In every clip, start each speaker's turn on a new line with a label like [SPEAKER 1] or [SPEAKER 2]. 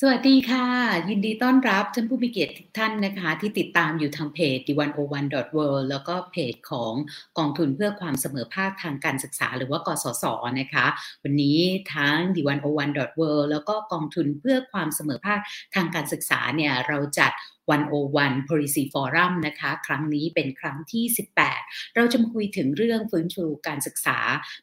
[SPEAKER 1] สวัสดีค่ะ ยินดีต้อนรับท่านผู้มีเกียรติทุกท่านนะคะ ที่ติดตามอยู่ทางเพจ d 1 0 1 world แล้วก็เพจของกองทุนเพื่อความเสมอภาคทางการศึกษา หรือว่ากสศนะคะ วันนี้ทั้ง d 1 0 1 world แล้วก็กองทุนเพื่อความเสมอภาคทางการศึกษาเนี่ยเราจัด 101 Policy Forum นะคะ ครั้งนี้เป็นครั้งที่ 18 เราจะมาคุยถึงเรื่องฟื้นฟูการศึกษา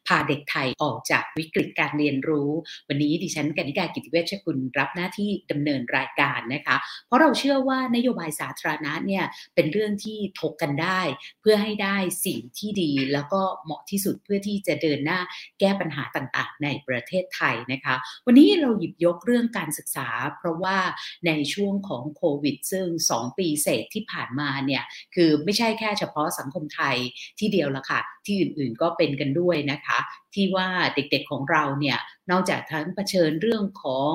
[SPEAKER 1] พาเด็กไทยออกจากวิกฤตการเรียนรู้ วันนี้ดิฉันกนิกากิติเวชคุณรับหน้าที่ดำเนินรายการนะคะ เพราะเราเชื่อว่านโยบายสาธารณะเนี่ยเป็นเรื่องที่ถกกันได้ เพื่อให้ได้สิ่งที่ดีแล้วก็เหมาะที่สุดเพื่อที่จะเดินหน้าแก้ปัญหาต่างๆ ในประเทศไทยนะคะ วันนี้เราหยิบยกเรื่องการศึกษา เพราะว่าในช่วงของโควิดซึ่ง2 ปีเศษที่ผ่านมาเนี่ยคือไม่ใช่แค่เฉพาะสังคมไทยที่เดียวละค่ะ ที่อื่นๆก็เป็นกันด้วยนะคะ ที่ว่าเด็กๆของเราเนี่ยนอกจากทั้งเผชิญเรื่องของ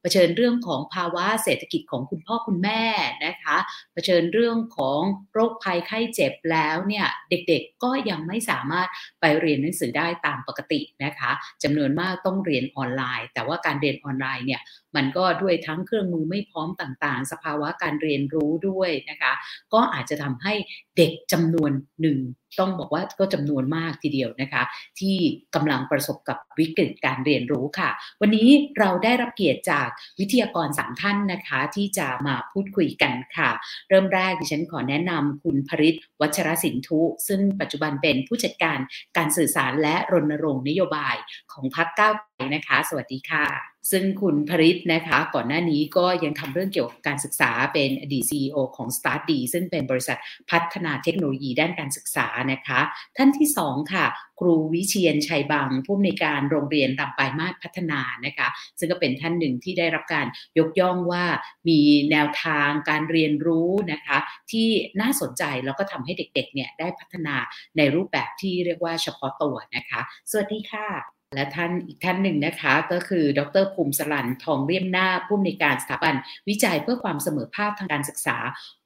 [SPEAKER 1] เผชิญเรื่องของภาวะเศรษฐกิจของคุณพ่อคุณแม่นะคะเผชิญเรื่องของโรคภัยไข้เจ็บแล้วเนี่ยเด็กๆก็ยังไม่สามารถไปเรียนหนังสือได้ตามปกตินะคะจำนวนมากต้องเรียนออนไลน์ แต่ว่าการเรียนออนไลน์เนี่ยมันก็ด้วยทั้งเครื่องมือไม่พร้อมต่างๆ สภาวะการเรียนรู้ด้วยนะคะ ก็อาจจะทำให้เด็กจำนวนหนึ่ง ต้องบอกว่าก็จำนวนมากทีเดียวนะคะ ที่กำลังประสบกับวิกฤตการเรียนรู้ค่ะ วันนี้เราได้รับเกียรติจากวิทยากรสามท่านนะคะ ที่จะมาพูดคุยกันค่ะ เริ่มแรกดิฉันขอแนะนำคุณภริศวัชรสินทุซึ่งปัจจุบันเป็นผู้จัดการการสื่อสารและรณรงค์นโยบายของพรรคก้าวนะคะ สวัสดีค่ะ ซึ่งคุณภริศนะคะ ก่อนหน้านี้ก็ยังทำเรื่องเกี่ยวกับการศึกษาเป็นอดีต CEO ของ Start D ซึ่งเป็นบริษัทพัฒนาเทคโนโลยีด้านการศึกษานะคะ ท่านที่2ค่ะครูวิเชียนชัยบังผู้อำนวยการโรงเรียนลำปายมาศพัฒนานะคะ ซึ่งก็เป็นท่านหนึ่งที่ได้รับการยกย่องว่ามีแนวทางการเรียนรู้นะคะ ที่น่าสนใจแล้วก็ทำให้เด็กๆเนี่ยได้พัฒนาในรูปแบบที่เรียกว่าเฉพาะตัวนะคะ สวัสดีค่ะ และท่านอีกท่านหนึ่งนะคะก็คือดรภูมิสลันทองเรียมหน้าผู้อำนวยการสถาบันวิจัยเพื่อความเสมอภาคทางการศึกษา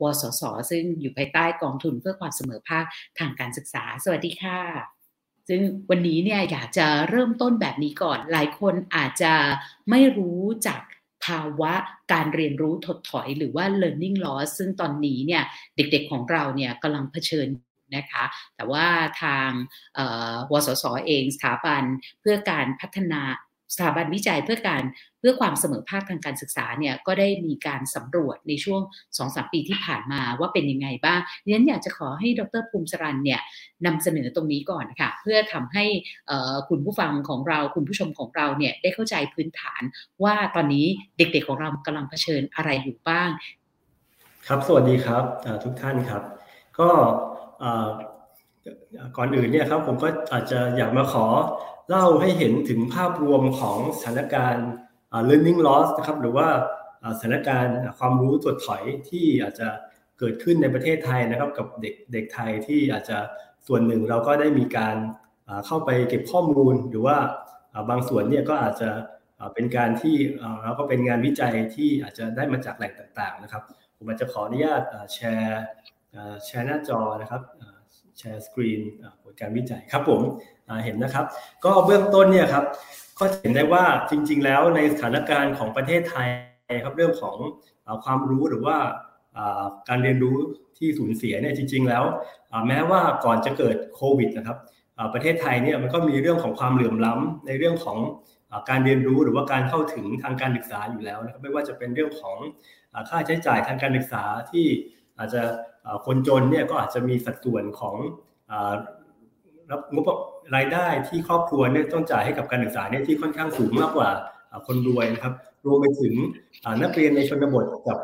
[SPEAKER 1] วสศซึ่งอยู่ภายใต้กองทุนเพื่อความเสมอภาคทางการศึกษา สวัสดีค่ะ ซึ่งวันนี้เนี่ยอยากจะเริ่มต้นแบบนี้ก่อน หลายคนอาจจะไม่รู้จักภาวะการเรียนรู้ถดถอยหรือว่า learning loss ซึ่งตอนนี้เนี่ยเด็กๆของเราเนี่ยกำลังเผชิญ นะคะ แต่ว่าทางวสศเองสถาบันเพื่อการพัฒนาสถาบันวิจัยเพื่อการเพื่อความเสมอภาคทางการศึกษาเนี่ยก็ได้มีการสำรวจในช่วง2อสปีที่ผ่านมาว่าเป็นยังไงบ้างดังนั้นอยากจะขอให้ดรภูมิสรันเนี่ยนำเสนอตรงนี้ก่อนค่ะ เพื่อทำให้คุณผู้ฟังของเราคุณผู้ชมของเราเนี่ยได้เข้าใจพื้นฐานว่าตอนนี้เด็กๆของเรากำลังเผชิญอะไรอยู่บ้าง
[SPEAKER 2] ครับสวัสดีครับทุกท่านครับ ก็ ก่อนอื่นเนี่ยครับผมก็อาจจะอยากมาขอเล่าให้เห็นถึงภาพรวมของสถานการณ์ learning loss นะครับหรือว่าสถานการณ์ความรู้ถดถอยที่อาจจะเกิดขึ้นในประเทศไทยนะครับกับเด็กเด็กไทยที่อาจจะส่วนหนึ่งเราก็ได้มีการเข้าไปเก็บข้อมูล หรือว่าบางส่วนเนี่ยก็อาจจะเป็นการที่เราก็เป็นงานวิจัยที่อาจจะได้มาจากแหล่งต่างๆนะครับ ผมอาจจะขออนุญาตแชร์ แชร์หน้าจอนะครับแชร์สกรีนผลการวิจัยครับผมเห็นนะครับ ก็เบื้องต้นเนี่ยครับก็เห็นได้ว่าจริง ๆ แล้วในสถานการณ์ของประเทศไทยครับเรื่องของความรู้หรือว่าการเรียนรู้ที่สูญเสียเนี่ยจริง ๆ แล้วแม้ว่าก่อนจะเกิดโควิดนะครับประเทศไทยเนี่ยมันก็มีเรื่องของความเหลื่อมล้ำในเรื่องของการเรียนรู้หรือว่าการเข้าถึงทางการศึกษาอยู่แล้วนะครับไม่ว่าจะเป็นเรื่องของค่าใช้จ่ายทางการศึกษาที่อาจจะ คนจนเนี่ยก็อาจจะมีสัดส่วนของรับงบรายได้ที่ครอบครัวเนี่ยต้องจ่ายให้กับการศึกษาเนี่ยที่ค่อนข้างสูงมากกว่าคนรวยนะครับ รวมไปถึงนักเรียนในชนบทกับ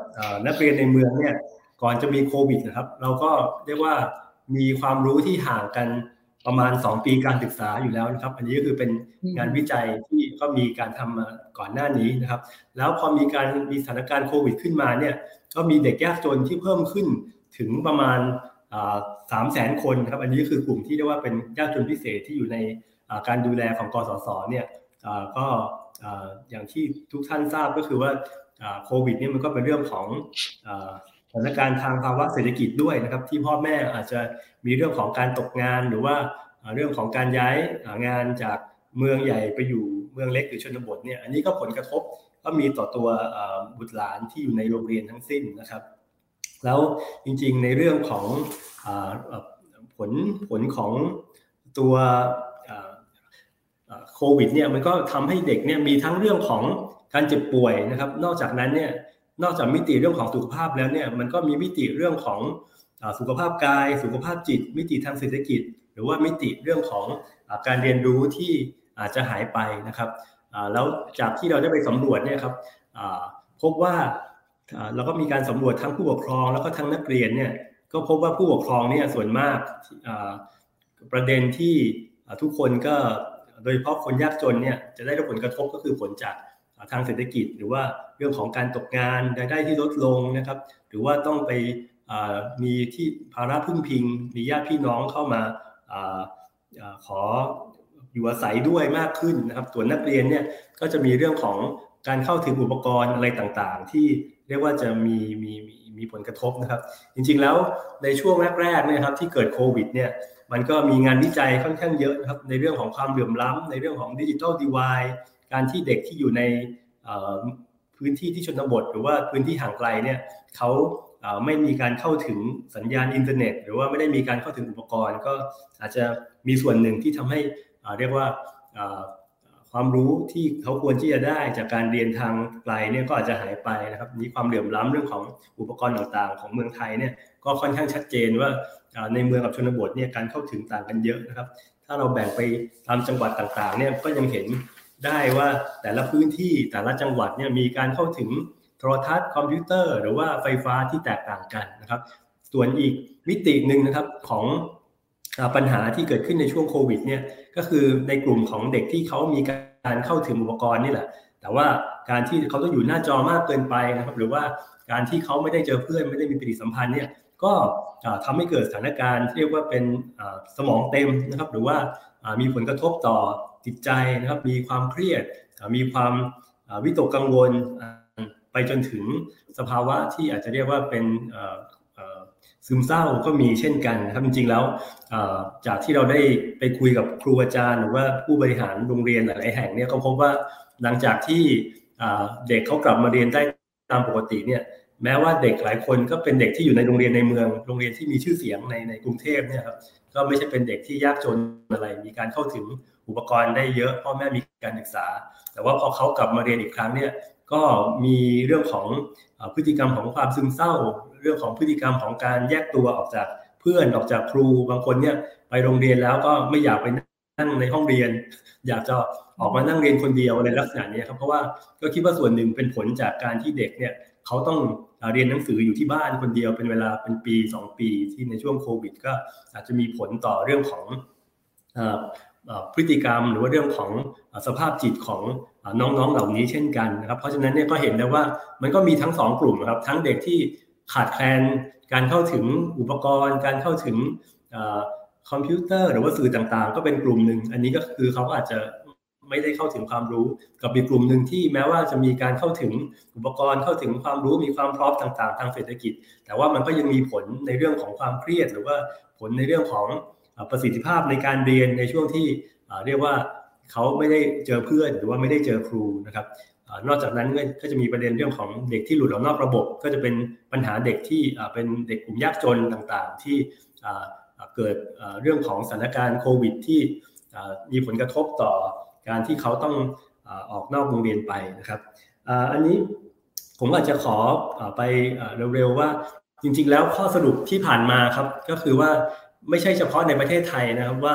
[SPEAKER 2] นักเรียนในเมืองเนี่ยก่อนจะมีโควิดนะครับ เราก็เรียกว่ามีความรู้ที่ห่างกันประมาณ 2 ปีการศึกษาอยู่แล้วนะครับ อันนี้ก็คือเป็นงานวิจัยที่ก็มีการทำมาก่อนหน้านี้นะครับ แล้วพอมีการมีสถานการณ์โควิดขึ้นมาเนี่ยก็มีเด็กยากจนที่เพิ่มขึ้น ถึงประมาณสามแสนคนครับอันนี้คือกลุ่มที่เรียกว่าเป็นยากจนพิเศษที่อยู่ในการดูแลของกสศเนี่ยก็อย่างที่ทุกท่านทราบก็คือว่าโควิดนี่มันก็เป็นเรื่องของสถานการณ์ทางภาวะเศรษฐกิจด้วยนะครับ ที่พ่อแม่อาจจะมีเรื่องของการตกงานหรือว่าเรื่องของการย้ายงานจากเมืองใหญ่ไปอยู่เมืองเล็กหรือชนบทเนี่ยอันนี้ก็ผลกระทบก็มีต่อตัวบุตรหลานที่อยู่ในโรงเรียนทั้งสิ้นนะครับ แล้วจริงๆในเรื่องของผลผลของตัวโควิดเนี่ยมันก็ทำให้เด็กเนี่ยมีทั้งเรื่องของการเจ็บป่วยนะครับ นอกจากนั้นเนี่ยนอกจากมิติเรื่องของสุขภาพแล้วเนี่ยมันก็มีมิติเรื่องของสุขภาพกาย สุขภาพจิต มิติทางเศรษฐกิจ หรือว่ามิติเรื่องของการเรียนรู้ที่อาจจะหายไปนะครับแล้วจากที่เราได้ไปสำรวจเนี่ยครับพบว่า เราก็มีการสำรวจทั้งผู้ปกครองแล้วก็ทั้งนักเรียนเนี่ยก็พบว่าผู้ปกครองเนี่ยส่วนมากประเด็นที่ทุกคนก็โดยเฉพาะคนยากจนเนี่ยจะได้รับผลกระทบก็คือผลจากทางเศรษฐกิจ หรือว่าเรื่องของการตกงานรายได้ที่ลดลงนะครับ หรือว่าต้องไปมีที่ภาระพึ่งพิง มีญาติพี่น้องเข้ามาขออยู่อาศัยด้วยมากขึ้นนะครับส่วนนักเรียนเนี่ยก็จะมีเรื่องของการเข้าถึงอุปกรณ์อะไรต่างๆ ที่ เรียกว่าจะมีมีมีมีผลกระทบนะครับ จริงๆแล้วในช่วงแรกๆเนี่ยครับที่เกิดโควิดเนี่ยมันก็มีงานวิจัยค่อนข้างเยอะนะครับในเรื่องของความเหลื่อมล้ำในเรื่องของดิจิทัลดีวายการที่เด็กที่อยู่ในพื้นที่ที่ชนบท หรือว่าพื้นที่ห่างไกลเนี่ยเขาไม่มีการเข้าถึงสัญญาณอินเทอร์เน็ต หรือว่าไม่ได้มีการเข้าถึงอุปกรณ์ ก็อาจจะมีส่วนหนึ่งที่ทำให้เรียกว่า ความรู้ที่เขาควรที่จะได้จากการเรียนทางไกลเนี่ยก็อาจจะหายไปนะครับนี้ความเหลื่อมล้ำเรื่องของอุปกรณ์ต่างๆ ของเมืองไทยเนี่ยก็ค่อนข้างชัดเจนว่าในเมืองกับชนบทเนี่ยการเข้าถึงต่างกันเยอะนะครับ ถ้าเราแบ่งไปตามจังหวัดต่างๆเนี่ยก็ยังเห็นได้ว่าแต่ละพื้นที่แต่ละจังหวัดเนี่ยมีการเข้าถึงโทรทัศน์คอมพิวเตอร์ หรือว่าไฟฟ้าที่แตกต่างกันนะครับ ส่วนอีกมิติหนึ่งนะครับของปัญหาที่เกิดขึ้นในช่วงโควิดเนี่ย ก็คือในกลุ่มของเด็กที่เขามีการเข้าถึงอุปกรณ์นี่แหละ แต่ว่าการที่เขาต้องอยู่หน้าจอมากเกินไปนะครับ หรือว่าการที่เขาไม่ได้เจอเพื่อนไม่ได้มีปฏิสัมพันธ์เนี่ยก็ทำให้เกิดสถานการณ์เรียกว่าเป็นสมองเต็มนะครับ หรือว่ามีผลกระทบต่อจิตใจนะครับ มีความเครียด มีความวิตกกังวลไปจนถึงสภาวะที่อาจจะเรียกว่าเป็น ซึมเศร้าก็มีเช่นกันนะครับจริงๆแล้วจากที่เราได้ไปคุยกับครูอาจารย์ หรือว่าผู้บริหารโรงเรียนหลายๆแห่งเนี่ยก็พบว่าหลังจากที่เด็กเขากลับมาเรียนได้ตามปกติเนี่ยแม้ว่าเด็กหลายคนก็เป็นเด็กที่อยู่ในโรงเรียนในเมือง โรงเรียนที่มีชื่อเสียงในในกรุงเทพเนี่ยครับก็ไม่ใช่เป็นเด็กที่ยากจนอะไร มีการเข้าถึงอุปกรณ์ได้เยอะพ่อแม่มีการศึกษา แต่ว่าพอเขากลับมาเรียนอีกครั้งเนี่ย ก็มีเรื่องของพฤติกรรมของความซึมเศร้า เรื่องของพฤติกรรมของการแยกตัวออกจากเพื่อนออกจากครูบางคนเนี่ยไปโรงเรียนแล้วก็ไม่อยากไปนั่งในห้องเรียน อยากจะออกมานั่งเรียนคนเดียวในลักษณะนี้ครับเพราะว่าก็คิดว่าส่วนหนึ่งเป็นผลจากการที่เด็กเนี่ยเขาต้องเรียนหนังสืออยู่ที่บ้านคนเดียวเป็นเวลาเป็นปี 2 ปีที่ในช่วงโควิด ก็อาจจะมีผลต่อเรื่องของ พฤติกรรมหรือว่าเรื่องของสภาพจิตของน้องๆเหล่านี้เช่นกันนะครับ เพราะฉะนั้นเนี่ยก็เห็นได้ว่ามันก็มีทั้งสองกลุ่มครับทั้งเด็กที่ขาดแคลนการเข้าถึงอุปกรณ์ การเข้าถึงคอมพิวเตอร์ หรือว่าสื่อต่างๆ ก็เป็นกลุ่มหนึ่งอันนี้ก็คือเขาอาจจะไม่ได้เข้าถึงความรู้กับอีกกลุ่มหนึ่งที่แม้ว่าจะมีการเข้าถึงอุปกรณ์เข้าถึงความรู้มีความพร้อมต่าง ๆ ทางเศรษฐกิจ แต่ว่ามันก็ยังมีผลในเรื่องของความเครียด หรือว่าผลในเรื่องของ ประสิทธิภาพในการเรียนในช่วงที่เรียกว่าเขาไม่ได้เจอเพื่อนหรือว่าไม่ได้เจอครูนะครับนอกจากนั้นก็จะมีประเด็นเรื่องของเด็กที่หลุดออกนอกระบบ ก็จะเป็นปัญหาเด็กที่เป็นเด็กกลุ่มยากจนต่างๆ ที่เกิดเรื่องของสถานการณ์โควิด ที่มีผลกระทบต่อการที่เขาต้องออกนอกโรงเรียนไปนะครับอันนี้ผมอาจจะขอไปเร็วๆว่าจริงๆ แล้วข้อสรุปที่ผ่านมาครับก็คือว่า ไม่ใช่เฉพาะในประเทศไทยนะครับว่า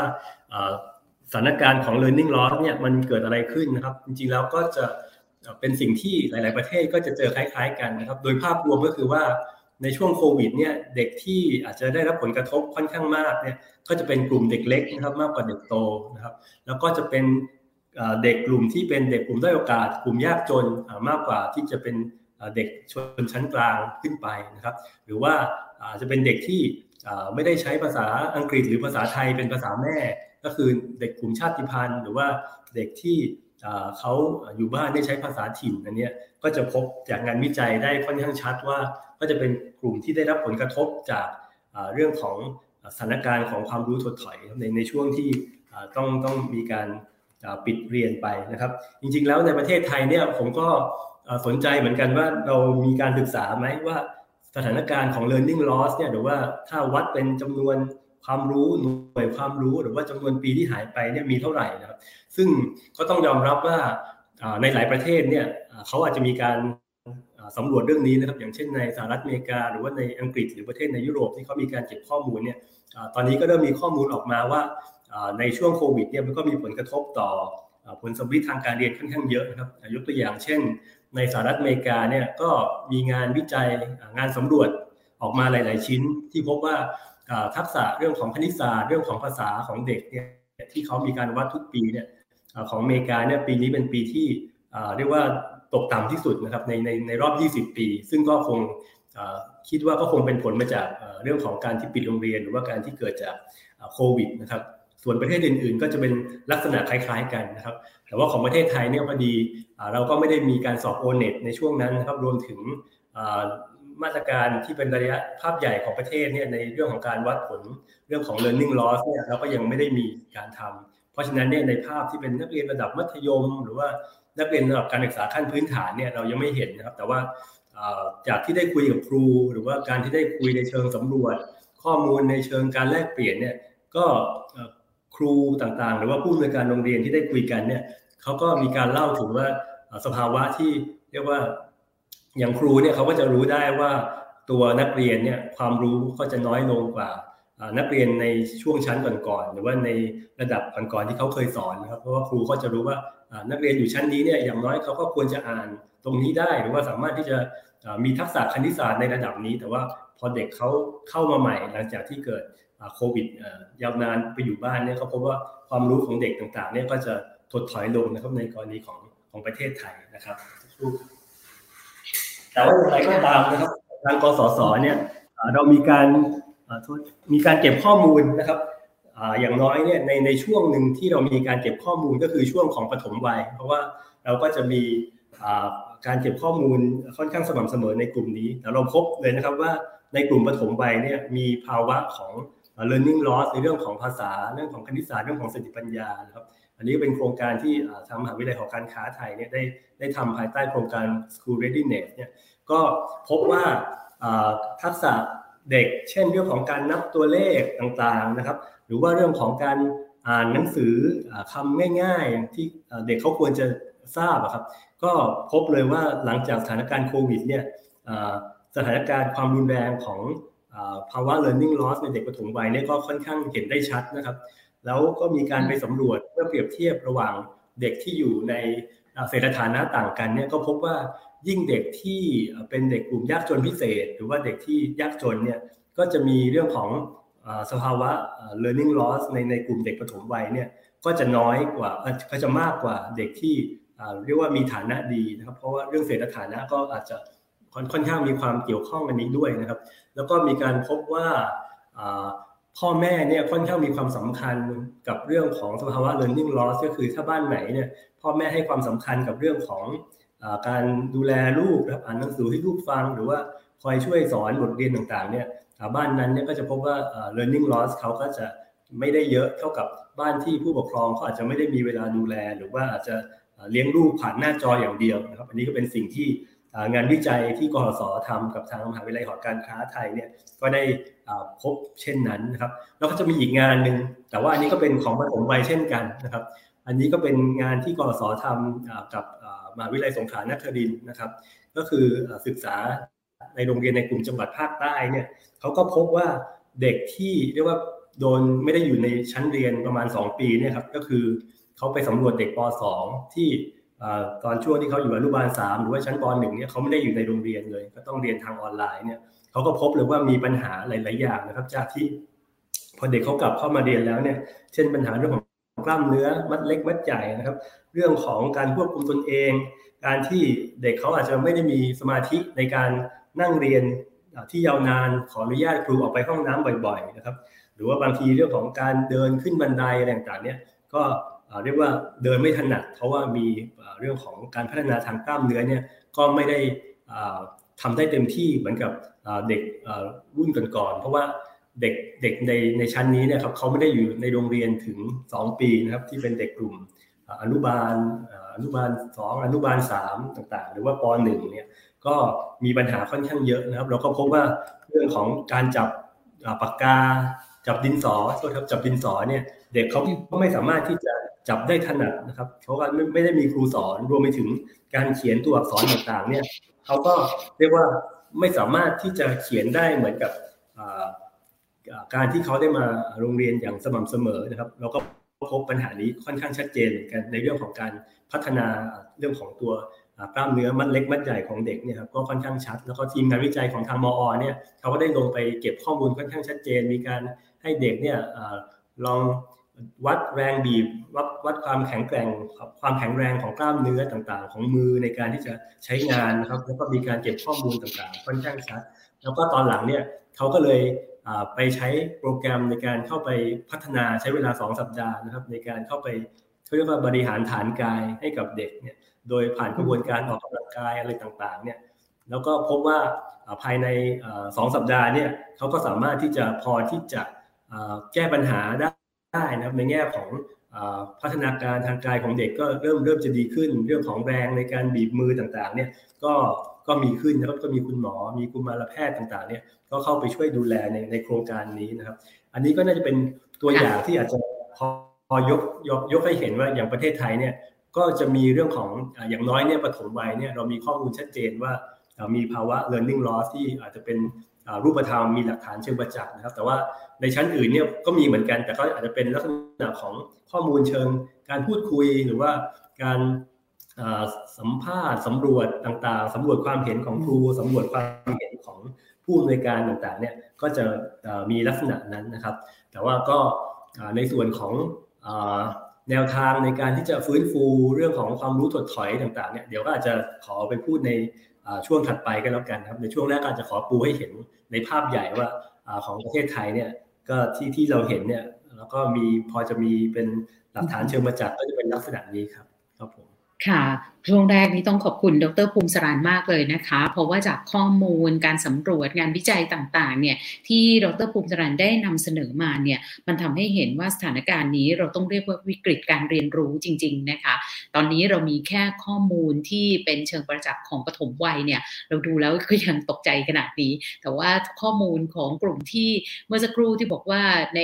[SPEAKER 2] สถานการณ์ของ learning loss เนี่ยมันเกิดอะไรขึ้นนะครับ จริงๆแล้วก็จะเป็นสิ่งที่หลาย ๆ ประเทศก็จะเจอคล้าย ๆ กันนะครับ โดยภาพรวมก็คือว่าในช่วงโควิดเนี่ยเด็กที่อาจจะได้รับผลกระทบค่อนข้างมากเนี่ยก็จะเป็นกลุ่มเด็กเล็กนะครับมากกว่าเด็กโตนะครับ แล้วก็จะเป็นเด็กกลุ่มที่เป็นเด็กกลุ่มด้อยโอกาส กลุ่มยากจนมากกว่าที่จะเป็นเด็กชนชั้นกลางขึ้นไปนะครับ หรือว่าอาจจะเป็นเด็กที่ ไม่ได้ใช้ภาษาอังกฤษหรือภาษาไทยเป็นภาษาแม่ ก็คือเด็กกลุ่มชาติพันธุ์ หรือว่าเด็กที่เขาอยู่บ้านได้ใช้ภาษาถิ่นอันนี้ก็จะพบจากงานวิจัยได้ค่อนข้างชัดว่า ก็จะเป็นกลุ่มที่ได้รับผลกระทบจากเรื่องของสถานการณ์ของความรู้ถดถอยในในช่วงที่ต้องต้องมีการปิดเรียนไปนะครับ จริงๆแล้วในประเทศไทยเนี่ยผมก็สนใจเหมือนกันว่าเรามีการศึกษาไหมว่า สถานการณ์ของ learning loss เนี่ยหรือว่าถ้าวัดเป็นจำนวนความรู้หน่วยความรู้หรือว่าจำนวนปีที่หายไปเนี่ยมีเท่าไหร่นะครับ ซึ่งก็ต้องยอมรับว่าในหลายประเทศเนี่ยเขาอาจจะมีการสำรวจเรื่องนี้นะครับ อย่างเช่นในสหรัฐอเมริกา หรือว่าในอังกฤษหรือประเทศในยุโรปที่เขามีการเก็บข้อมูลเนี่ยตอนนี้ก็เริ่มมีข้อมูลออกมาว่าในช่วงโควิดเนี่ยมันก็มีผลกระทบต่อผลสมฤทธิ์ทางการเรียนค่อนข้างเยอะนะครับยกตัวอย่างเช่น ในสหรัฐอเมริกาเนี่ยก็มีงานวิจัยงานสำรวจออกมาหลาย ๆ ชิ้น ที่พบว่าทักษะเรื่องของคณิตศาสตร์เรื่องของภาษาของเด็กเนี่ยที่เขามีการวัดทุกปีเนี่ยของอเมริกาเนี่ยปีนี้เป็นปีที่เรียกว่าตกต่ำที่สุดนะครับในในในรอบ 20 ปี ซึ่งก็คงคิดว่าก็คงเป็นผลมาจากเรื่องของการที่ปิดโรงเรียน หรือว่าการที่เกิดจากโควิดนะครับส่วนประเทศอื่น ๆ ก็จะเป็นลักษณะคล้าย ๆ กันนะครับ แต่ว่าของประเทศไทยเนี่ยพอดีเราก็ไม่ได้มีการสอบโอเน็ตในช่วงนั้นนะครับรวมถึงมาตรการที่เป็นระยะภาพใหญ่ของประเทศเนี่ยในเรื่องของการวัดผลเรื่องของ learning loss เนี่ยเราก็ยังไม่ได้มีการทำเพราะฉะนั้นเนี่ยในภาพที่เป็นนักเรียนระดับมัธยม หรือว่านักเรียนระดับการศึกษาขั้นพื้นฐานเนี่ยเรายังไม่เห็นนะครับ แต่ว่าจากที่ได้คุยกับครู หรือว่าการที่ได้คุยในเชิงสำรวจ ข้อมูลในเชิงการแลกเปลี่ยนเนี่ยก็ ครูต่างๆ หรือว่าผู้อำนวยการโรงเรียนที่ได้คุยกันเนี่ยเขาก็มีการเล่าถึงว่าสภาวะที่เรียกว่าอย่างครูเนี่ยเขาก็จะรู้ได้ว่าตัวนักเรียนเนี่ยความรู้ก็จะน้อยลงกว่านักเรียนในช่วงชั้นก่อนๆหรือว่าในระดับก่อนๆที่เขาเคยสอนนะครับเพราะว่าครูก็จะรู้ว่านักเรียนอยู่ชั้นนี้เนี่ยอย่างน้อยเขาก็ควรจะอ่านตรงนี้ได้ หรือว่าสามารถที่จะมีทักษะคณิตศาสตร์ในระดับนี้ แต่ว่าพอเด็กเขาเข้ามาใหม่หลังจากที่เกิด โควิดยาวนานไปอยู่บ้านเนี่ยเขาพบว่าความรู้ของเด็กต่างๆเนี่ยก็จะถดถอยลงนะครับในกรณีของของประเทศไทยนะครับ แต่ว่าอย่างไรก็ตามนะครับทางกสศเนี่ยเรามีการมีการเก็บข้อมูลนะครับอย่างน้อยเนี่ยในในช่วงหนึ่งที่เรามีการเก็บข้อมูลก็คือช่วงของปฐมวัย เพราะว่าเราก็จะมีการเก็บข้อมูลค่อนข้างสม่ำเสมอในกลุ่มนี้แต่เราพบเลยนะครับว่าในกลุ่มปฐมวัยเนี่ยมีภาวะของ learning loss ในเรื่องของภาษาเรื่องของคณิตศาสตร์เรื่องของสติปัญญานะครับอันนี้เป็นโครงการที่ทางมหาวิทยาลัยหอการค้าไทยเนี่ยได้ได้ทำภายใต้โครงการ School Readiness เนี่ยก็พบว่าทักษะเด็ก เช่นเรื่องของการนับตัวเลขต่างๆนะครับ หรือว่าเรื่องของการอ่านหนังสือคำง่ายๆ ที่เด็กเขาควรจะทราบครับ ก็พบเลยว่าหลังจากสถานการณ์โควิดเนี่ยสถานการณ์ความรุนแรงของ ภาวะ learning loss ในเด็กปฐมวัยเนี่ยก็ค่อนข้างเห็นได้ชัดนะครับ แล้วก็มีการไปสำรวจเพื่อเปรียบเทียบระหว่างเด็กที่อยู่ในเศรษฐฐานะต่างกันเนี่ยก็พบว่ายิ่งเด็กที่เป็นเด็กกลุ่มยากจนพิเศษ หรือว่าเด็กที่ยากจนเนี่ยก็จะมีเรื่องของสภาวะ learning loss ในในกลุ่มเด็กปฐมวัยเนี่ยก็จะน้อยกว่าก็จะมากกว่าเด็กที่เรียกว่ามีฐานะดีนะครับ เพราะว่าเรื่องเศรษฐฐานะก็อาจจะค่อนข้างมีความเกี่ยวข้องกันนี้ด้วยนะครับ แล้วก็มีการพบว่าพ่อแม่เนี่ยค่อนข้างมีความสำคัญกับเรื่องของสภาวะ learning loss ก็คือถ้าบ้านไหนเนี่ยพ่อแม่ให้ความสำคัญกับเรื่องของการดูแลลูกอ่านหนังสือให้ลูกฟัง หรือว่าคอยช่วยสอนบทเรียนต่างๆเนี่ยบ้านนั้นเนี่ยก็จะพบว่า learning loss เขาก็จะไม่ได้เยอะเท่ากับบ้านที่ผู้ปกครองเขาอาจจะไม่ได้มีเวลาดูแล หรือว่าอาจจะเลี้ยงลูกผ่านหน้าจออย่างเดียวนะครับ อันนี้ก็เป็นสิ่งที่ งานวิจัยที่กหศทำกับทางมหาวิทยาลัยหอการค้าไทยเนี่ยก็ได้พบเช่นนั้นนะครับ แล้วก็จะมีอีกงานหนึ่งแต่ว่าอันนี้ก็เป็นของปฐมวัยเช่นกันนะครับ อันนี้ก็เป็นงานที่กหศทำกับมหาวิทยาลัยสงขลานครินนะครับ ก็คือศึกษาในโรงเรียนในกลุ่มจังหวัดภาคใต้เนี่ยเขาก็พบว่าเด็กที่เรียกว่าโดนไม่ได้อยู่ในชั้นเรียนประมาณ 2 ปีเนี่ยครับก็คือเขาไปสำรวจเด็กป .2 ที่ ตอนช่วงที่เขาอยู่อนุบาล3หรือว่าชั้นป .1 เนี่ยเขาไม่ได้อยู่ในโรงเรียนเลย ก็ต้องเรียนทางออนไลน์เนี่ยเขาก็พบเลยว่ามีปัญหาหลาย ๆ อย่างนะครับ จากที่พอเด็กเขากลับเข้ามาเรียนแล้วเนี่ย เช่นปัญหาเรื่องของกล้ามเนื้อมัดเล็กมัดใหญ่นะครับ เรื่องของการควบคุมตนเอง การที่เด็กเขาอาจจะไม่ได้มีสมาธิในการนั่งเรียนที่ยาวนานขออนุญาตครูออกไปห้องน้ำบ่อย ๆ นะครับ หรือว่าบางทีเรื่องของการเดินขึ้นบันไดอะไรต่างๆเนี่ยก็ เรียกว่าเดินไม่ถนัด เพราะว่ามีเรื่องของการพัฒนาทางกล้ามเนื้อเนี่ยก็ไม่ได้ทำได้เต็มที่เหมือนกับเด็กรุ่นก่อนๆเพราะว่าเด็กเด็กในในชั้นนี้เนี่ยครับเขาไม่ได้อยู่ในโรงเรียนถึง 2 ปีนะครับที่เป็นเด็กกลุ่มอนุบาลอนุบาลสองอนุบาลสามต่างๆ หรือว่าปหนึ่งเนี่ยก็มีปัญหาค่อนข้างเยอะนะครับ เราก็พบว่าเรื่องของการจับปากกาจับดินสอโทษครับจับดินสอเนี่ยเด็กเขาก็ไม่สามารถที่จะ จับได้ถนัดนะครับเพราะว่าไม่ได้มีครูสอนรวมไปถึงการเขียนตัวอักษรต่างๆ เนี่ยเขาก็เรียกว่าไม่สามารถที่จะเขียนได้เหมือนกับการที่เขาได้มาโรงเรียนอย่างสม่ำเสมอนะครับเราก็พบปัญหานี้ค่อนข้างชัดเจนเหมือนกันในเรื่องของการพัฒนาเรื่องของตัวกล้ามเนื้อมัดเล็กมัดใหญ่ของเด็กเนี่ยครับก็ค่อนข้างชัด แล้วก็ทีมงานวิจัยของทางมอเนี่ยเขาก็ได้ลงไปเก็บข้อมูลค่อนข้างชัดเจน มีการให้เด็กเนี่ยลอง วัดแรงบีบวัดวัดความแข็งแกร่งความแข็งแรงของกล้ามเนื้อต่างๆ ของมือในการที่จะใช้งานนะครับ แล้วก็มีการเก็บข้อมูลต่างๆ ค่อนข้างชัด แล้วก็ตอนหลังเนี่ยเขาก็เลยไปใช้โปรแกรมในการเข้าไปพัฒนาใช้เวลา 2 สัปดาห์นะครับ ในการเข้าไปเขาเรียกว่าบริหารฐานกายให้กับเด็กเนี่ยโดยผ่านกระบวนการออกกำลังกายอะไรต่างๆเนี่ยแล้วก็พบว่าภายในสองสัปดาห์เนี่ยเขาก็สามารถที่จะพอที่จะแก้ปัญหาได้ ได้นะครับในแง่ของพัฒนาการทางกายของเด็กก็เริ่มเริ่มจะดีขึ้น เรื่องของแรงในการบีบมือต่างๆเนี่ยก็ก็มีขึ้นนะครับก็มีคุณหมอมีกุมารแพทย์ต่างๆเนี่ยก็เข้าไปช่วยดูแลในในโครงการนี้นะครับ อันนี้ก็น่าจะเป็นตัวอย่างที่อาจจะพอพอยกยกยกให้เห็นว่าอย่างประเทศไทยเนี่ยก็จะมีเรื่องของอย่างน้อยเนี่ยปฐมวัยเนี่ยเรามีข้อมูลชัดเจนว่ามีภาวะ learning loss ที่อาจจะเป็น รูปธรรมมีหลักฐานเชิงประจักษ์นะครับ แต่ว่าในชั้นอื่นเนี่ยก็มีเหมือนกัน แต่ก็อาจจะเป็นลักษณะของข้อมูลเชิง การพูดคุยหรือว่าการสัมภาษณ์สำรวจต่างๆสำรวจความเห็นของครูสำรวจความเห็นของผู้อำนวยการต่างๆเนี่ยก็จะมีลักษณะนั้นนะครับ แต่ว่าก็ในส่วนของแนวทางในการที่จะฟื้นฟูเรื่องของความรู้ถดถอยต่างๆเนี่ยเดี๋ยวก็อาจจะขอไปพูดใน ช่วงถัดไปก็แล้วกันครับ ในช่วงแรกอาจจะขอปูให้เห็นในภาพใหญ่ว่าของประเทศไทยเนี่ยก็ที่ที่เราเห็นเนี่ยแล้วก็มีพอจะมีเป็นหลักฐานเชิงประจักษ์ก็จะเป็นลักษณะนี้ครับครับผม
[SPEAKER 1] ค่ะ ช่วงแรกนี้ต้องขอบคุณดรภูมิสรานมากเลยนะคะ เพราะว่าจากข้อมูลการสำรวจงานวิจัยต่างๆเนี่ยที่ดรภูมิสรานได้นำเสนอมาเนี่ยมันทำให้เห็นว่าสถานการณ์นี้เราต้องเรียกว่าวิกฤตการเรียนรู้จริง ๆนะคะ ตอนนี้เรามีแค่ข้อมูลที่เป็นเชิงประจักษ์ของปฐมวัยเนี่ยเราดูแล้วก็ยังตกใจขนาดนี้ แต่ว่าข้อมูลของกลุ่มที่เมื่อสักครู่ที่บอกว่าใน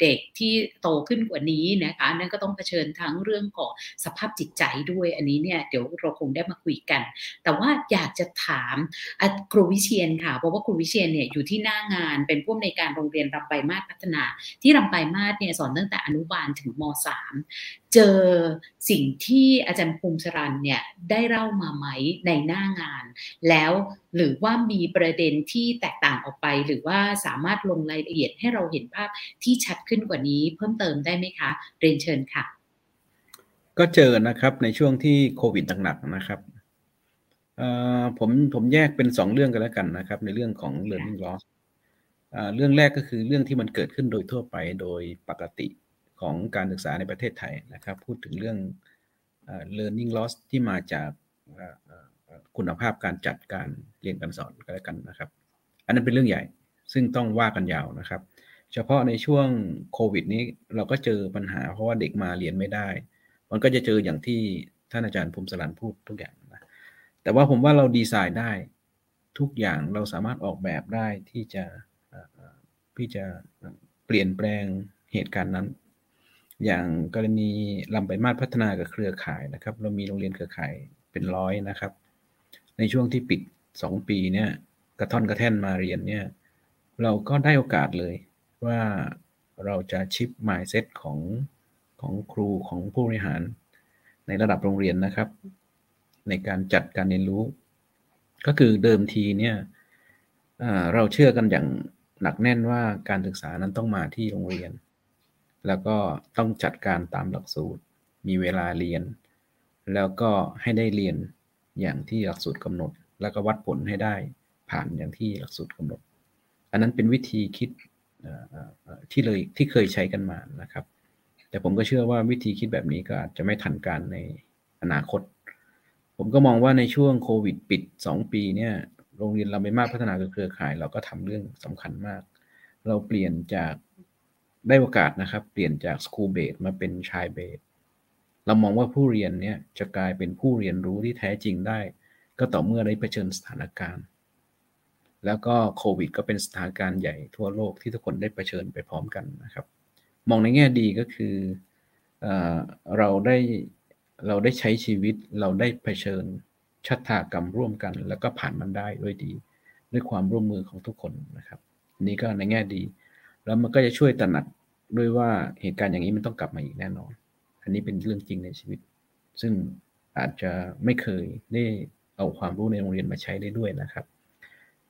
[SPEAKER 1] เด็กที่โตขึ้นกว่านี้นะคะนั่นก็ต้องเผชิญทั้งเรื่องของสภาพจิตใจด้วยอันนี้เนี่ยเดี๋ยวเราคงได้มาคุยกัน แต่ว่าอยากจะถามครูวิเชียนค่ะ เพราะว่าครูวิเชียนเนี่ยอยู่ที่หน้างานเป็นผู้อำนวยการโรงเรียนรำไปมาศพัฒนา ที่รำไปมาศเนี่ยสอนตั้งแต่อนุบาลถึงม .3 เจอสิ่งที่อาจารย์ภูมิสรันเนี่ยได้เล่ามาไหมในหน้างาน แล้วหรือว่ามีประเด็นที่แตกต่างออกไป หรือว่าสามารถลงรายละเอียดให้เราเห็นภาพที่ชัดขึ้นกว่านี้เพิ่มเติมได้ไหมคะ เรียนเชิญค่ะ
[SPEAKER 3] ก็เจอนะครับในช่วงที่โควิดหนักๆนะครับผมผมแยกเป็นสองเรื่องกันแล้วกันนะครับ ในเรื่องของ learning loss เรื่องแรกก็คือเรื่องที่มันเกิดขึ้นโดยทั่วไปโดยปกติของการศึกษาในประเทศไทยนะครับ พูดถึงเรื่อง learning loss ที่มาจากคุณภาพการจัดการเรียนการสอนกันแล้วกันนะครับ อันนั้นเป็นเรื่องใหญ่ซึ่งต้องว่ากันยาวนะครับ เฉพาะในช่วงโควิดนี้เราก็เจอปัญหาเพราะว่าเด็กมาเรียนไม่ได้ มันก็จะเจออย่างที่ท่านอาจารย์ภูมิสลันพูดทุกอย่างนะแต่ว่าผมว่าเราดีไซน์ได้ทุกอย่างเราสามารถออกแบบได้ที่จะพี่จะเปลี่ยนแปลงเหตุการณ์นั้น อย่างกรณีลำไปมาพัฒนากับเครือข่ายนะครับ เรามีโรงเรียนเครือข่ายเป็นร้อยนะครับ ในช่วงที่ปิด 2 ปีเนี่ยกระท่อนกระแท่นมาเรียนเนี่ยเราก็ได้โอกาสเลยว่าเราจะชิปหมายเซตของ ของครูของผู้บริหาร ในระดับโรงเรียนนะครับ ในการจัดการเรียนรู้ ก็คือเดิมทีเนี่ยเราเชื่อกันอย่างหนักแน่นว่าการศึกษานั้นต้องมาที่โรงเรียน แล้วก็ต้องจัดการตามหลักสูตร มีเวลาเรียน แล้วก็ให้ได้เรียนอย่างที่หลักสูตรกำหนด แล้วก็วัดผลให้ได้ผ่านอย่างที่หลักสูตรกำหนด อันนั้นเป็นวิธีคิดที่เลยที่เคยใช้กันมานะครับ แต่ผมก็เชื่อว่าวิธีคิดแบบนี้ก็อาจจะไม่ทันการในอนาคต ผมก็มองว่าในช่วงโควิดปิด 2 ปีเนี่ยโรงเรียนเราไม่มากพัฒนาเครือข่าย เราก็ทำเรื่องสำคัญมาก เราเปลี่ยนจากได้โอกาสนะครับ เปลี่ยนจากสคูลเบสมาเป็นชายเบสเรามองว่าผู้เรียนเนี่ยจะกลายเป็นผู้เรียนรู้ที่แท้จริงได้ ก็ต่อเมื่อได้เผชิญสถานการณ์ แล้วก็โควิด ก็เป็นสถานการณ์ใหญ่ทั่วโลกที่ทุกคนได้เผชิญไปพร้อมกันนะครับ มองในแง่ดีก็คือเราได้เราได้ใช้ชีวิตเราได้เผชิญชะตากรรมร่วมกัน แล้วก็ผ่านมันได้ด้วยดี ด้วยความร่วมมือของทุกคนนะครับ นี่ก็ในแง่ดี แล้วมันก็จะช่วยตระหนักด้วยว่าเหตุการณ์อย่างนี้มันต้องกลับมาอีกแน่นอน อันนี้เป็นเรื่องจริงในชีวิต ซึ่งอาจจะไม่เคยได้เอาความรู้ในโรงเรียนมาใช้ได้ด้วยนะครับ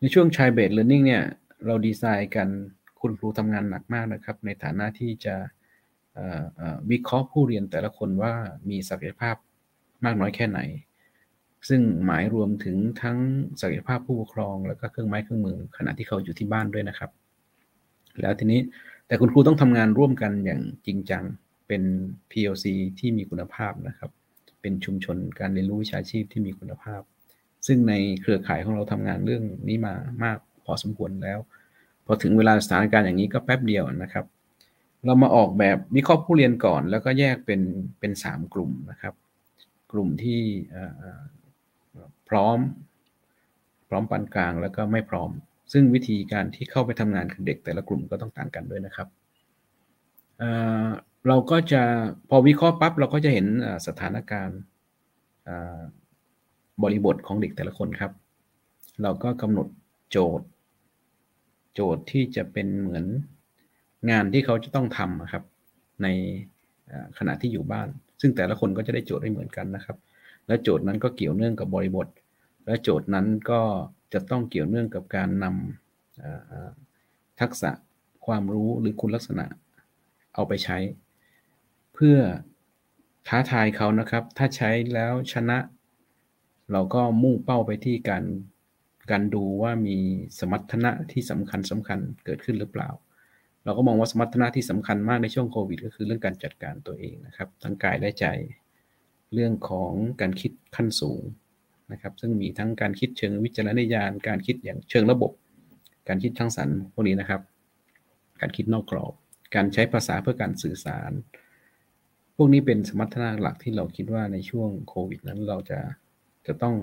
[SPEAKER 3] ในช่วงชายเบสเลอร์นิ่งเนี่ยเราดีไซน์กัน คุณครูทำงานหนักมากนะครับ ในฐานะที่จะวิเคราะห์ผู้เรียนแต่ละคนว่ามีศักยภาพมากน้อยแค่ไหน ซึ่งหมายรวมถึงทั้งศักยภาพผู้ปกครอง แล้วก็เครื่องไม้เครื่องมือ ขณะที่เขาอยู่ที่บ้านด้วยนะครับ แล้วทีนี้แต่คุณครูต้องทำงานร่วมกันอย่างจริงจังเป็น PLC ที่มีคุณภาพนะครับ เป็นชุมชนการเรียนรู้วิชาชีพที่มีคุณภาพ ซึ่งในเครือข่ายของเราทำงานเรื่องนี้มามากพอสมควรแล้ว พอถึงเวลาสถานการณ์อย่างนี้ก็แป๊บเดียวนะครับ เรามาออกแบบวิเคราะห์ผู้เรียนก่อน แล้วก็แยกเป็นเป็นสามกลุ่มนะครับ กลุ่มที่พร้อม พร้อมปานกลางแล้วก็ไม่พร้อม ซึ่งวิธีการที่เข้าไปทำงานกับเด็ก แต่ละกลุ่มก็ต้องต่างกันด้วยนะครับเเราก็จะพอวิเคราะห์ปั๊บเราก็จะเห็นสถานการณ์บริบทของเด็กแต่ละคนครับ เราก็กำหนดโจทย์ โจทย์ที่จะเป็นเหมือนงานที่เขาจะต้องทำครับ ในขณะที่อยู่บ้าน ซึ่งแต่ละคนก็จะได้โจทย์ไม่เหมือนกันนะครับ และโจทย์นั้นก็เกี่ยวเนื่องกับบริบท และโจทย์นั้นก็จะต้องเกี่ยวเนื่องกับการนำทักษะความรู้หรือคุณลักษณะเอาไปใช้ เพื่อท้าทายเขานะครับ ถ้าใช้แล้วชนะ เราก็มุ่งเป้าไปที่การ การดูว่ามีสมรรถนะที่สำคัญสำคัญเกิดขึ้นหรือเปล่า เราก็มองว่าสมรรถนะที่สำคัญมากในช่วงโควิด ก็คือเรื่องการจัดการตัวเองนะครับทั้งกายและใจ เรื่องของการคิดขั้นสูงนะครับ ซึ่งมีทั้งการคิดเชิงวิจารณญาณ การคิดอย่างเชิงระบบ การคิดทั้งสรรพวกนี้นะครับ การคิดนอกกรอบ การใช้ภาษาเพื่อการสื่อสาร พวกนี้เป็นสมรรถนะหลักที่เราคิดว่าในช่วงโควิดนั้นเราจะจะต้อง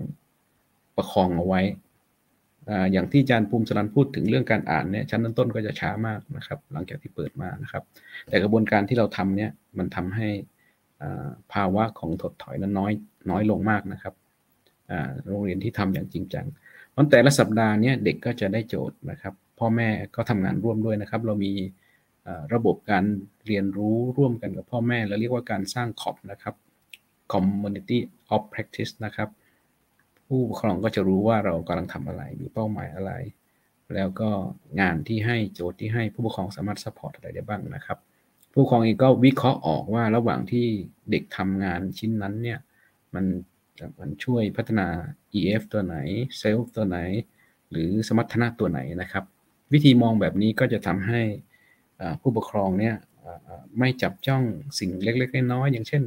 [SPEAKER 3] ประคองเอาไว้ อย่างที่อาจารย์ภูมิสรันพูดถึงเรื่องการอ่านเนี่ยชั้นต้นๆก็จะช้ามากนะครับ หลังจากที่เปิดมานะครับ แต่กระบวนการที่เราทำเนี่ยมันทำให้ภาวะของถดถอยนั้นน้อยน้อยลงมากนะครับโรงเรียนที่ทำอย่างจริงจังวันแต่ละสัปดาห์เนี้เด็กก็จะได้โจทย์นะครับ พ่อแม่ก็ทำงานร่วมด้วยนะครับ เรามีระบบการเรียนรู้ร่วมกันกับพ่อแม่เราเรียกว่าการสร้างคอปนะครับ community of practice นะครับ ผู้ปกครองก็จะรู้ว่าเรากำลังทำอะไรมีเป้าหมายอะไร แล้วก็งานที่ให้โจทย์ที่ให้ผู้ปกครองสามารถ support อะไรได้บ้างนะครับ ผู้ปกครองเองก็วิเคราะห์ออกว่าระหว่างที่เด็กทำงานชิ้นนั้นเนี่ยมันมันช่วยพัฒนา EF ตัวไหน Self ตัวไหน หรือสมรรถนะตัวไหนนะครับ วิธีมองแบบนี้ก็จะทำให้ผู้ปกครองเนี่ยไม่จับจ้องสิ่งเล็ก ๆ น้อยๆอย่างเช่น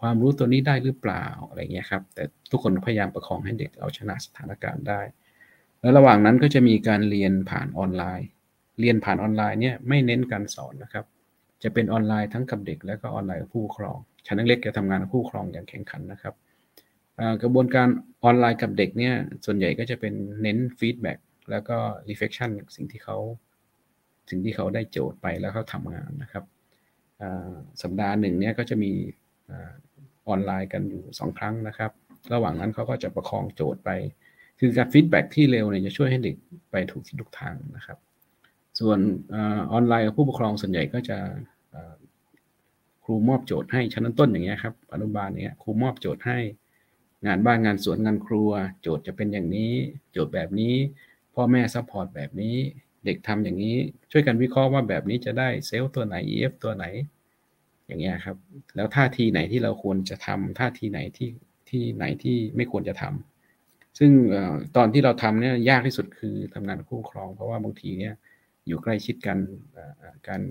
[SPEAKER 3] ความรู้ตัวนี้ได้หรือเปล่าอะไรเงี้ยครับ แต่ทุกคนพยายามประคองให้เด็กเอาชนะสถานการณ์ได้ แล้วระหว่างนั้นก็จะมีการเรียนผ่านออนไลน์ เรียนผ่านออนไลน์เนี่ยไม่เน้นการสอนนะครับ จะเป็นออนไลน์ทั้งกับเด็ก และก็ออนไลน์กับผู้ปกครองชั้นเล็กจะทำงานกับผู้ปกครองอย่างแข็งขันนะครับกระบวนการออนไลน์กับเด็กเนี่ยส่วนใหญ่ก็จะเป็นเน้น feedback แล้วก็ reflection สิ่งที่เขาสิ่งที่เขาได้โจทย์ไปแล้วเขาทำงานนะครับสัปดาห์หนึ่งเนี่ยก็จะมี ออนไลน์กันอยู่สองครั้งนะครับ ระหว่างนั้นเขาก็จะประคองโจทย์ไป คือการ feedback ที่เร็วเนี่ยจะช่วยให้เด็กไปถูกที่ถูกทางนะครับ ส่วนออนไลน์กับผู้ปกครองส่วนใหญ่ก็จะครูมอบโจทย์ให้ชั้นต้นอย่างเงี้ยครับอนุบาลเนี้ยครูมอบโจทย์ให้งานบ้านงานสวนงานครัว โจทย์จะเป็นอย่างนี้ โจทย์แบบนี้ พ่อแม่ support แบบนี้ เด็กทำอย่างนี้ ช่วยกันวิเคราะห์ว่าแบบนี้จะได้เซลล์ตัวไหน EF ตัวไหน อย่างเงี้ยครับ แล้วท่าทีไหนที่เราควรจะทำท่าทีไหนที่ที่ไหนที่ไม่ควรจะทำซึ่งตอนที่เราทำเนี่ยยากที่สุดคือทำงานคู่ครอง เพราะว่าบางทีเนี่ยอยู่ใกล้ชิดกันการ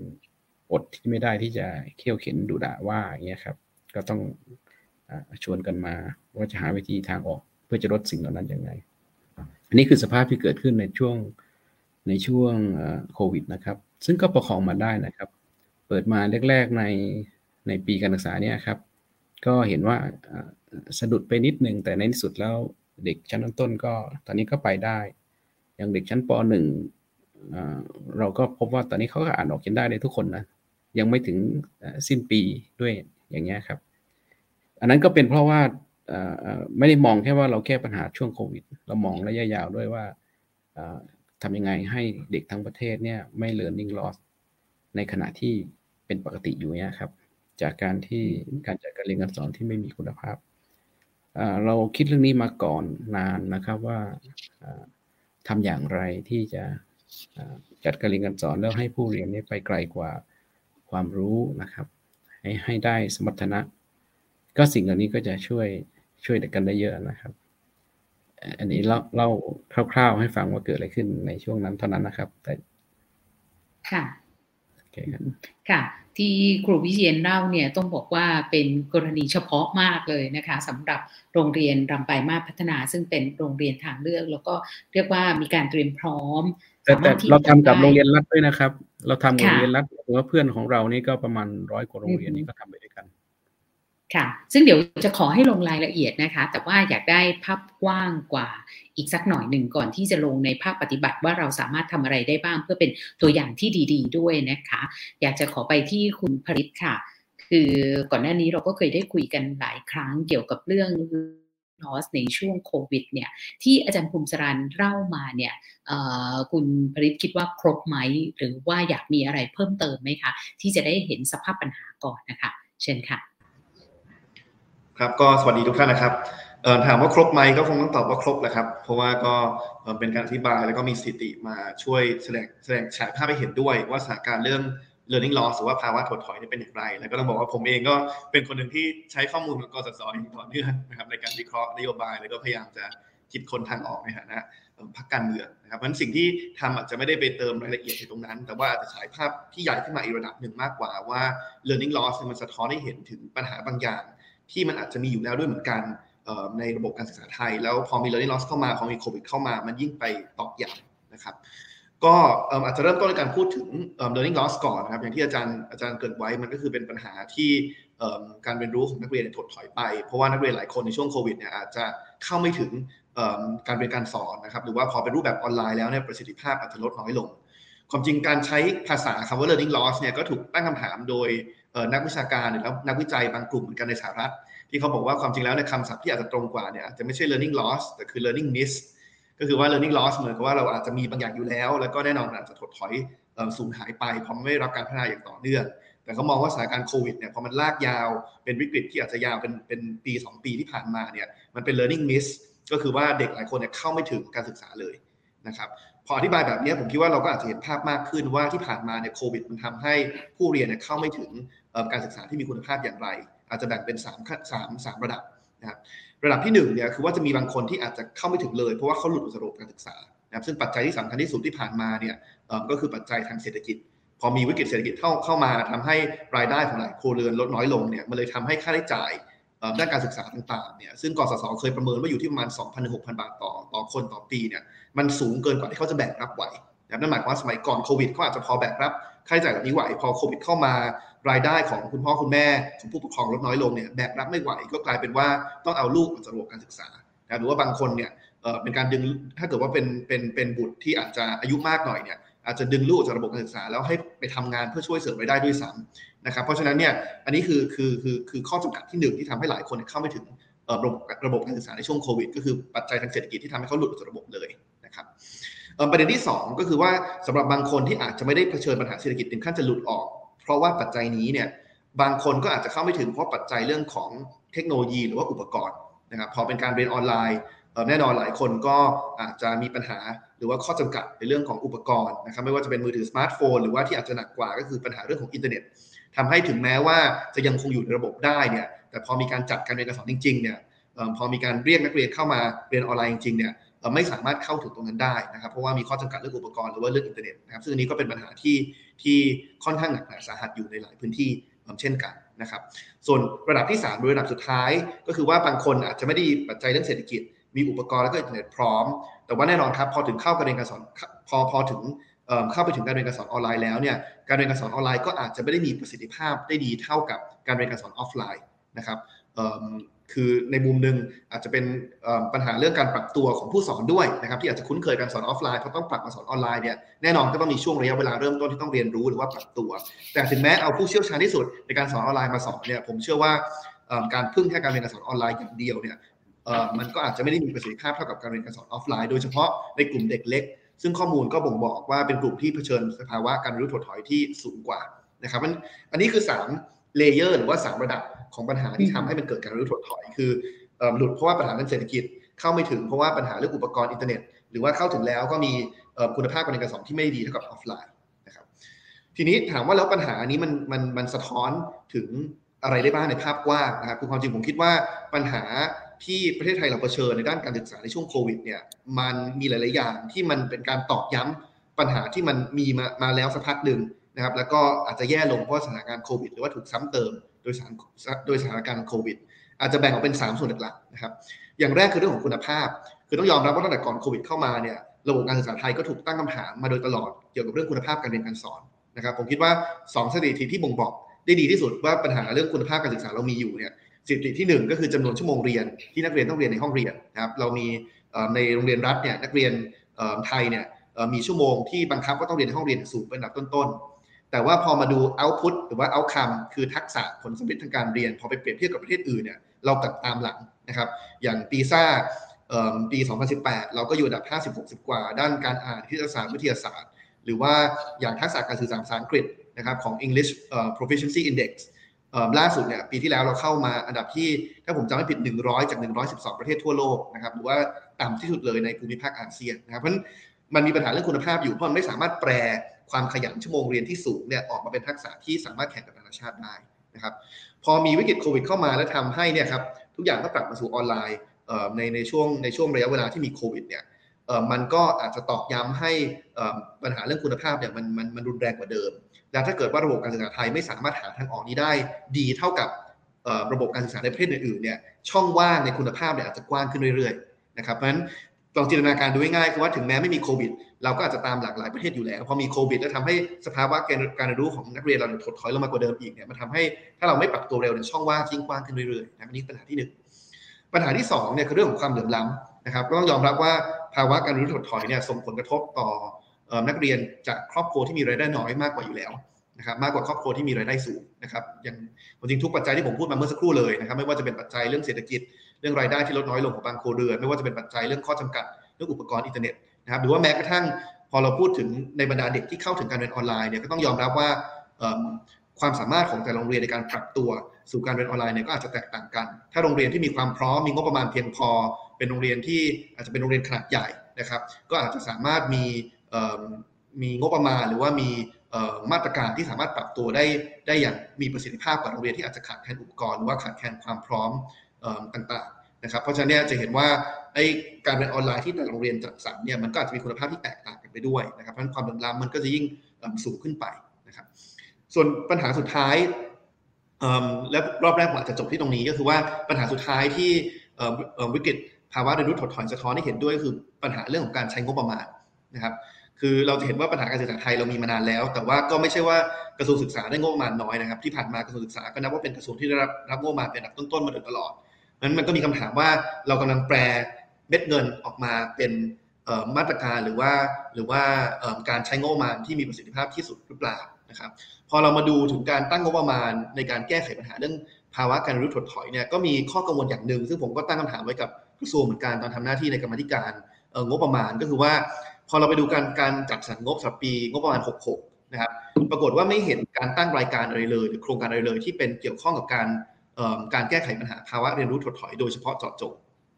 [SPEAKER 3] อดที่ไม่ได้ที่จะเขี่ยวเข็นดุด่าว่าอย่างเงี้ยครับ ก็ต้องชวนกันมาว่าจะหาวิธีทางออก เพื่อจะลดสิ่งเหล่านั้นยังไงอันนี้คือสภาพที่เกิดขึ้นในช่วงในช่วงโควิดนะครับ ซึ่งก็ประคองมาได้นะครับ เปิดมาแรกๆในในปีการศึกษาเนี่ยครับ ก็เห็นว่าสะดุดไปนิดนึงแต่ในที่สุดแล้วเด็กชั้นต้นก็ตอนนี้ก็ไปได้ อย่างเด็กชั้นป .1 เราก็พบว่าตอนนี้เขาก็อ่านออกเขียนได้ในทุกคนนะยังไม่ถึงสิ้นปีด้วยอย่างเงี้ยครับ อันนั้นก็เป็นเพราะว่าไม่ได้มองแค่ว่าเราแก้ปัญหาช่วงโควิด เรามองระยะยาวด้วยว่าทำยังไงให้เด็กทั้งประเทศเนี่ยไม่ learning loss ในขณะที่เป็นปกติอยู่เนี่ยครับ จากการที่การจัดการเรียนการสอนที่ไม่มีคุณภาพ เราคิดเรื่องนี้มาก่อนนานนะครับว่าทำอย่างไรที่จะจัดการเรียนการสอนแล้วให้ผู้เรียนนี้ไปไกลกว่าความรู้นะครับ ให้ให้ได้สมรรถนะ ก็สิ่งเหล่านี้ก็จะช่วยช่วยกันได้เยอะนะครับ อันนี้เล่าเล่าคร่าว ๆ ให้ฟังว่าเกิดอะไรขึ้นในช่วงนั้นเท่านั้นนะครับ แต่
[SPEAKER 1] ค่ะ ค่ะ ที่ครูวิเชียนเล่าเนี่ยต้องบอกว่าเป็นกรณีเฉพาะมากเลยนะคะสำหรับโรงเรียนรำไปมาพัฒนา ซึ่งเป็นโรงเรียนทางเลือก แล้วก็เรียกว่ามีการเตรียมพร้อม
[SPEAKER 3] แต่แต่เราทำกับโรงเรียนรัฐด้วยนะครับ เราทำกับโรงเรียนรัฐหรือว่าเพื่อนของเรานี่ก็ประมาณร้อยกว่าโรงเรียนนี้ก็ทำไปด้วยกัน
[SPEAKER 1] ค่ะ ซึ่งเดี๋ยวจะขอให้ลงรายละเอียดนะคะ แต่ว่าอยากได้ภาพกว้างกว่าอีกสักหน่อยหนึ่งก่อนที่จะลงในภาพปฏิบัติว่าเราสามารถทำอะไรได้บ้างเพื่อเป็นตัวอย่างที่ดีๆด้วยนะคะ อยากจะขอไปที่คุณผลิตค่ะ คือก่อนหน้านี้เราก็เคยได้คุยกันหลายครั้งเกี่ยวกับเรื่องนอสในช่วงโควิดเนี่ยที่อาจารย์ภูมิสรันเล่ามาเนี่ยคุณผลิตคิดว่าครบไหม หรือว่าอยากมีอะไรเพิ่มเติมไหมคะ ที่จะได้เห็นสภาพปัญหาก่อนนะคะ เชิญค่ะ
[SPEAKER 4] ครับก็สวัสดีทุกท่านนะครับถามว่าครบไหมก็คงต้องตอบว่าครบแหละครับ เพราะว่าก็เป็นการอธิบายแล้วก็มีสถิติมาช่วยแสดงแสดงฉายภาพให้เห็นด้วยว่าสถานการณ์เรื่อง learning loss หรือว่าภาวะถดถอยนี่เป็นอย่างไร แล้วก็ต้องบอกว่าผมเองก็เป็นคนหนึ่งที่ใช้ข้อมูลของกสศอย่างต่อเนื่องนะครับในการวิเคราะห์นโยบายแล้วก็พยายามจะคิดคนทางออกในฐานะพรรคการเมืองนะครับเพราะฉะนั้นสิ่งที่ทำอาจจะไม่ได้ไปเติมรายละเอียดในตรงนั้น แต่ว่าอาจจะฉายภาพที่ใหญ่ขึ้นมาอีกระดับหนึ่งมากกว่าว่า learning loss มันสะท้อนให้เห็นถึงปัญหาบางอย่าง ที่มันอาจจะมีอยู่แล้วด้วยเหมือนกันในระบบการศึกษาไทย แล้วพอมี learning loss เข้ามา พอมีโควิดเข้ามา มันยิ่งไปตอกย้ำนะครับ ก็อาจจะเริ่มต้นในการพูดถึง learning loss ก่อนนะครับ อย่างที่อาจารย์อาจารย์เกิดไว้มันก็คือเป็นปัญหาที่การเรียนรู้ของนักเรียนถดถอยไป เพราะว่านักเรียนหลายคนในช่วงโควิดเนี่ยอาจจะเข้าไม่ถึงการเรียนการสอนนะครับ หรือว่าพอเป็นรูปแบบออนไลน์แล้วเนี่ยประสิทธิภาพอาจจะลดน้อยลง ความจริงการใช้ภาษาคำว่า learning loss เนี่ยก็ถูกตั้งคำถามโดย นักวิชาการหรือนักวิจัยบางกลุ่มเหมือนกันในสหรัฐ ที่เขาบอกว่าความจริงแล้วในคำศัพท์ที่อาจจะตรงกว่าเนี่ยจะไม่ใช่ learning loss แต่คือ learning miss ก็คือว่า learning loss เหมือนกับว่าเราอาจจะมีบางอย่างอยู่แล้ว แล้วก็แน่นอนอาจจะถดถอยสูญหายไปเพราะไม่รับการพัฒนาอย่างต่อเนื่อง แต่เขามองว่าสถานการณ์โควิดเนี่ยพอมันลากยาวเป็นวิกฤตที่อาจจะยาวเป็นเป็นปี 2 ปีที่ผ่านมาเนี่ยมันเป็น learning miss ก็คือว่าเด็กหลายคนเนี่ยเข้าไม่ถึงการศึกษาเลยนะครับพออธิบายแบบนี้ผมคิดว่าเราก็อาจจะเห็นภาพมากขึ้นว่าที่ผ่านมาเนี่ยโควิดมันทำให้ผู้เรียนเนี่ยเข้าไม่ถึง การศึกษาที่มีคุณภาพอย่างไร อาจจะแบ่งเป็น3 3 3ระดับนะครับระดับที่1เนี่ยคือว่าจะมีบางคนที่อาจจะเข้าไม่ถึงเลย เพราะว่าเขาหลุดจากระบบการศึกษานะครับซึ่งปัจจัยที่สำคัญที่สุดที่ผ่านมาเนี่ยก็คือปัจจัยทางเศรษฐกิจ พอมีวิกฤตเศรษฐกิจเข้าเข้ามาทำให้รายได้ของหลายครัวเรือนลดน้อยลงเนี่ยมันเลยทำให้ค่าใช้จ่ายด้านการศึกษาต่างๆเนี่ยซึ่งกสศเคยประเมินว่าอยู่ที่ประมาณ 2,000ถึง6,000 บาทต่อต่อคนต่อปีเนี่ยมันสูงเกินกว่าที่เขาจะแบกรับไหวนั่นหมายความว่าสมัยก่อนโควิดเขาอาจจะพอแบกรับค่าใช้จ่ายแบบนี้ไหวพอโควิดเข้ามา รายได้ของคุณพ่อคุณแม่ของผู้ปกครองลดน้อยลงเนี่ยแบกรับไม่ไหวก็กลายเป็นว่าต้องเอาลูกออกจากระบบการศึกษาหรือว่าบางคนเนี่ยเป็นการดึงถ้าเกิดว่าเป็นเป็นเป็นบุตรที่อาจจะอายุมากหน่อยเนี่ยอาจจะดึงลูกจากระบบการศึกษาแล้วให้ไปทำงานเพื่อช่วยเสริมรายได้ด้วยซ้ำนะครับเพราะฉะนั้นเนี่ยอันนี้คือคือคือคือข้อจำกัดที่หนึ่งที่ทำให้หลายคนเข้าไม่ถึงระบบระบบการศึกษาในช่วงโควิด ก็คือปัจจัยทางเศรษฐกิจที่ทำให้เขาหลุดจากระบบเลยนะครับประเด็นที่ 2 ก็คือว่าสำหรับบางคนที่อาจจะไม่ได้เผชิญปัญหาเศรษฐกิจถึงขั้นจะหลุดออก เพราะว่าปัจจัยนี้เนี่ยบางคนก็อาจจะเข้าไม่ถึงเพราะปัจจัยเรื่องของเทคโนโลยีหรือว่าอุปกรณ์นะครับพอเป็นการเรียนออนไลน์แน่นอนหลายคนก็อาจจะมีปัญหาหรือว่าข้อจำกัดในเรื่องของอุปกรณ์นะครับไม่ว่าจะเป็นมือถือสมาร์ทโฟนหรือว่าที่อาจจะหนักกว่าก็คือปัญหาเรื่องของอินเทอร์เน็ตทำให้ถึงแม้ว่าจะยังคงอยู่ในระบบได้เนี่ยแต่พอมีการจัดการเรียนการสอนจริงๆเนี่ยพอมีการเรียกนักเรียนเข้ามาเรียนออนไลน์จริงๆเนี่ยไม่สามารถเข้าถึงตรงนั้นได้นะครับเพราะว่ามีข้อจำกัดเรื่องอุปกรณ์หรือว่าเรื่องอินเทอร์เน็ตนะครับซึ่งอันนี้ก็เป็นปัญหาที่ ที่ค่อนข้างหนักหนาสาหัสอยู่ในหลายพื้นที่เช่นกันนะครับ ส่วนระดับที่3ระดับสุดท้ายก็คือว่าบางคนอาจจะไม่ได้ปัจจัยเรื่องเศรษฐกิจ มีอุปกรณ์แล้วก็อินเทอร์เน็ตพร้อม แต่ว่าแน่นอนครับพอถึงเข้าการเรียนการสอนพอพอถึงเข้าไปถึงการเรียนการสอนออนไลน์แล้วเนี่ยการเรียนการสอนออนไลน์ก็อาจจะไม่ได้มีประสิทธิภาพได้ดีเท่ากับการเรียนการสอนออฟไลน์นะครับ คือในมุมหนึ่งอาจจะเป็นปัญหาเรื่องการปรับตัวของผู้สอนด้วยนะครับที่อาจจะคุ้นเคยการสอนออฟไลน์เขาต้องปรับมาสอนออนไลน์เนี่ยแน่นอนก็ต้องมีช่วงระยะเวลาเริ่มต้นที่ต้องเรียนรู้หรือว่าปรับตัว แต่ถึงแม้เอาผู้เชี่ยวชาญที่สุดในการสอนออนไลน์มาสอนเนี่ยผมเชื่อว่าการพึ่งแค่การเรียนการสอนออนไลน์อย่างเดียวเนี่ยมันก็อาจจะไม่ได้มีประสิทธิภาพเท่ากับการเรียนการสอนออฟไลน์โดยเฉพาะในกลุ่มเด็กเล็ก ซึ่งข้อมูลก็บ่งบอกว่าเป็นกลุ่มที่เผชิญสภาวะการรู้ถดถอยที่สูงกว่านะครับอันนี้คือ3 layer หรือว่า 3 ระดับ ของปัญหาที่ทำให้มันเกิดการรู้ถดถอย คือหลุดเพราะว่าปัญหาเรื่องเศรษฐกิจเข้าไม่ถึงเพราะว่าปัญหาเรื่องอุปกรณ์อินเทอร์เน็ต หรือว่าเข้าถึงแล้วก็มีคุณภาพการเรียนการสอนที่ไม่ดีเท่ากับออฟไลน์นะครับทีนี้ถามว่าแล้วปัญหานี้มันมันมันสะท้อนถึงอะไรได้บ้างในภาพกว้างนะครับคือความจริงผมคิดว่าปัญหาที่ประเทศไทยเราเผชิญในด้านการศึกษาในช่วงโควิดเนี่ยมันมีหลาย ๆ อย่างที่มันเป็นการตอกย้ำำปัญหาที่มันมีมามาแล้วสักพักหนึ่งนะครับแล้วก็อาจจะแย่ลงเพราะสถานการณ์โควิด หรือว่าถูกซ้ำเติม โดยสารโดยสถานการณ์โควิด อาจจะแบ่งออกเป็น 3 ส่วนหลักๆนะครับ อย่างแรกคือเรื่องของคุณภาพ คือต้องยอมรับว่าตั้งแต่ก่อนโควิดเข้ามาเนี่ยระบบการศึกษาไทยก็ถูกตั้งคำถามมาโดยตลอดเกี่ยวกับเรื่องคุณภาพการเรียนการสอนนะครับผมคิดว่า2สถิติที่บ่งบอกได้ดีที่สุดว่าปัญหาเรื่องคุณภาพการศึกษาเรามีอยู่เนี่ยสถิติที่ 1 ก็คือจำนวนชั่วโมงเรียนที่นักเรียนต้องเรียนในห้องเรียนนะครับเรามีในโรงเรียนรัฐเนี่ยนักเรียนไทยเนี่ยมีชั่วโมงที่บังคับก็ต้องเรียนในห้องเรียนสูงเป็นอันดับต้นๆ แต่ว่าพอมาดู output หรือว่า outcome คือทักษะผลสำเร็จทางการเรียน พอไปเปรียบเทียบกับประเทศอื่นเนี่ยเรากลับตามหลังนะครับอย่างปีซ่าปี 2018 เราก็อยู่อันดับ 50-60 กว่า ด้านการอ่านคณิตศาสตร์วิทยาศาสตร์ หรือว่าอย่างทักษะการสื่อสารภาษาอังกฤษนะครับของ English Proficiency Index ล่าสุดเนี่ยปีที่แล้วเราเข้ามาอันดับที่ ถ้าผมจำไม่ผิด 100 จาก 112 ประเทศทั่วโลกนะครับหรือว่าต่ำที่สุดเลยในภูมิภาคอาเซียนนะครับเพราะมันมีปัญหาเรื่องคุณภาพอยู่เพราะมันไม่สามารถแปล ความขยันชั่วโมงเรียนที่สูงเนี่ยออกมาเป็นทักษะที่สามารถแข่งกับนานาชาติได้นะครับพอมีวิกฤตโควิดเข้ามาแล้วทำให้เนี่ยครับทุกอย่างก็กลับมาสู่ออนไลน์ในในช่วงในช่วงระยะเวลาที่มีโควิดเนี่ยมันก็อาจจะตอกย้ำให้ปัญหาเรื่องคุณภาพเนี่ยมันมันมันรุนแรงกว่าเดิม แล้วถ้าเกิดว่าระบบการศึกษาไทยไม่สามารถหาทางออกนี้ได้ ดีเท่ากับระบบการศึกษาในประเทศอื่นๆเนี่ยช่องว่างในคุณภาพเนี่ยอาจจะกว้างขึ้นเรื่อยๆนะครับเพราะฉะนั้นลองจินตนาการดูง่ายๆคือว่าถึงแม้ไม่มีโควิด เราก็อาจจะตามหลากหลายประเทศอยู่แล้วพอมีโควิด แล้วทำให้สภาวะการการเรียนรู้ของนักเรียนเราถดถอยลงมากว่าเดิมอีกเนี่ยมันทำให้ถ้าเราไม่ปรับตัวเร็วเนี่ยช่องว่างยิ่งกว้างขึ้นเรื่อยๆนะนี่ปัญหาที่หนึ่งปัญหาที่2เนี่ยคือเรื่องของความเหลื่อมล้ำนะครับก็ต้องยอมรับว่าภาวะการเรียนรู้ถดถอยเนี่ยส่งผลกระทบต่อนักเรียนจากครอบครัวที่มีรายได้น้อยมากกว่าอยู่แล้วนะครับมากกว่าครอบครัวที่มีรายได้สูงนะครับอย่างจริงทุกปัจจัยที่ผมพูดมาเมื่อสักครู่เลยนะครับไม่ว่าจะเป็นปัจจัยเรื่องเศรษฐกิจเรื่องรายได้ที่ลดน้อยลงของบางครเรือนไม่ว่าจะเป็นปัจจัยเรื่องข้อจำกัดเรื่องอุปกรณ์อินเทอร์เน็ต นะครับหรือว่าแม้กระทั่งพอเราพูดถึงในบรรดาเด็กที่เข้าถึงการเรียนออนไลน์เนี่ยก็ต้องยอมรับว่าความสามารถของแต่โรงเรียนในการปรับตัวสู่การเรียนออนไลน์เนี่ยก็อาจจะแตกต่างกัน ถ้าโรงเรียนที่มีความพร้อมมีงบประมาณเพียงพอ เป็นโรงเรียนที่อาจจะเป็นโรงเรียนขนาดใหญ่นะครับ ก็อาจจะสามารถมีมีงบประมาณหรือว่ามีมาตรการที่สามารถปรับตัวได้ได้อย่างมีประสิทธิภาพกว่าโรงเรียนที่อาจจะขาดแคลนอุปกรณ์หรือว่าขาดแคลนความพร้อมต่าง นะครับเพราะฉะนั้นจะเห็นว่าไอ้การเรียนออนไลน์ที่แต่โรงเรียนจัดสรรเนี่ยมันก็อาจจะมีคุณภาพที่แตกต่างกันไปด้วยนะครับเพราะฉะนั้นความเหลื่อมล้ำมันก็จะยิ่งสูงขึ้นไปนะครับส่วนปัญหาสุดท้ายและรอบแรกผมอาจจะจบที่ตรงนี้ก็คือว่าปัญหาสุดท้ายที่วิกฤตภาวะเรียนรู้ถดถอยสะท้อนให้เห็นด้วยคือปัญหาเรื่องของการใช้งบประมาณนะครับคือเราจะเห็นว่าปัญหาการศึกษาไทยเรามีมานานแล้ว แต่ว่าก็ไม่ใช่ว่ากระทรวงศึกษาได้งบประมาณน้อยนะครับที่ผ่านมากระทรวงศึกษาก็นับว่าเป็นกระทรวงที่ได้รับรับงบประมาณเป็นอันดับต้นๆมาโดยตลอด นั้นมันก็มีคำถามว่าเรากำลังแปลเม็ดเงินออกมาเป็นมาตรการหรือว่าหรือว่าการใช้งบประมาณที่มีประสิทธิภาพที่สุดหรือเปล่านะครับ พอเรามาดูถึงการตั้งงบประมาณในการแก้ไขปัญหาเรื่องภาวะการรู้ถดถอยเนี่ยก็มีข้อกังวลอย่างหนึ่ง ซึ่งผมก็ตั้งคำถามไว้กับกระทรวงเหมือนกันตอนทำหน้าที่ในกรรมธิการงบประมาณก็คือว่า พอเราไปดูการการจัดสรรงบสัปปีงบประมาณ 66 นะครับ ปรากฏว่าไม่เห็นการตั้งรายการอะไรเลย หรือโครงการอะไรเลย ที่เป็นเกี่ยวข้องกับการ การแก้ไขปัญหาภาวะเรียนรู้ถดถอยโดยเฉพาะเจาะจง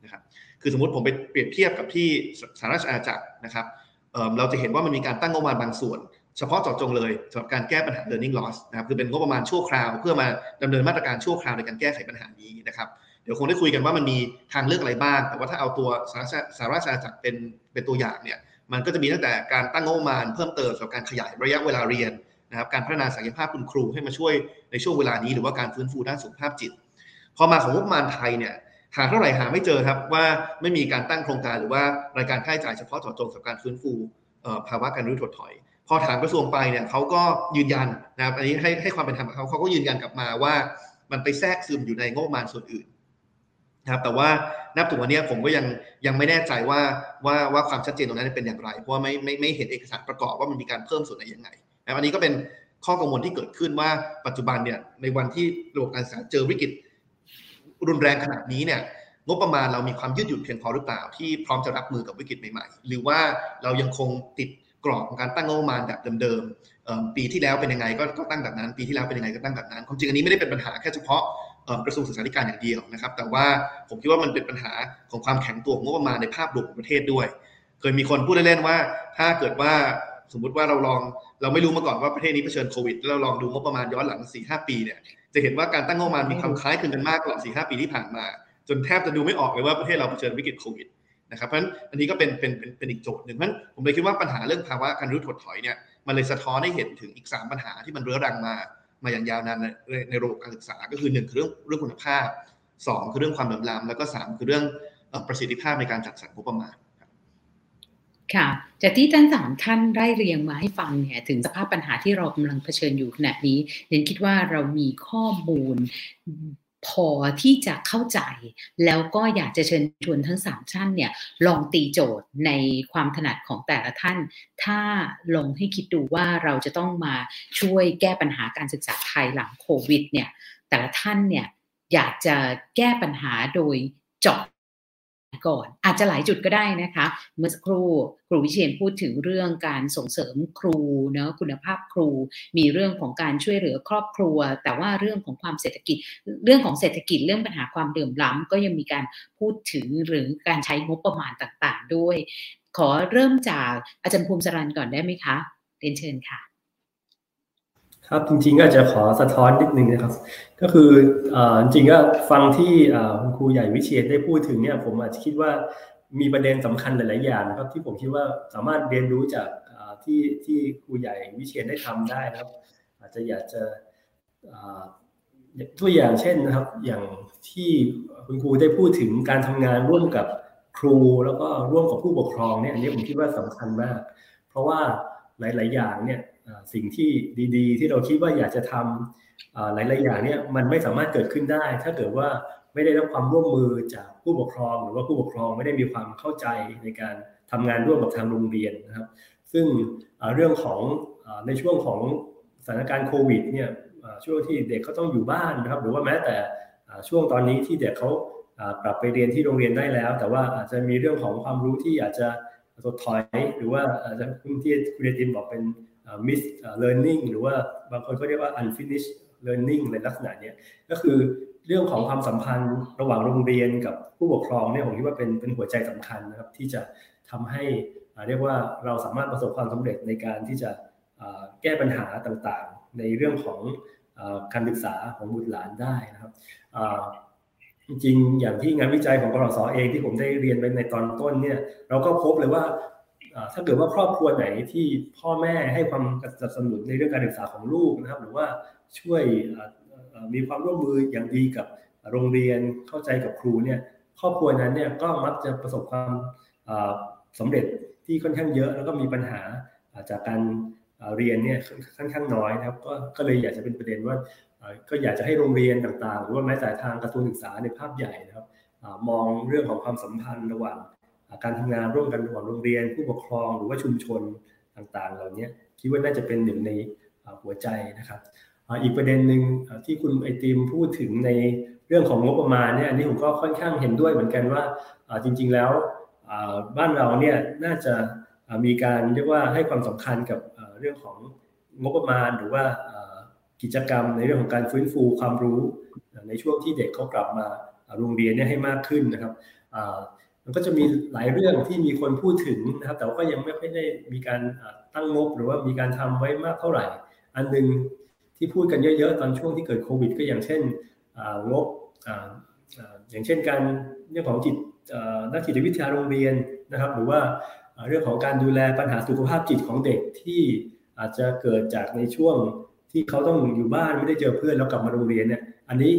[SPEAKER 4] นะครับคือสมมติผมไปเปรียบเทียบกับที่สหรัฐอาณาจักรนะครับเราจะเห็นว่ามันมีการตั้งงบประมาณบางส่วน เฉพาะเจาะจงเลยสำหรับการแก้ปัญหา learning loss นะครับคือเป็นงบประมาณชั่วคราว เพื่อมาดำเนินมาตรการชั่วคราวในการแก้ไขปัญหานี้นะครับเดี๋ยวคงได้คุยกันว่ามันมีทางเลือกอะไรบ้าง แต่ว่าถ้าเอาตัวสารราชอาณาจักรเป็นเป็นตัวอย่างเนี่ยมันก็จะมีตั้งแต่การตั้งงบประมาณเพิ่มเติมสำหรับการขยายระยะเวลาเรียน นะครับการพัฒนาศักยภาพคุณครูให้มาช่วยในช่วงเวลานี้ หรือว่าการฟื้นฟูด้านสุขภาพจิต พอมาของงบประมาณไทยเนี่ยหาเท่าไหร่หาไม่เจอครับว่าไม่มีการตั้งโครงการหรือว่ารายการค่าใช้จ่ายเฉพาะเจาะจงสำหรับการฟื้นฟูภาวะการรู้ถดถอย พอถามกระทรวงไปเนี่ยเขาก็ยืนยันนะครับอันนี้ให้ให้ความเป็นธรรมเขาเขาก็ยืนยันกลับมาว่ามันไปแทรกซึมอยู่ในงบประมาณส่วนอื่นนะครับแต่ว่านับถึงวันนี้ผมก็ยังยังไม่แน่ใจว่าว่าว่าความชัดเจนตรงนั้นเป็นอย่างไร เพราะว่าไม่ไม่ไม่เห็นเอกสารประกอบว่ามันมีการเพิ่มส่วนไหนยังไง นะอันนี้ก็เป็นข้อกังวลที่เกิดขึ้นว่าปัจจุบันเนี่ยในวันที่ระบบการศึกษาเจอวิกฤตรุนแรงขนาดนี้เนี่ยงบประมาณเรามีความยืดหยุ่นเพียงพอหรือเปล่า ที่พร้อมจะรับมือกับวิกฤตใหม่ๆ หรือว่าเรายังคงติดกรอบของการตั้งงบประมาณแบบเดิมๆปีที่แล้วเป็นยังไงก็ตั้งแบบนั้น ปีที่แล้วเป็นยังไงก็ตั้งแบบนั้นความจริงอันนี้ไม่ได้เป็นปัญหาแค่เฉพาะกระทรวงศึกษาธิการอย่างเดียวนะครับ แต่ว่าผมคิดว่ามันเป็นปัญหาของความแข็งตัวงบประมาณในภาพรวมของประเทศด้วย เคยมีคนพูดเล่นๆว่า ถ้าเกิดว่า สมมุติว่าเราลองเราไม่รู้มาก่อนว่าประเทศนี้เผชิญโควิดแล้วเราลองดูงบประมาณย้อนหลัง4-5หปีเนี่ยจะเห็นว่าการตั้งงบประมาณมีความคล้ายคลึงกันมากตลอด4-5ปีที่ผ่านมา จนแทบจะดูไม่ออกเลยว่าประเทศเราเผชิญวิกฤตโควิดนะครับเพราะฉะนั้นอันนี้ก็เป็นเป็นเป็นเป็นอีกโจทย์หนึ่งเพราะฉะนั้นผมเลยคิดว่าปัญหาเรื่องภาวะการรู้ถดถอยเนี่ยมันเลยสะท้อนให้เห็นถึงอีก 3 ปัญหาที่มันเรื้อรังมามาอย่างยาวนานในในระบบการศึกษาก็คือ 1 คือเรื่องเรื่องคุณภาพ 2 คือเรื่องความเหลื่อมล้ำแล้วก็ 3 คือเรื่องประสิทธิภาพในการจัดสรรงบประมาณ
[SPEAKER 1] ค่ะ จากที่ท่านสามท่านได้เรียงมาให้ฟังเนี่ยถึงสภาพปัญหาที่เรากำลังเผชิญอยู่ขณะนี้เรนคิดว่าเรามีข้อมูลพอที่จะเข้าใจ แล้วก็อยากจะเชิญชวนทั้งสามท่านเนี่ยลองตีโจทย์ในความถนัดของแต่ละท่าน ถ้าลองให้คิดดูว่าเราจะต้องมาช่วยแก้ปัญหาการศึกษาไทยหลังโควิดเนี่ยแต่ละท่านเนี่ยอยากจะแก้ปัญหาโดยเจาะ ก่อน อาจจะหลายจุดก็ได้นะคะ เมื่อสักครู่ครูวิเชียนพูดถึงเรื่องการส่งเสริมครูเนาะคุณภาพครู มีเรื่องของการช่วยเหลือครอบครัว แต่ว่าเรื่องของความเศรษฐกิจ เรื่องของเศรษฐกิจเรื่องปัญหาความเดือมล้ำก็ยังมีการพูดถึงหรือการใช้งบประมาณต่างๆ ด้วย ขอเริ่มจากอาจารย์ภูมิสรันก่อนได้ไหมคะเรียนเชิญค่ะ
[SPEAKER 2] ครับจริงๆก็จะขอสะท้อนนิดนึงนะครับ ก็คือจริงๆก็ฟังที่คุณครูใหญ่วิเชียนได้พูดถึงเนี่ยผมอาจจะคิดว่ามีประเด็นสำคัญหลาย ๆ อย่างนะครับ ที่ผมคิดว่าสามารถเรียนรู้จากที่ที่ครูใหญ่วิเชียนได้ทำได้นะครับ อาจจะอยากจะตัวอย่างเช่นนะครับ อย่างที่คุณครูได้พูดถึงการทำงานร่วมกับครูแล้วก็ร่วมกับผู้ปกครองเนี่ยอันนี้ผมคิดว่าสำคัญมาก เพราะว่าหลาย ๆ อย่างเนี่ย สิ่งที่ดีๆ ที่เราคิดว่าอยากจะทำหลายๆอย่างเนี่ยมันไม่สามารถเกิดขึ้นได้ ถ้าเกิดว่าไม่ได้รับความร่วมมือจากผู้ปกครอง หรือว่าผู้ปกครองไม่ได้มีความเข้าใจในการทำงานร่วมกับทางโรงเรียนนะครับ ซึ่งเรื่องของในช่วงของสถานการณ์โควิดเนี่ยช่วงที่เด็กเขาต้องอยู่บ้านนะครับ หรือว่าแม้แต่ช่วงตอนนี้ที่เด็กเขากลับไปเรียนที่โรงเรียนได้แล้ว แต่ว่าอาจจะมีเรื่องของความรู้ที่อาจจะถดถอย หรือว่าอาจจะที่คุณเดติมบอกเป็น miss learning หรือว่าบางคนก็เรียกว่า unfinished learning ในลักษณะนี้ก็คือเรื่องของความสัมพันธ์ระหว่างโรงเรียนกับผู้ปกครองเนี่ยผมคิดว่าเป็นเป็นหัวใจสำคัญนะครับที่จะทำให้เรียกว่าเราสามารถประสบความสำเร็จในการที่จะแก้ปัญหาต่างๆ ในเรื่องของการศึกษาของบุตรหลานได้นะครับจริงอย่างที่งานวิจัยของกรสอเองที่ผมได้เรียนไปในตอนต้นเนี่ยเราก็พบเลยว่า ถ้าเกิดว่าครอบครัวไหนที่พ่อแม่ให้ความสนับสนุนในเรื่องการศึกษาของลูกนะครับ หรือว่าช่วยมีความร่วมมืออย่างดีกับโรงเรียนเข้าใจกับครูเนี่ยครอบครัวนั้นเนี่ยก็มักจะประสบความสำเร็จที่ค่อนข้างเยอะ แล้วก็มีปัญหาจากการเรียนเนี่ยค่อนข้างน้อยนะครับก็ก็เลยอยากจะเป็นประเด็นว่าก็อยากจะให้โรงเรียนต่างๆ หรือว่าแม้แต่ทางกระทรวงศึกษาในภาพใหญ่นะครับมองเรื่องของความสัมพันธ์ระหว่าง การทำงานร่วมกันระหว่างโรงเรียน ผู้ปกครองหรือว่าชุมชนต่างๆ เหล่านี้คิดว่าน่าจะเป็นหนึ่งในหัวใจนะครับอีกประเด็นหนึ่งที่คุณไอติมพูดถึงในเรื่องของงบประมาณเนี่ยอันนี้ผมก็ค่อนข้างเห็นด้วยเหมือนกันว่าจริง ๆแล้วบ้านเราเนี่ยน่าจะมีการเรียกว่าให้ความสำคัญกับเรื่องของงบประมาณหรือว่ากิจกรรมในเรื่องของการฟื้นฟูความรู้ในช่วงที่เด็กเขากลับมาโรงเรียนเนี่ยให้มากขึ้นนะครับ มันก็จะมีหลายเรื่องที่มีคนพูดถึงนะครับ แต่ก็ยังไม่ค่อยได้มีการตั้งงบหรือว่ามีการทำไว้มากเท่าไหร่ อันหนึ่งที่พูดกันเยอะๆ ตอนช่วงที่เกิดโควิด ก็อย่างเช่นงบอย่างเช่นการเรื่องของจิตนักจิตวิทยาโรงเรียนนะครับ หรือว่าเรื่องของการดูแลปัญหาสุขภาพจิตของเด็กที่อาจจะเกิดจากในช่วงที่เขาต้องอยู่บ้านไม่ได้เจอเพื่อนแล้วกลับมาโรงเรียนเนี่ย อันนี้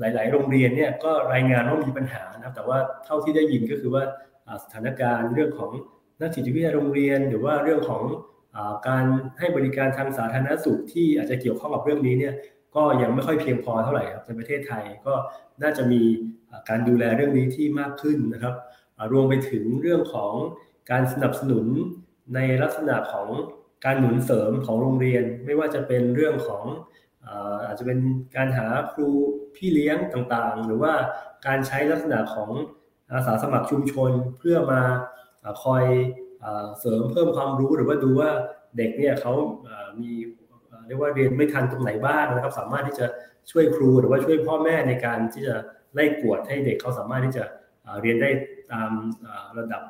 [SPEAKER 2] หลาย ๆ โรงเรียนเนี่ยก็รายงานว่ามีปัญหานะครับ แต่ว่าเท่าที่ได้ยินก็คือว่าสถานการณ์เรื่องของนักจิตวิทยาโรงเรียน หรือว่าเรื่องของการให้บริการทางสาธารณสุขที่อาจจะเกี่ยวข้องกับเรื่องนี้เนี่ยก็ยังไม่ค่อยเพียงพอเท่าไหร่ครับในประเทศไทยก็น่าจะมีการดูแลเรื่องนี้ที่มากขึ้นนะครับรวมไปถึงเรื่องของการสนับสนุนในลักษณะของการหนุนเสริมของโรงเรียน ไม่ว่าจะเป็นเรื่องของ อาจจะเป็นการหาครูพี่เลี้ยงต่างๆ หรือว่าการใช้ลักษณะของอาสาสมัครชุมชนเพื่อมาคอยเสริมเพิ่มความรู้หรือว่าดูว่าเด็กเนี่ยเขามีเรียกว่าเรียนไม่ทันตรงไหนบ้างนะครับ สามารถที่จะช่วยครูหรือว่าช่วยพ่อแม่ในการที่จะไล่กวดให้เด็กเขาสามารถที่จะเรียนได้ตามระดับ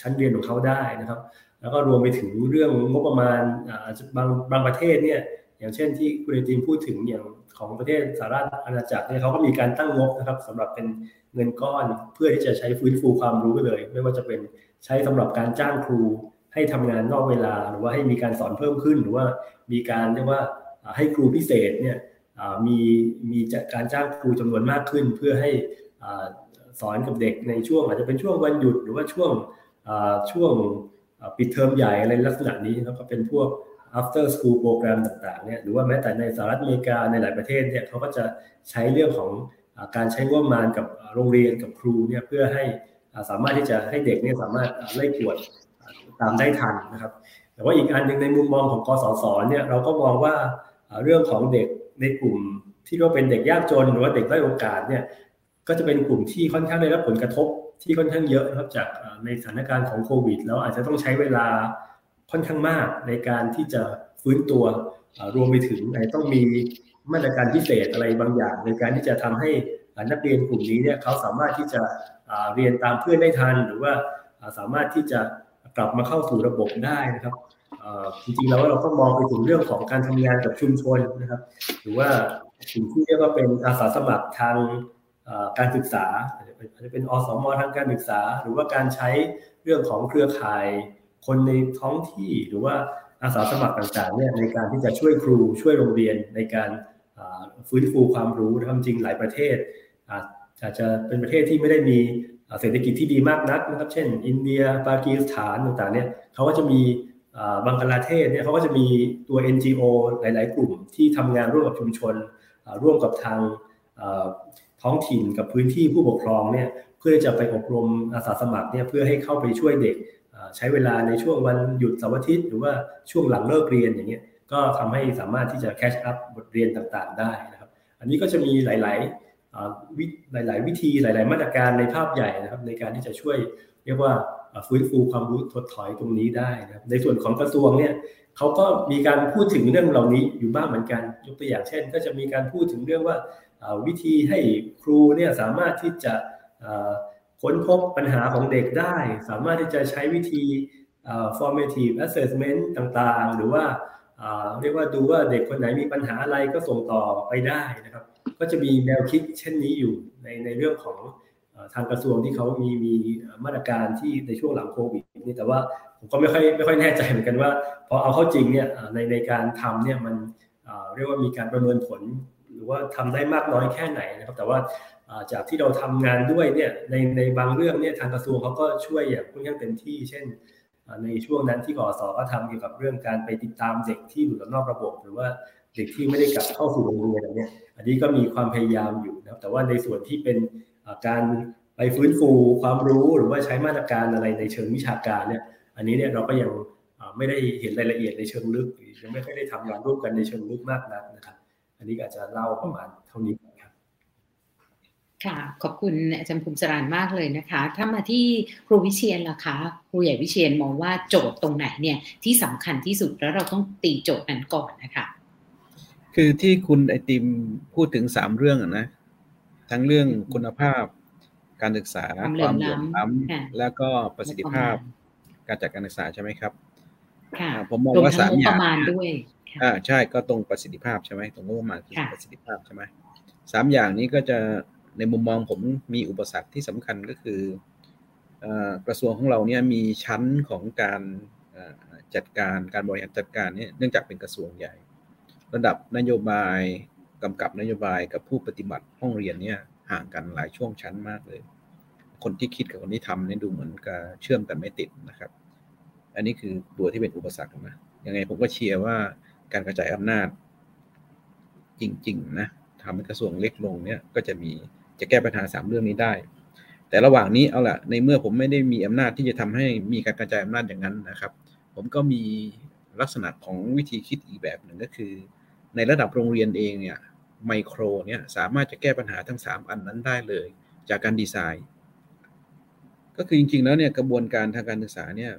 [SPEAKER 2] ชั้นเรียนของเขาได้นะครับ แล้วก็รวมไปถึงเรื่องงบประมาณบางบางประเทศเนี่ย อย่างเช่นที่คุณเอติมพูดถึงอย่างของประเทศสหรัฐอาณาจักรเนี่ยเขาก็มีการตั้งงบนะครับสำหรับเป็นเงินก้อนเพื่อที่จะใช้ฟื้นฟูความรู้ไปเลย ไม่ว่าจะเป็นใช้สำหรับการจ้างครู ให้ทำงานนอกเวลาหรือว่าให้มีการสอนเพิ่มขึ้น หรือว่ามีการเรียกว่าให้ครูพิเศษเนี่ยมีมีการจ้างครูจำนวนมากขึ้น เพื่อให้สอนกับเด็กในช่วง อาจจะเป็นช่วงวันหยุดหรือว่าช่วงช่วงปิดเทอมใหญ่อะไรลักษณะนี้นะครับก็เป็นพวก after school program ต่างๆเนี่ยหรือว่าแม้แต่ในสหรัฐอเมริกาในหลายประเทศเนี่ยเขาก็จะใช้เรื่องของการใช้งบประมาณกับโรงเรียนกับครูเนี่ยเพื่อให้สามารถที่จะให้เด็กเนี่ยสามารถไล่กวดตามได้ทันนะครับ แต่ว่าอีกอันหนึ่งในมุมมองของกสศเนี่ยเราก็มองว่าเรื่องของเด็กในกลุ่มที่ก็เป็นเด็กยากจนหรือว่าเด็กด้อยโอกาสเนี่ยก็จะเป็นกลุ่มที่ค่อนข้างได้รับผลกระทบที่ค่อนข้างเยอะนะครับจากในสถานการณ์ของโควิดแล้วอาจจะต้องใช้เวลา ค่อนข้างมากในการที่จะฟื้นตัวรวมไปถึงต้องมีมาตรการพิเศษอะไรบางอย่าง ในการที่จะทำให้นักเรียนกลุ่มนี้เนี่ยเขาสามารถที่จะเรียนตามเพื่อนได้ทัน หรือว่าสามารถที่จะกลับมาเข้าสู่ระบบได้นะครับจริงๆแล้วเราต้องมองไปถึงเรื่องของการทำงานกับชุมชนนะครับ หรือว่าสิ่งที่เรียกว่าเป็นอาสาสมัครทางการศึกษาอาจจะเป็นอสมทางการศึกษา หรือว่าการใช้เรื่องของเครือข่าย คนในท้องที่หรือว่าอาสาสมัครต่างๆเนี่ยในการที่จะช่วยครูช่วยโรงเรียนในการฟื้นฟูความรู้นะครับจริงหลายประเทศ อาจจะเป็นประเทศที่ไม่ได้มีเศรษฐกิจที่ดีมากนักนะครับเช่น อินเดียปากีสถานต่างๆเนี่ยเขาก็จะมีบังกลาเทศเนี่ยเขาก็จะมีตัว NGO หลาย ๆ กลุ่มที่ทำงานร่วมกับชุมชน ร่วมกับทางท้องถิ่นกับพื้นที่ผู้ปกครองเนี่ยเพื่อจะไปอบรมอาสาสมัครเนี่ยเพื่อให้เข้าไปช่วยเด็ก ใช้เวลาในช่วงวันหยุดเสาร์อาทิตย์หรือว่าช่วงหลังเลิกเรียนอย่างเงี้ยก็ทำให้สามารถที่จะแคชอัพบทเรียนต่างๆ ได้นะครับอันนี้ก็จะมีหลายๆวิหลาย ๆ วิธีหลาย ๆ มาตรการในภาพใหญ่นะครับในการที่จะช่วยเรียกว่าฟื้นฟูความรู้ถดถอยตรงนี้ได้นะครับในส่วนของกระทรวงเนี่ยเขาก็มีการพูดถึงเรื่องเหล่านี้อยู่บ้างเหมือนกันยกตัวอย่างเช่น ก็จะมีการพูดถึงเรื่องว่าวิธีให้ครูเนี่ยสามารถที่จะ ค้นพบปัญหาของเด็กได้ สามารถที่จะใช้วิธี formative assessment ต่างๆ หรือว่าเรียกว่าดูว่าเด็กคนไหนมีปัญหาอะไรก็ส่งต่อไปได้นะครับ ก็จะมีแนวคิดเช่นนี้อยู่ในในเรื่องของทางกระทรวงที่เขามีมีมาตรการที่ในช่วงหลังโควิดนี่แต่ว่าผมก็ไม่ค่อยไม่ค่อยแน่ใจเหมือนกันว่าพอเอาเข้าจริงเนี่ยในในการทำเนี่ยมันเรียกว่ามีการประเมินผล หรือว่าทำได้มากน้อยแค่ไหนนะครับ แต่ว่า จากที่เราทำงานด้วยเนี่ยในในบางเรื่องเนี่ยทางกระทรวงเขาก็ช่วยอย่างค่อนข้างเต็มที่ เช่น ในช่วงนั้นที่กอสก็ทำเกี่ยวกับเรื่องการไปติดตามเด็กที่อยู่นอกระบบ หรือว่าเด็กที่ไม่ได้กลับเข้าสู่โรงเรียนอะไรเนี่ยอันนี้ก็มีความพยายามอยู่นะครับแต่ว่าในส่วนที่เป็นการไปฟื้นฟูความรู้หรือว่าใช้มาตรการอะไรในเชิงวิชาการเนี่ยอันนี้เนี่ยเราก็ยังไม่ได้เห็นรายละเอียดในเชิงลึกยังไม่ค่อยได้ทำงานร่วมกันในเชิงลึกมากนักนะครับ อันนี้อาจจะเล่าประมาณเท่านี้ ครับ
[SPEAKER 1] ค่ะ ขอบคุณอาจารย์ภูมิสรานมากเลยนะคะ ถ้ามาที่ครูวิเชียนล่ะคะครูใหญ่วิเชียนมองว่าโจทย์ตรงไหนเนี่ยที่สำคัญที่สุดแล้วเราต้องตีโจทย์นั้นก่อนนะคะ
[SPEAKER 3] คือที่คุณไอติมพูดถึงสามเรื่องนะ ทั้งเรื่องคุณภาพ การศึกษาความเหลื่อมล้ำแล้วก็ประสิทธิภาพ การจัดการศึกษาใช่ไหมครับผมมองว่าสามอย่างด้วยอ่าใช่ก็ตรงประสิทธิภาพใช่ไหมตรงงบประมาณคือประสิทธิภาพใช่ไหมสามอย่างนี้ก็จะ ในมุมมองผมมีอุปสรรคที่สำคัญก็คือกระทรวงของเราเนี่ยมีชั้นของการจัดการการบริหารจัดการเนี่ยเนื่องจากเป็นกระทรวงใหญ่ ระดับนโยบายกำกับนโยบายกับผู้ปฏิบัติห้องเรียนเนี่ยห่างกันหลายช่วงชั้นมากเลย คนที่คิดกับคนที่ทำเนี่ยดูเหมือนกับเชื่อมกันไม่ติดนะครับ อันนี้คือตัวที่เป็นอุปสรรคนะยังไงผมก็เชียร์ว่าการกระจายอำนาจจริง ๆ นะทำให้กระทรวงเล็กลงเนี่ยก็จะมี จะแก้ปัญหาสามเรื่องนี้ได้ แต่ระหว่างนี้เอาละในเมื่อผมไม่ได้มีอำนาจที่จะทำให้มีการกระจายอำนาจอย่างนั้นนะครับ ผมก็มีลักษณะของวิธีคิดอีกแบบหนึ่งก็คือ ในระดับโรงเรียนเองเนี่ยไมโครเนี่ยสามารถจะแก้ปัญหาทั้ง 3 อันนั้นได้เลย จากการดีไซน์ ก็คือจริงๆแล้วเนี่ยกระบวนการทางการศึกษาเนี่ย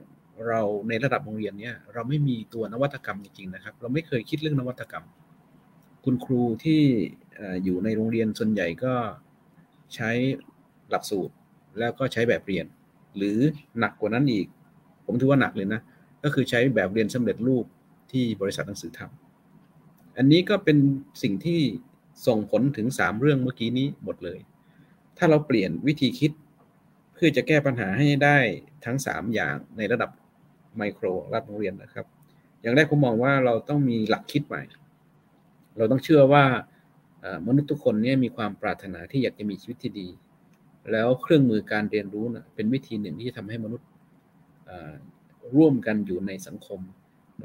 [SPEAKER 3] เราในระดับโรงเรียนเนี่ยเราไม่มีตัวนวัตกรรมจริงๆนะครับ เราไม่เคยคิดเรื่องนวัตกรรม คุณครูที่อยู่ในโรงเรียนส่วนใหญ่ก็ ใช้หลักสูตรแล้วก็ใช้แบบเรียน หรือหนักกว่านั้นอีก ผมถือว่าหนักเลยนะ ก็คือใช้แบบเรียนสำเร็จรูปที่บริษัทหนังสือทำอันนี้ก็เป็นสิ่งที่ส่งผลถึง 3 เรื่องเมื่อกี้นี้หมดเลย ถ้าเราเปลี่ยนวิธีคิด เพื่อจะแก้ปัญหาให้ได้ทั้ง 3 อย่างในระดับไมโครระดับโรงเรียนนะครับ อย่างแรกผมมองว่าเราต้องมีหลักคิดใหม่ เราต้องเชื่อว่า มนุษย์ทุกคนเนี่ยมีความปรารถนาที่อยากจะมีชีวิตที่ดี แล้วเครื่องมือการเรียนรู้นะเป็นวิธีหนึ่งที่จะทำให้มนุษย์ร่วมกันอยู่ในสังคม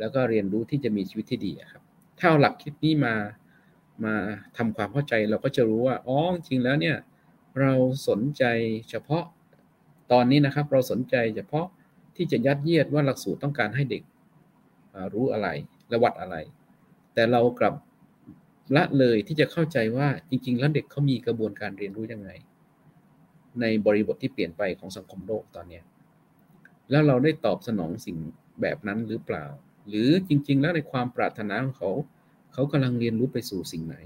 [SPEAKER 3] แล้วก็เรียนรู้ที่จะมีชีวิตที่ดีครับ ถ้าเอาหลักคิดนี้มามาทำความเข้าใจเราก็จะรู้ว่าอ๋อจริงแล้วเนี่ยเราสนใจเฉพาะตอนนี้นะครับ เราสนใจเฉพาะที่จะยัดเยียดว่าหลักสูตรต้องการให้เด็กรู้อะไรและวัดอะไร แต่เรากลับ ละเลยที่จะเข้าใจว่าจริง ๆ แล้วเด็กเขามีกระบวนการเรียนรู้ยังไง ในบริบทที่เปลี่ยนไปของสังคมโลกตอนนี้แล้วเราได้ตอบสนองสิ่งแบบนั้นหรือเปล่า หรือจริง ๆ แล้วในความปรารถนาของเขา เขากำลังเรียนรู้ไปสู่สิ่งไหน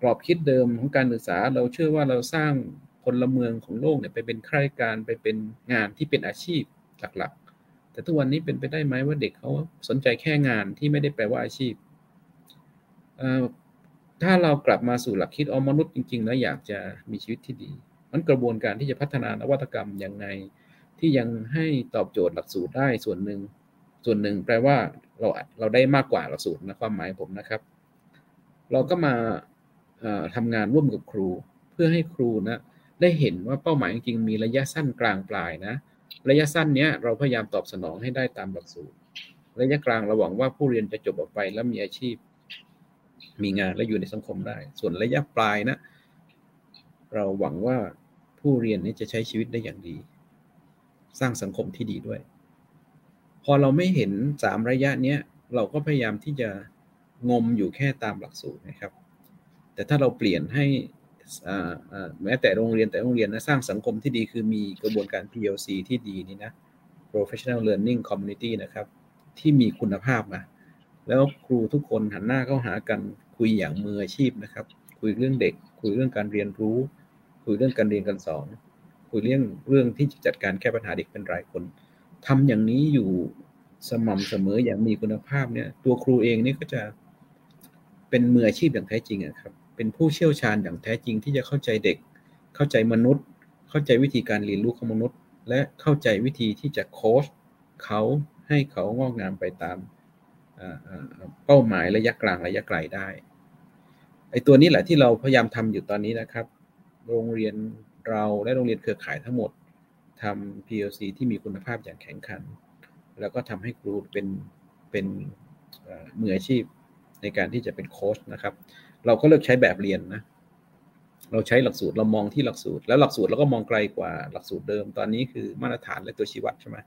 [SPEAKER 3] กรอบคิดเดิมของการศึกษาเราเชื่อว่าเราสร้างพลเมืองของโลกเนี่ยไปเป็นข้าราชการไปเป็นงานที่เป็นอาชีพหลักๆ แต่ทุกวันนี้เป็นไปได้ไหมว่าเด็กเขาสนใจแค่งานที่ไม่ได้แปลว่าอาชีพ ถ้าเรากลับมาสู่หลักคิดอมนุษย์จริงๆแล้วอยากจะมีชีวิตที่ดีมันกระบวนการที่จะพัฒนานวัตกรรมอย่างไงที่ยังให้ตอบโจทย์หลักสูตรได้ส่วนหนึ่ง ส่วนหนึ่งแปลว่าเราเราได้มากกว่าหลักสูตรนะความหมายผมนะครับ เราก็มาทำงานร่วมกับครู เพื่อให้ครูนะได้เห็นว่าเป้าหมายจริงๆมีระยะสั้นกลางปลายนะ ระยะสั้นเนี้ยเราพยายามตอบสนองให้ได้ตามหลักสูตร ระยะกลางเราหวังว่าผู้เรียนจะจบออกไปแล้วมีอาชีพ มีงานและอยู่ในสังคมได้ ส่วนระยะปลายนะ เราหวังว่าผู้เรียนนี้จะใช้ชีวิตได้อย่างดี สร้างสังคมที่ดีด้วย พอเราไม่เห็นสามระยะเนี้ยเราก็พยายามที่จะงมอยู่แค่ตามหลักสูตรนะครับ แต่ถ้าเราเปลี่ยนให้แม้แต่โรงเรียนแต่โรงเรียนนะสร้างสังคมที่ดีคือมีกระบวนการ PLC ที่ดีนี่นะ professional learning community นะครับ ที่มีคุณภาพนะ แล้วครูทุกคนหันหน้าเข้าหากันคุยอย่างมืออาชีพนะครับ คุยเรื่องเด็ก คุยเรื่องการเรียนรู้ คุยเรื่องการเรียนการสอนคุยเรื่องเรื่องที่จะจัดการแก้ปัญหาเด็กเป็นรายคนทำอย่างนี้อยู่สม่ำเสมออย่างมีคุณภาพเนี่ย ตัวครูเองนี่ก็จะเป็นมืออาชีพอย่างแท้จริงครับ เป็นผู้เชี่ยวชาญอย่างแท้จริงที่จะเข้าใจเด็ก เข้าใจมนุษย์ เข้าใจวิธีการเรียนรู้ของมนุษย์ และเข้าใจวิธีที่จะโค้ชเขาให้เขางอกงามไปตาม เป้าหมายระยะกลางระยะไกลได้ไอ้ตัวนี้แหละที่เราพยายามทำอยู่ตอนนี้นะครับ โรงเรียนเราและโรงเรียนเครือข่ายทั้งหมดทำ PLC ที่มีคุณภาพอย่างแข็งขัน แล้วก็ทำให้ครูเป็นเป็นมืออาชีพในการที่จะเป็นโค้ชนะครับ เราก็เลิกใช้แบบเรียนนะ เราใช้หลักสูตรเรามองที่หลักสูตร แล้วหลักสูตรเราก็มองไกลกว่าหลักสูตรเดิม ตอนนี้คือมาตรฐานและตัวชี้วัดใช่ไหม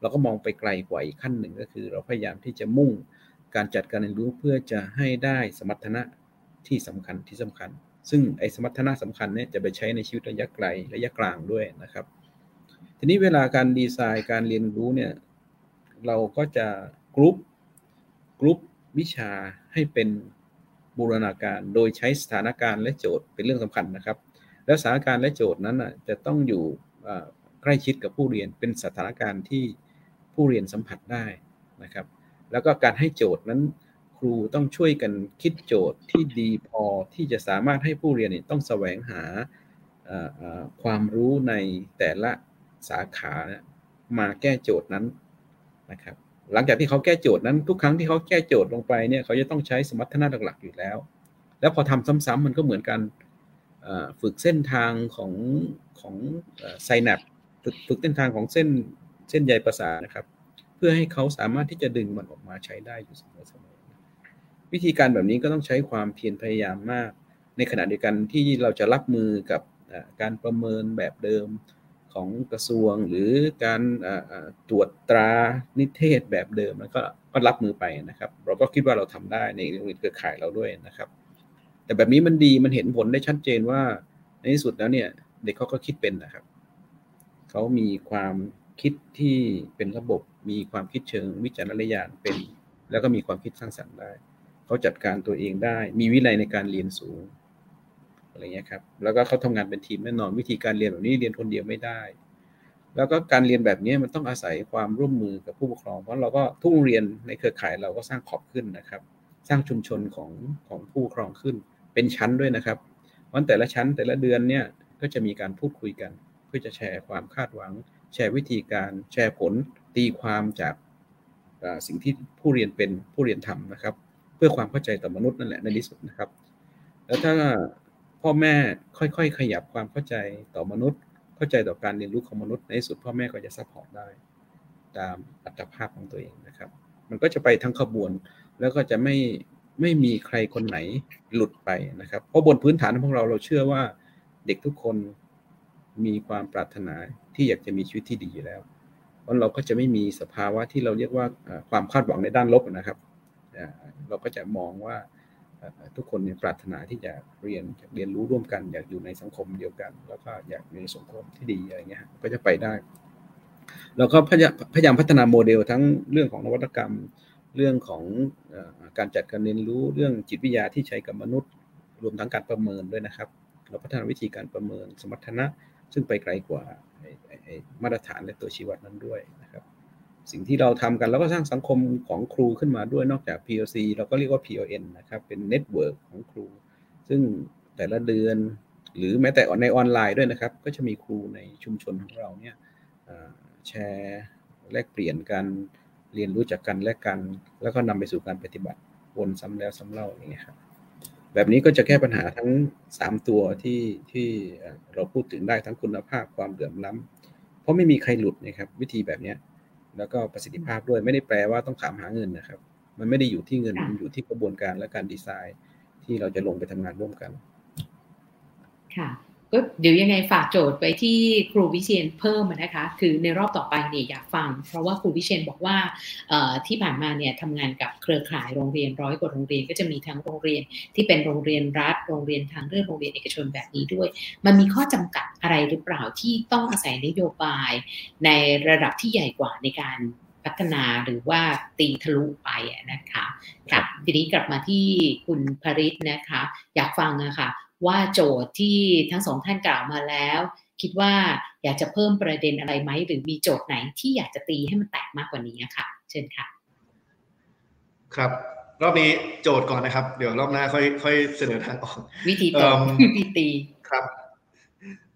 [SPEAKER 3] เราก็มองไปไกลกว่าอีกขั้นหนึ่งก็คือ เราพยายามที่จะมุ่งการจัดการเรียนรู้เพื่อจะให้ได้สมรรถนะที่สำคัญที่สำคัญ ซึ่งไอ้สมรรถนะสำคัญเนี่ยจะไปใช้ในชีวิตระยะไกลระยะกลางด้วยนะครับ ทีนี้เวลาการดีไซน์การเรียนรู้เนี่ยเราก็จะกรุ๊ปกรุ๊ปวิชาให้เป็นบูรณาการ โดยใช้สถานการณ์และโจทย์เป็นเรื่องสำคัญนะครับ แล้วสถานการณ์และโจทย์นั้นจะต้องอยู่ใกล้ชิดกับผู้เรียนเป็นสถานการณ์ที่ ผู้เรียนสัมผัสได้นะครับ แล้วก็การให้โจทย์นั้นครูต้องช่วยกันคิดโจทย์ที่ดีพอที่จะสามารถให้ผู้เรียนต้องแสวงหาความรู้ในแต่ละสาขามาแก้โจทย์นั้นนะครับ หลังจากที่เขาแก้โจทย์นั้นทุกครั้งที่เขาแก้โจทย์ลงไปเนี่ยเขาจะต้องใช้สมรรถนะหลักๆอยู่แล้ว แล้วพอทำซ้ำๆมันก็เหมือนกันฝึกเส้นทางของของไซนัปฝึกเส้นทางของเส้น เส้นใยประสาทนะครับ เพื่อให้เขาสามารถที่จะดึงมันออกมาใช้ได้อยู่เสมอๆวิธีการแบบนี้ก็ต้องใช้ความเพียรพยายามมาก ในขณะเดียวกันที่เราจะรับมือกับการประเมินแบบเดิมของกระทรวงหรือการตรวจตรานิเทศแบบเดิมแล้วก็ก็รับมือไปนะครับ เราก็คิดว่าเราทำได้ในโรงเรียนเครือข่ายเราด้วยนะครับ แต่แบบนี้มันดีมันเห็นผลได้ชัดเจนว่าในที่สุดแล้วเนี่ยเด็กเขาก็คิดเป็นนะครับ เขามีความ คิดที่เป็นระบบมีความคิดเชิงวิจารณญาณเป็น แล้วก็มีความคิดสร้างสรรค์ได้ เขาจัดการตัวเองได้ มีวินัยในการเรียนสูงอะไรเงี้ยครับแล้วก็เขาทำงานเป็นทีมแน่นอนวิธีการเรียนแบบนี้เรียนคนเดียวไม่ได้ แล้วก็การเรียนแบบนี้มันต้องอาศัยความร่วมมือกับผู้ปกครอง เพราะเราก็ทุกโรงเรียนในเครือข่ายเราก็สร้างขอบขึ้นนะครับ สร้างชุมชนของของผู้ปกครองขึ้น เป็นชั้นด้วยนะครับวันแต่ละชั้นแต่ละเดือนเนี่ยก็จะมีการพูดคุยกัน เพื่อจะแชร์ความคาดหวัง แชร์วิธีการแชร์ผลตีความจากสิ่งที่ผู้เรียนเป็นผู้เรียนทำนะครับ เพื่อความเข้าใจต่อมนุษย์นั่นแหละในที่สุดนะครับ แล้วถ้าพ่อแม่ค่อยๆ ขยับความเข้าใจต่อมนุษย์ เข้าใจต่อการเรียนรู้ของมนุษย์ในที่สุดพ่อแม่ก็จะ support ได้ ตามอัตภาพของตัวเองนะครับ มันก็จะไปทั้งขบวน แล้วก็จะไม่ไม่มีใครคนไหนหลุดไปนะครับ เพราะบนพื้นฐานของเราเราเชื่อว่าเด็กทุกคน มีความปรารถนาที่อยากจะมีชีวิตที่ดีอยู่แล้วเพราะเราก็จะไม่มีสภาวะที่เราเรียกว่าความคาดหวังในด้านลบนะครับ เราก็จะมองว่าทุกคนปรารถนาที่จะเรียนเรียนรู้ร่วมกัน อยากอยู่ในสังคมเดียวกัน แล้วก็อยากมีสังคมที่ดีอะไรเงี้ยก็จะไปได้แล้วก็พยายามพัฒนาโมเดลทั้งเรื่องของนวัตกรรม เรื่องของการจัดการเรียนรู้เรื่องจิตวิทยาที่ใช้กับมนุษย์ รวมทั้งการประเมินด้วยนะครับ เราพัฒนาวิธีการประเมิน สมรรถนะ ซึ่งไปไกลกว่ามาตรฐานและตัวชี้วัดนั้นด้วยนะครับ สิ่งที่เราทำกันเราก็สร้างสังคมของครูขึ้นมาด้วยนอกจาก PLC เราก็เรียกว่า PON นะครับเป็น network ของครู ซึ่งแต่ละเดือนหรือแม้แต่ในออนไลน์ด้วยนะครับ ก็จะมีครูในชุมชนของเราเนี่ยแชร์แลกเปลี่ยนกันเรียนรู้จากกันและกัน แล้วก็นำไปสู่การปฏิบัติวนซ้ำแล้วซ้ำเล่าอย่างเงี้ยครับ แบบนี้ก็จะแก้ปัญหาทั้ง 3 ตัวที่ที่เราพูดถึงได้ทั้งคุณภาพความเหลื่อมล้ำำเพราะไม่มีใครหลุดนะครับวิธีแบบนี้แล้วก็ประสิทธิภาพด้วยไม่ได้แปลว่าต้องถามหาเงินนะครับ มันไม่ได้อยู่ที่เงินมันอยู่ที่กระบวนการและการดีไซน์ ที่เราจะลงไปทำงานร่วมกัน
[SPEAKER 1] ค่ะ ก็เดี๋ยวยังไงฝากโจทย์ไปที่ครูวิเชียนเพิ่มนะคะ คือในรอบต่อไปเนี่ยอยากฟัง เพราะว่าครูวิเชียนบอกว่าที่ผ่านมาเนี่ยทำงานกับเครือข่ายโรงเรียนร้อยกว่าโรงเรียนก็จะมีทั้งโรงเรียนที่เป็นโรงเรียนรัฐ โรงเรียนทางเลือกโรงเรียนเอกชนแบบนี้ด้วย มันมีข้อจำกัดอะไรหรือเปล่าที่ต้องอาศัยนโยบาย ในระดับที่ใหญ่กว่าในการพัฒนาหรือว่าตีทะลุไปนะคะค่ะทีนี้กลับมาที่คุณภริศนะคะ อยากฟังนะคะ ว่าโจทย์ที่ทั้งสองท่านกล่าวมาแล้ว คิดว่าอยากจะเพิ่มประเด็นอะไรไหม หรือมีโจทย์ไหนที่อยากจะตีให้มันแตกมากกว่านี้ค่ะ เชิญค่ะ
[SPEAKER 4] ครับรอบนี้โจทย์ก่อนนะครับ เดี๋ยวรอบหน้าค่อยค่อยเสนอทางออก
[SPEAKER 1] วิธีตอบวิธีตี
[SPEAKER 4] ครับ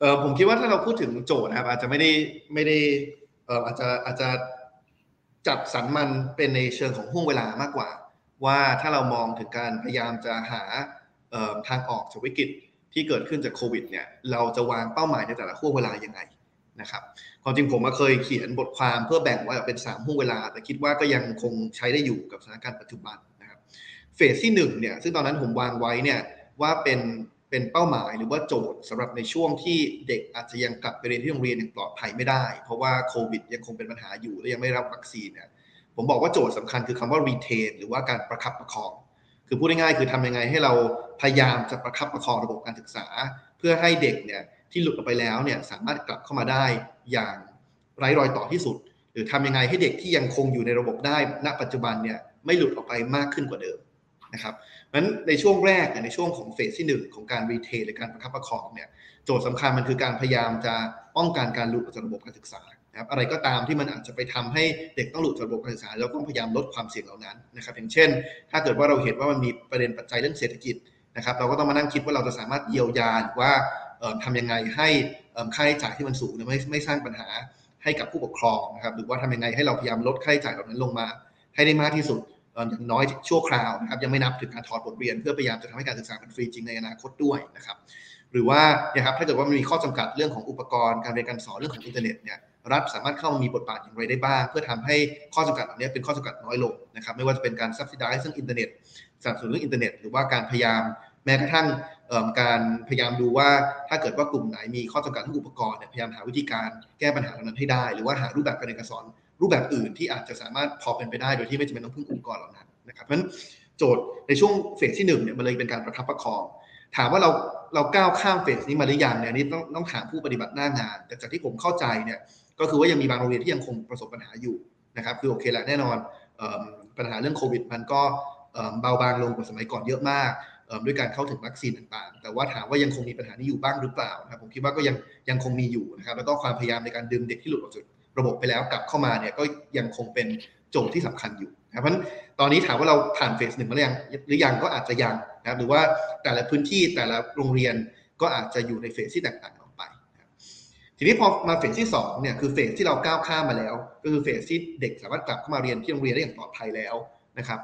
[SPEAKER 4] เออผมคิดว่าถ้าเราพูดถึงโจทย์นะครับ อาจจะไม่ได้ไม่ได้เอออาจจะอาจจะจัดสรรมันเป็นในเชิงของห่วงเวลามากกว่า ว่าถ้าเรามองถึงการพยายามจะหา ทางออกจากวิกฤตที่เกิดขึ้นจากโควิดเนี่ยเราจะวางเป้าหมายในแต่ละห่วงเวลายังไงนะครับความจริงผมเคยเขียนบทความเพื่อแบ่งไว้เป็น 3 ห่วงเวลา แต่คิดว่าก็ยังคงใช้ได้อยู่กับสถานการณ์ปัจจุบันนะครับเฟสที่1เนี่ยซึ่งตอนนั้นผมวางไว้เนี่ยว่าเป็นเป็นเป้าหมายหรือว่าโจทย์สำหรับในช่วงที่เด็กอาจจะยังกลับไปเรียนที่โรงเรียนอย่างปลอดภัยไม่ได้ เพราะว่าโควิดยังคงเป็นปัญหาอยู่และยังไม่รับวัคซีนเนี่ยผมบอกว่าโจทย์สำคัญคือคำว่า retain หรือว่าการประคับประคอง คือพูดง่ายๆคือทำยังไงให้เราพยายามจะประคับประคองระบบการศึกษา เพื่อให้เด็กเนี่ยที่หลุดออกไปแล้วเนี่ยสามารถกลับเข้ามาได้อย่างไร้รอยต่อที่สุด หรือทำยังไงให้เด็กที่ยังคงอยู่ในระบบได้ณปัจจุบันเนี่ยไม่หลุดออกไปมากขึ้นกว่าเดิมนะครับนั้นในช่วงแรกในช่วงของเฟสที่ 1 ของการรีเทนหรือการประคับประคองเนี่ยโจทย์สำคัญมันคือการพยายามจะป้องกันการหลุดออกจากระบบการศึกษา นะครับอะไรก็ตามที่มันอาจจะไปทำให้เด็กต้องหลุดจากระบบการศึกษาเราต้องพยายามลดความเสี่ยงเหล่านั้นนะครับอย่างเช่น ถ้าเกิดว่าเราเห็นว่ามันมีประเด็นปัจจัยเรื่องเศรษฐกิจนะครับเราก็ต้องมานั่งคิดว่าเราจะสามารถเยียวยาหรือว่าทำยังไงให้ค่าใช้จ่ายที่มันสูงไม่ไม่สร้างปัญหาให้กับผู้ปกครองนะครับหรือว่าทำยังไงให้เราพยายามลดค่าใช้จ่ายเหล่านั้นลงมา ให้ได้มากที่สุดอย่างน้อยชั่วคราวนะครับยังไม่นับถึงการถอดบทเรียน เพื่อพยายามจะทำให้การศึกษาเป็นฟรีจริงในอนาคตด้วยนะครับหรือว่านะครับถ้าเกิดว่ามันมีข้อจำกัดเรื่องของอุปกรณ์การเรียนการสอนเรื่องของอินเทอร์เน็ตเนี่ย รัฐสามารถเข้ามามีบทบาทอย่างไรได้บ้าง เพื่อทำให้ข้อจำกัดเหล่านี้เป็นข้อจำกัดน้อยลงนะครับไม่ว่าจะเป็นการ subsidize ซึ่งอินเทอร์เน็ตสนับสนุนเรื่องอินเทอร์เน็ตหรือว่าการพยายามแม้กระทั่งการพยายามดูว่าถ้าเกิดว่ากลุ่มไหนมีข้อจำกัดเรื่องอุปกรณ์เนี่ยพยายามหาวิธีการแก้ปัญหาเหล่านั้นให้ได้ หรือว่าหารูปแบบการเรียนการสอน รูปแบบอื่นที่อาจจะสามารถพอเป็นไปได้โดยที่ไม่จำเป็นต้องพึ่งอุปกรณ์เหล่านั้นนะครับเพราะฉะนั้นโจทย์ในช่วงเฟสที่1เนี่ยมันเลยเป็นการประคับประคอง ถามว่าเราเราก้าวข้ามเฟสนี้มาหรือยังเนี่ยนี่ต้องต้องถามผู้ปฏิบัติหน้างาน แต่จากที่ผมเข้าใจเนี่ย ก็คือว่ายังมีบางโรงเรียนที่ยังคงประสบปัญหาอยู่นะครับ คือโอเคแหละแน่นอนปัญหาเรื่องโควิด มันก็เบาบางลงกว่าสมัยก่อนเยอะมากด้วยการเข้าถึงวัคซีนต่างๆ แต่ว่าถามว่ายังคงมีปัญหานี้อยู่บ้างหรือเปล่านะครับผมคิดว่าก็ยังยังคงมีอยู่นะครับ แล้วก็ความพยายามในการดึงเด็กที่หลุดออกจากระบบไปแล้วกลับเข้ามาเนี่ยก็ยังคงเป็นโจทย์ที่สำคัญอยู่นะครับเพราะฉะนั้นตอนนี้ถามว่าเราผ่านเฟสหนึ่งมาหรือยังหรือยังก็อาจจะยังนะครับหรือว่าแต่ละพื้นที่แต่ละโรงเรียนก็อาจจะอยู่ในเฟสที่แตกต่าง ทีนี้พอมาเฟสที่2เนี่ยคือเฟสที่เราก้าวข้ามมาแล้ว ก็คือเฟสที่เด็กสามารถกลับเข้ามาเรียนที่โรงเรียนได้อย่างปลอดภัยแล้วนะครับ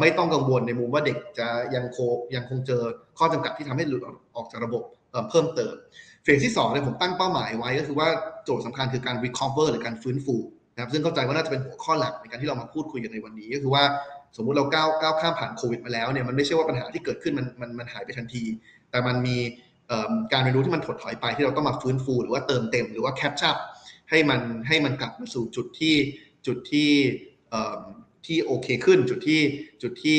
[SPEAKER 4] ไม่ต้องกังวลในมุมว่าเด็กจะยังโคยังคงเจอข้อจำกัดที่ทำให้หลุดออกจากระบบเพิ่มเติมเฟสที่2เนี่ยผมตั้งเป้าหมายไว้ก็คือว่าโจทย์สำคัญคือการ recover หรือการฟื้นฟูนะครับซึ่งเข้าใจว่าน่าจะเป็นหัวข้อหลักในการที่เรามาพูดคุยกันในวันนี้ ก็คือว่าสมมุติเราก้าวก้าวข้ามผ่านโควิดมาแล้วเนี่ยมันไม่ใช่ว่าปัญหาที่เกิดขึ้นมันมันมันหายไปทันที แต่มันมี การเรียนรู้ที่มันถดถอยไปที่เราต้องมาฟื้นฟู หรือว่าเติมเต็มหรือว่าแคปชั่นให้มันให้มันกลับมาสู่จุดที่จุดที่ที่โอเคขึ้นจุดที่จุดที่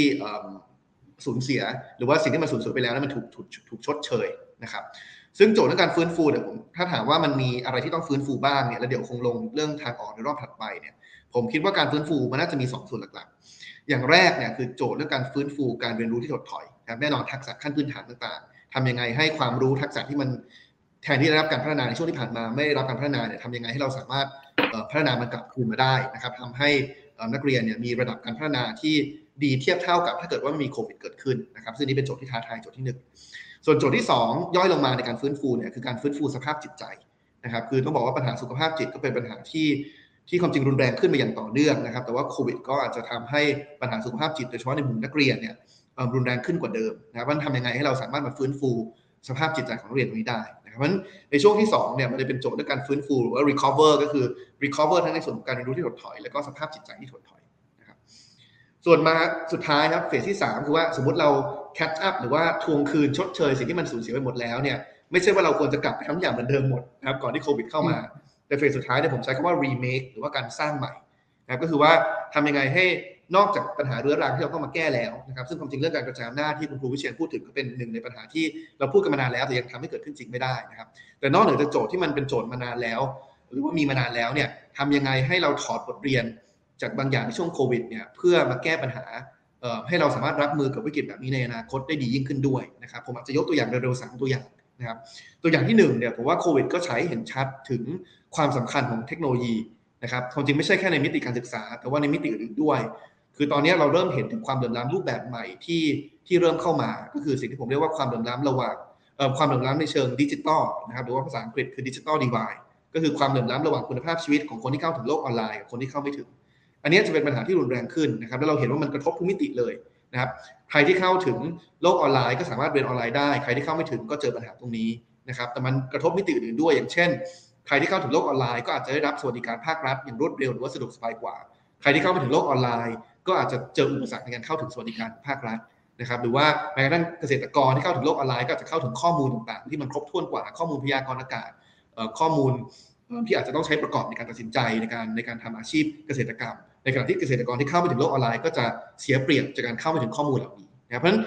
[SPEAKER 4] สูญเสีย หรือว่าสิ่งที่มันสูญเสียไปแล้วนั้นมันถูกถูกถูกชดเชยนะครับซึ่งโจทย์ในการฟื้นฟูเนี่ยผมถ้าถามว่ามันมีอะไรที่ต้องฟื้นฟูบ้างเนี่ยแล้วเดี๋ยวคงลงเรื่องทางออกในรอบถัดไปเนี่ยผมคิดว่าการฟื้นฟูมันน่าจะมี 2 ส่วนหลักๆ อย่างแรกเนี่ยคือโจทย์เรื่องการฟื้นฟูการเรียนรู้ที่ถดถอยแน่นอนทักษะขั้นพื้นฐานต่างๆ ทำยังไงให้ความรู้ทักษะที่มันแทนที่ได้รับการพัฒนาในช่วงที่ผ่านมา ไม่ได้รับการพัฒนาเนี่ยทำยังไงให้เราสามารถพัฒนามันกลับคืนมาได้นะครับทำให้นักเรียนเนี่ยมีระดับการพัฒนาที่ดีเทียบเท่ากับถ้าเกิดว่ามีโควิดเกิดขึ้นนะครับซึ่งนี้เป็นโจทย์ที่ท้าทายโจทย์ที่ 1 ส่วนโจทย์ที่ 2 ย่อยลงมาในการฟื้นฟูเนี่ยคือการฟื้นฟูสภาพจิตใจนะครับคือต้องบอกว่าปัญหาสุขภาพจิตก็เป็นปัญหาที่ที่ความจริงรุนแรงขึ้นมาอย่างต่อเนื่องนะครับ แต่ว่าโควิดก็อาจจะทำให้ปัญหาสุขภาพจิตโดยเฉพาะในมุมนักเรียนเนี่ย รุนแรงขึ้นกว่าเดิมนะครับมันทำยังไงให้เราสามารถมาฟื้นฟูสภาพจิตใจของนักเรียนตรงนี้ได้นะครับเพราะฉะนั้นในช่วงที่2เนี่ยมันจะเป็นโจทย์ในการฟื้นฟูหรือว่า recover ก็คือ recover ทั้งในส่วนของการเรียนรู้ที่ถดถอย แล้วก็สภาพจิตใจที่ถดถอยนะครับส่วนมาสุดท้ายครับเฟสที่ 3 คือว่าสมมติเรา catch up หรือว่าทวงคืนชดเชยสิ่งที่มันสูญเสียไปหมดแล้วเนี่ยไม่ใช่ว่าเราควรจะกลับไปทำอย่างเหมือนเดิมหมดนะครับก่อนที่โควิดเข้ามาแต่เฟสสุดท้ายเนี่ยผมใช้คำว่า remake หรือว่าการสร้างใหม่นะครับก็คือว่าทำยังไงให้ นอกจากปัญหาเรื้อรังที่เราต้องมาแก้แล้วนะครับซึ่งความจริงเรื่องการกระจายอำนาจที่คุณครูวิเชียนพูดถึงก็เป็นหนึ่งในปัญหาที่เราพูดกันมานานแล้วแต่ยังทำให้เกิดขึ้นจริงไม่ได้นะครับแต่นอกเหนือจากโจทย์ที่มันเป็นโจทย์มานานแล้ว หรือว่ามีมานานแล้วเนี่ยทำยังไงให้เราถอดบทเรียนจากบางอย่างในช่วงโควิดเนี่ยเพื่อมาแก้ปัญหาให้เราสามารถรับมือกับวิกฤตแบบนี้ในอนาคตได้ดียิ่งขึ้นด้วยนะครับผมอาจจะยกตัวอย่างเร็วๆสามตัวอย่างนะครับตัวอย่างที่1เนี่ยผมว่าโควิดก็ใช้เห็นชัดถึงความสำคัญของเทคโนโลยีนะครับความจริงไม่ใช่แค่ในมิติการศึกษา แต่ว่าในมิติอื่นด้วย คือตอนนี้เราเริ่มเห็นถึงความเหลื่อมล้ำรูปแบบใหม่ที่ที่เริ่มเข้ามา ก็คือสิ่งที่ผมเรียกว่าความเหลื่อมล้ำระหว่างความเหลื่อมล้ำในเชิงดิจิตอลนะครับหรือว่าภาษาอังกฤษคือ digital divide ก็คือความเหลื่อมล้ำระหว่างคุณภาพชีวิตของคนที่เข้าถึงโลกออนไลน์กับคนที่เข้าไม่ถึง อันนี้จะเป็นปัญหาที่รุนแรงขึ้นนะครับแล้วเราเห็นว่ามันกระทบทุกมิติเลยนะครับใครที่เข้าถึงโลกออนไลน์ก็สามารถเรียนออนไลน์ได้ ใครที่เข้าไม่ถึงก็เจอปัญหาตรงนี้นะครับแต่มันกระทบมิติอื่นด้วย อย่างเช่น ใครที่เข้าถึงโลกออนไลน์ก็อาจจะได้รับสวัสดิการภาครัฐอย่างรวดเร็วหรือว่าสะดวกสบายกว่า ใครที่เข้าไปถึงโลกออนไลน์ ก็อาจจะเจออุปสรรคในการเข้าถึงสวัสดิการภาครัฐนะครับหรือว่าแม้กระทั่งเกษตรกรที่เข้าถึงโลกออนไลน์ก็จะเข้าถึงข้อมูลต่างๆ ที่มันครบถ้วนกว่าข้อมูลพยากรณ์อากาศข้อมูลที่อาจจะต้องใช้ประกอบในการตัดสินใจในการในการทำอาชีพเกษตรกรรม ในขณะที่เกษตรกรที่เข้าไปถึงโลกออนไลน์ก็จะเสียเปรียบจากการเข้าไปถึงข้อมูลเหล่านี้นะเพราะฉะนั้น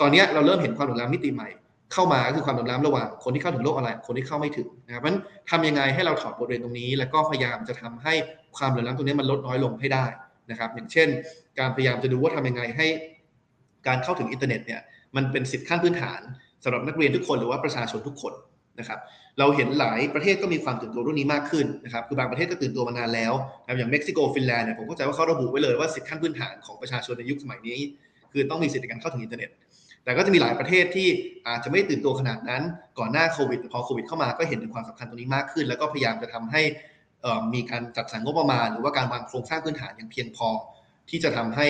[SPEAKER 4] ตอนนี้เราเริ่มเห็นความเหลื่อมล้ำมิติใหม่เข้ามาก็คือความเหลื่อมล้ำระหว่างคนที่เข้าถึงโลกออนไลน์คนที่เข้าไม่ถึงนะครับเพราะฉะนั้นทำยังไงให้เราถอดบทเรียนตรงนี้ แล้วก็พยายามจะทำให้ความเหลื่อมล้ำตรงนี้มันลดน้อยลงให้ได้ นะครับอย่างเช่น การพยายามจะดูว่าทำยังไงให้การเข้าถึงอินเทอร์เน็ตเนี่ยมันเป็นสิทธิขั้นพื้นฐานสำหรับนักเรียนทุกคนหรือว่าประชาชนทุกคนนะครับเราเห็นหลายประเทศก็มีความตื่นตัวเรื่องนี้มากขึ้นนะครับคือบางประเทศก็ตื่นตัวมานานแล้วนะอย่างเม็กซิโกฟินแลนด์เนี่ยผมเข้าใจว่าเขาระบุไว้เลยว่าสิทธิขั้นพื้นฐานของประชาชนในยุคสมัยนี้ คือต้องมีสิทธิการเข้าถึงอินเทอร์เน็ตแต่ก็จะมีหลายประเทศที่อาจจะไม่ตื่นตัวขนาดนั้น ก่อนหน้าโควิดพอโควิดเข้ามาก็เห็นถึงความสำคัญตรงนี้มากขึ้น แล้วก็พยายามจะทำให้ มีการจัดสรรงบประมาณ หรือว่าการวางโครงสร้างพื้นฐานอย่างเพียงพอ ที่จะทำให้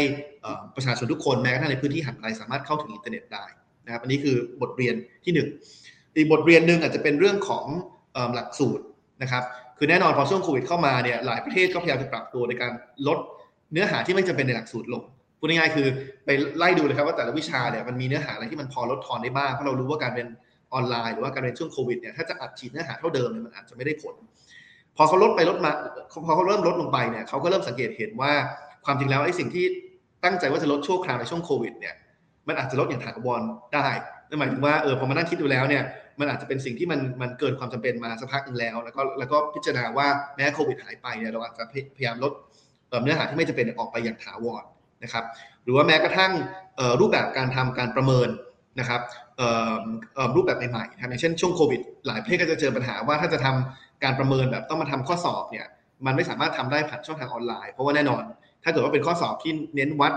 [SPEAKER 4] ประชาชนทุกคนแม้กระทั่งในพื้นที่ห่างไกลสามารถเข้าถึงอินเทอร์เน็ตได้นะครับอันนี้คือบทเรียนที่ 1 อีกบทเรียนหนึ่งอาจจะเป็นเรื่องของหลักสูตรนะครับคือแน่นอนพอช่วงโควิดเข้ามาเนี่ยหลายประเทศก็พยายามจะปรับตัวในการลดเนื้อหาที่ไม่จำเป็นในหลักสูตรลงพูดง่ายๆคือไปไล่ดูเลยครับว่าแต่ละวิชาเนี่ยมันมีเนื้อหาอะไรที่มันพอลดทอนได้บ้างเพราะเรารู้ว่าการเรียนออนไลน์หรือว่าการเรียนช่วงโควิดเนี่ยถ้าจะอัดฉีดเนื้อหาเท่าเดิมเนี่ยมันอาจจะไม่ได้ผล พอเขาลดไปลดมาพอเขาเริ่มลดลงไปเนี่ยเขาก็เริ่มสังเกตเห็นว่าความจริงแล้วไอ้สิ่งที่ตั้งใจว่าจะลดชั่วคราวในช่วงโควิดเนี่ยมันอาจจะลดอย่างถาวรได้นั่นหมายถึงว่าเออพอมานั่งคิดดูแล้วเนี่ยมันอาจจะเป็นสิ่งที่มันมันเกินความจำเป็นมาสักพักนึ่งแล้ว แล้วก็แล้วก็พิจารณาว่าแม้โควิดหายไปเนี่ยเราอาจจะพยายามลดเนื้อหาที่ไม่จำเป็นออกไปอย่างถาวรนะครับหรือว่าแม้กระทั่งรูปแบบการทำการประเมินนะครับรูปแบบใหม่ๆนะอย่างเช่นช่วงโควิดหลายประเทศก็จะเจอปัญหาว่าถ้าจะทำ การประเมินแบบต้องมาทำข้อสอบเนี่ยมันไม่สามารถทำได้ผ่านช่องทางออนไลน์เพราะว่าแน่นอน ถ้าเกิดว่าเป็นข้อสอบที่เน้นวัด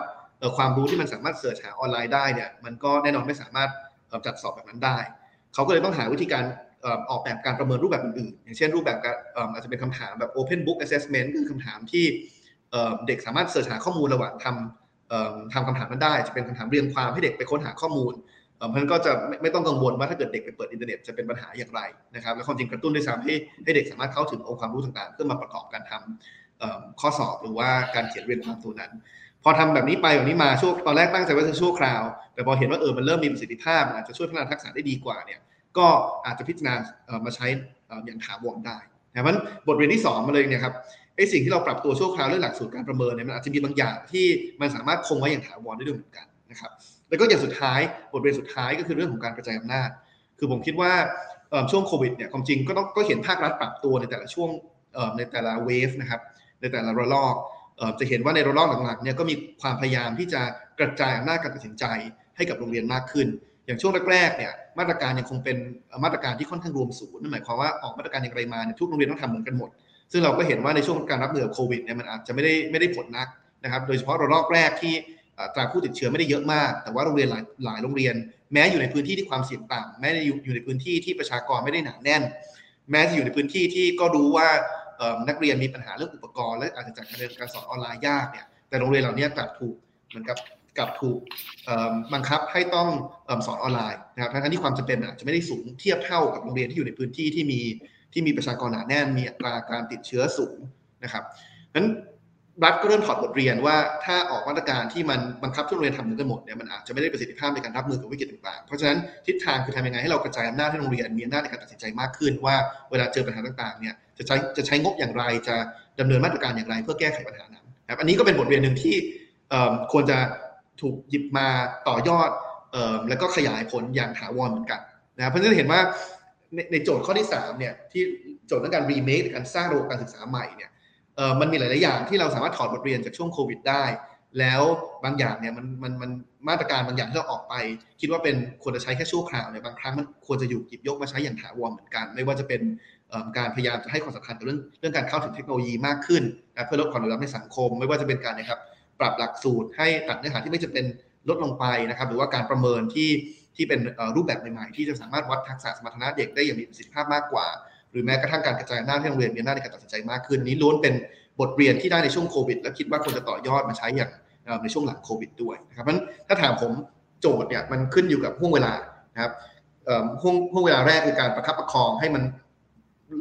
[SPEAKER 4] ความรู้ที่มันสามารถเสิร์ชหาออนไลน์ได้เนี่ยมันก็แน่นอนไม่สามารถจัดสอบแบบนั้นได้ เขาก็เลยต้องหาวิธีการออกแบบการประเมินรูปแบบอื่นๆ อย่างเช่นรูปแบบการอาจจะเป็นคำถามแบบ Open Book Assessment คือคำถามที่เด็กสามารถ search หาข้อมูลระหว่างทำทำคำถามนั้นได้ จะเป็นคำถามเรียงความให้เด็กไปค้นหาข้อมูล เพราะฉะนั้นก็จะไม่ต้องกังวลว่าถ้าเกิดเด็กไปเปิดอินเทอร์เน็ตจะเป็นปัญหาอย่างไรนะครับและความจริงกระตุ้นด้วยซ้ำให้ให้เด็กสามารถเข้าถึงองค์ความรู้ต่างๆ เพื่อมาประกอบการทำข้อสอบหรือว่าการเขียนเรียงความตัวนั้น พอทำแบบนี้ไปแบบนี้มาช่วงตอนแรกตั้งใจว่าจะชั่วคราว แต่พอเห็นว่าเออมันเริ่มมีประสิทธิภาพอาจจะช่วยพัฒนาทักษะได้ดีกว่าเนี่ยก็อาจจะพิจารณามาใช้อย่างถาวรได้นะเพราะบทเรียนที่ 2 มาเลยเนี่ยครับไอ้สิ่งที่เราปรับตัวชั่วคราวเรื่องหลักสูตรการประเมินเนี่ยมันอาจจะมีบางอย่างที่มันสามารถคงไว้อย่างถาวรได้ด้วยเหมือนกันนะครับ แล้วก็อย่างสุดท้ายบทเรียนสุดท้ายก็คือเรื่องของการกระจายอำนาจ คือผมคิดว่าช่วงโควิดเนี่ยความจริงก็ต้องก็เห็นภาครัฐปรับตัวในแต่ละช่วงในแต่ละเวฟนะครับในแต่ละระลอกจะเห็นว่าในระลอกหลังๆเนี่ยก็มีความพยายามที่จะกระจายอำนาจการตัดสินใจให้กับโรงเรียนมากขึ้น อย่างช่วงแรกๆเนี่ยมาตรการยังคงเป็นมาตรการที่ค่อนข้างรวมศูนย์นั่นหมายความว่าออกมาตรการอย่างไรมาเนี่ยทุกโรงเรียนต้องทำเหมือนกันหมด ซึ่งเราก็เห็นว่าในช่วงการรับมือกับโควิดเนี่ยมันอาจจะไม่ได้ไม่ได้ผลนักนะครับ โดยเฉพาะระลอกแรกที่ ตราผู้ติดเชื้อไม่ได้เยอะมาก แต่ว่าโรงเรียนหลายหลายโรงเรียน แม้อยู่ในพื้นที่ที่ความเสี่ยงต่ำแม้อยู่อยู่ในพื้นที่ที่ประชากรไม่ได้หนาแน่น แม้จะอยู่ในพื้นที่ที่ก็รู้ว่านักเรียนมีปัญหาเรื่องอุปกรณ์และอาจจะจัดการเรียนการสอนออนไลน์ยากเนี่ยแต่โรงเรียนเหล่านี้กลับถูกเหมือนกับกลับถูกบังคับให้ต้องสอนออนไลน์นะครับทั้งที่ความจำเป็นอาจจะไม่ได้สูงเทียบเท่ากับโรงเรียนที่อยู่ในพื้นที่ที่มีที่มีประชากรหนาแน่นมีอัตราการติดเชื้อสูงนะครับนั้น รัฐก็เริ่มถอดบทเรียนว่าถ้าออกมาตรการที่มันบังคับทุกโรงเรียนทำเหมือนกันหมดเนี่ยมันอาจจะไม่ได้ประสิทธิภาพในการรับมือกับวิกฤตต่างๆ เพราะฉะนั้นทิศทางคือทำยังไงให้เรากระจายอำนาจให้โรงเรียนมีอำนาจในการตัดสินใจมากขึ้น ว่าเวลาเจอปัญหาต่างๆเนี่ยจะใช้จะใช้งบอย่างไรจะดำเนินมาตรการอย่างไรเพื่อแก้ไขปัญหานั้นครับอันนี้ก็เป็นบทเรียนหนึ่งที่ควรจะถูกหยิบมาต่อยอดแล้วก็ขยายผลอย่างถาวรเหมือนกันนะเพราะฉะนั้นเห็นว่าในโจทย์ข้อที่3เนี่ยที่โจทย์เรื่องการรีเมคการสร้างระบบการศึกษาใหม่เนี่ย มันมีหลาย ๆ อย่างที่เราสามารถถอดบทเรียนจากช่วงโควิดได้ แล้วบางอย่างเนี่ยมันมันมันมาตรการบางอย่างที่เราออกไป คิดว่าเป็นควรจะใช้แค่ชั่วคราวเนี่ยบางครั้งมันควรจะอยู่หยิบยกมาใช้อย่างถาวรเหมือนกัน ไม่ว่าจะเป็นการพยายามจะให้ความสำคัญกับเรื่องเรื่องการเข้าถึงเทคโนโลยีมากขึ้นนะเพื่อลดความเหลื่อมล้ำในสังคม ไม่ว่าจะเป็นการนะครับปรับหลักสูตรให้ตัดเนื้อหาที่ไม่จำเป็นลดลงไปนะครับหรือว่าการประเมินที่ที่เป็นรูปแบบใหม่ ๆ ที่จะสามารถวัดทักษะสมรรถนะเด็กได้อย่างมีประสิทธิภาพมากกว่า รือแม้กระทั่งการกระจายหน้าที่โรงเรียนมีหน้าในการตัดสินใจมากขึ้น นี้ล้วนเป็นบทเรียนที่ได้ในช่วงโควิด และคิดว่าควรจะต่อยอดมาใช้อย่างในช่วงหลังโควิดด้วยนะครับเพราะฉะนั้นถ้าถามผมโจทย์เนี่ยมันขึ้นอยู่กับห่วงเวลานะครับห่วงห่วงเวลาแรกคือการประคับประคองให้มัน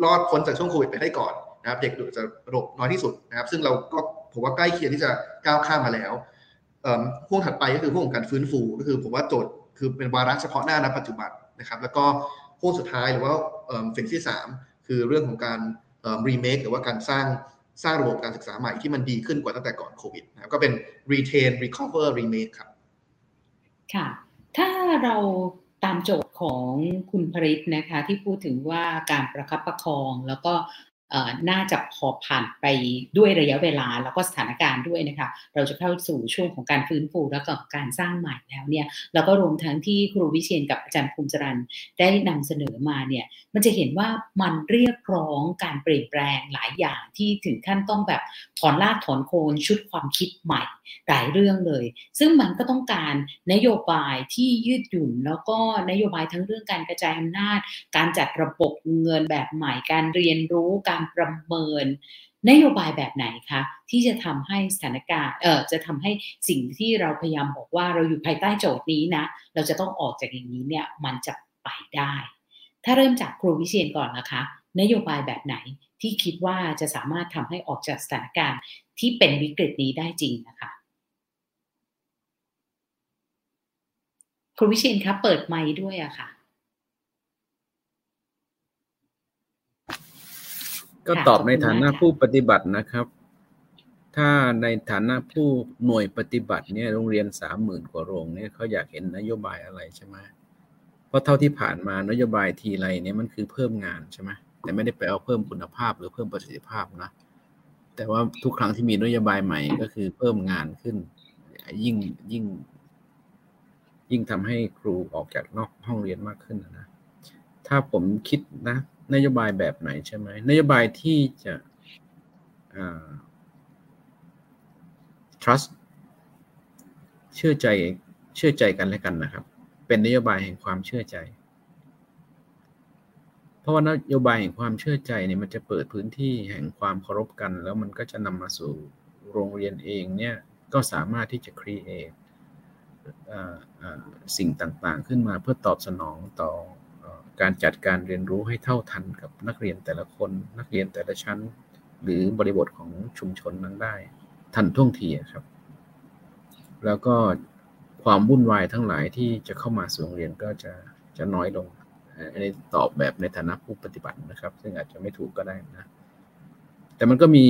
[SPEAKER 4] รอดพ้นจากช่วงโควิดไปได้ก่อนนะครับเด็กจะระบน้อยที่สุดนะครับ ซึ่งเราก็ผมว่าใกล้เคียงที่จะก้าวข้ามมาแล้วห่วงถัดไปก็คือห่วงการฟื้นฟู ก็คือผมว่าโจทย์คือเป็นวาระเฉพาะหน้าณปัจจุบันนะครับ แล้วก็ โค้สุดท้ายหรือว่าสิ่งที่ 3 คือเรื่องของการรีเมคหรือว่าการสร้างสร้างระบบการศึกษาใหม่ที่มันดีขึ้นกว่าตั้งแต่ก่อนโควิดนะก็เป็น retain recover remake ครับ
[SPEAKER 1] ค่ะ ถ้าเราตามโจทย์ของคุณผริตนะคะ ที่พูดถึงว่าการประคับประคอง แล้วก็ น่าจะพอผ่านไปด้วยระยะเวลาแล้วก็สถานการณ์ด้วยนะคะเราจะเข้าสู่ช่วงของการฟื้นฟูแล้วก็การสร้างใหม่แล้วเนี่ยแล้วก็รวมทั้งที่ครูวิเชียนกับอาจารย์ภูมิจรันได้นำเสนอมาเนี่ยมันจะเห็นว่ามันเรียกร้องการเปลี่ยนแปลงหลายอย่างที่ถึงขั้นต้องแบบถอนรากถอนโคนชุดความคิดใหม่หลายเรื่องเลย ซึ่งมันก็ต้องการนโยบายที่ยืดหยุ่น แล้วก็นโยบายทั้งเรื่องการกระจายอำนาจ การจัดระบบเงินแบบใหม่ การเรียนรู้การประเมินนโยบายแบบไหนคะที่จะทำให้สถานการณ์เออจะทำให้สิ่งที่เราพยายามบอกว่าเราอยู่ภายใต้โจทย์นี้นะ เราจะต้องออกจากอย่างนี้เนี่ยมันจะไปได้ ถ้าเริ่มจากครูวิเชียนก่อนนะคะ นโยบายแบบไหนที่คิดว่าจะสามารถทำให้ออกจากสถานการณ์ที่เป็นวิกฤตนี้ได้จริงนะคะคุณวิเชียนครับเปิดไมค์ด้วยอะค่ะ
[SPEAKER 3] ก็ตอบในฐานะผู้ปฏิบัตินะครับ ถ้าในฐานะผู้หน่วยปฏิบัติเนี่ยโรงเรียนสามหมื่นกว่าโรงเนี่ยเขาอยากเห็นนโยบายอะไรใช่ไหมเพราะเท่าที่ผ่านมานโยบายทีไรเนี่ยมันคือเพิ่มงานใช่ไหมแต่ไม่ได้ไปเอาเพิ่มคุณภาพหรือเพิ่มประสิทธิภาพนะแต่ว่าทุกครั้งที่มีนโยบายใหม่ก็คือเพิ่มงานขึ้น ยิ่งยิ่ง ยิ่งทำให้ครูออกจากนอกห้องเรียนมากขึ้นนะถ้าผมคิดนะ นโยบายแบบไหนใช่ไหมนโยบายที่จะ trust เชื่อใจเชื่อใจกันและกันนะครับ เป็นนโยบายแห่งความเชื่อใจ เพราะว่านโยบายแห่งความเชื่อใจเนี่ยมันจะเปิดพื้นที่แห่งความเคารพกัน แล้วมันก็จะนำมาสู่โรงเรียนเองเนี่ยก็สามารถที่จะ create สิ่งต่างๆ ขึ้นมาเพื่อตอบสนองต่อ การจัดการเรียนรู้ให้เท่าทันกับนักเรียนแต่ละคน นักเรียนแต่ละชั้น หรือบริบทของชุมชนนั้นได้ ทันท่วงทีครับ แล้วก็ความวุ่นวายทั้งหลายที่จะเข้ามาสู่โรงเรียนก็จะจะน้อยลงอันนี้ตอบแบบในฐานะผู้ปฏิบัตินะครับ ซึ่งอาจจะไม่ถูกก็ได้นะ แต่มันก็มี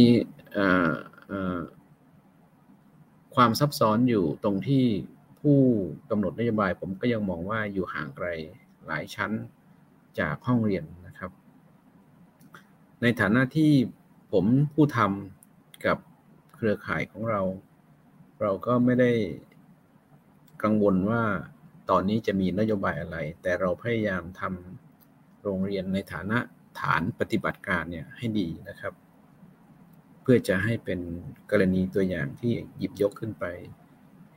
[SPEAKER 3] ความซับซ้อนอยู่ตรงที่ผู้กำหนดนโยบายผมก็ยังมองว่าอยู่ห่างไกลหลายชั้น จากห้องเรียนนะครับ ในฐานะที่ผมผู้ทำกับเครือข่ายของเรา เราก็ไม่ได้กังวลว่าตอนนี้จะมีนโยบายอะไร แต่เราพยายามทำโรงเรียนในฐานะฐานปฏิบัติการเนี่ยให้ดีนะครับ เพื่อจะให้เป็นกรณีตัวอย่างที่หยิบยกขึ้นไป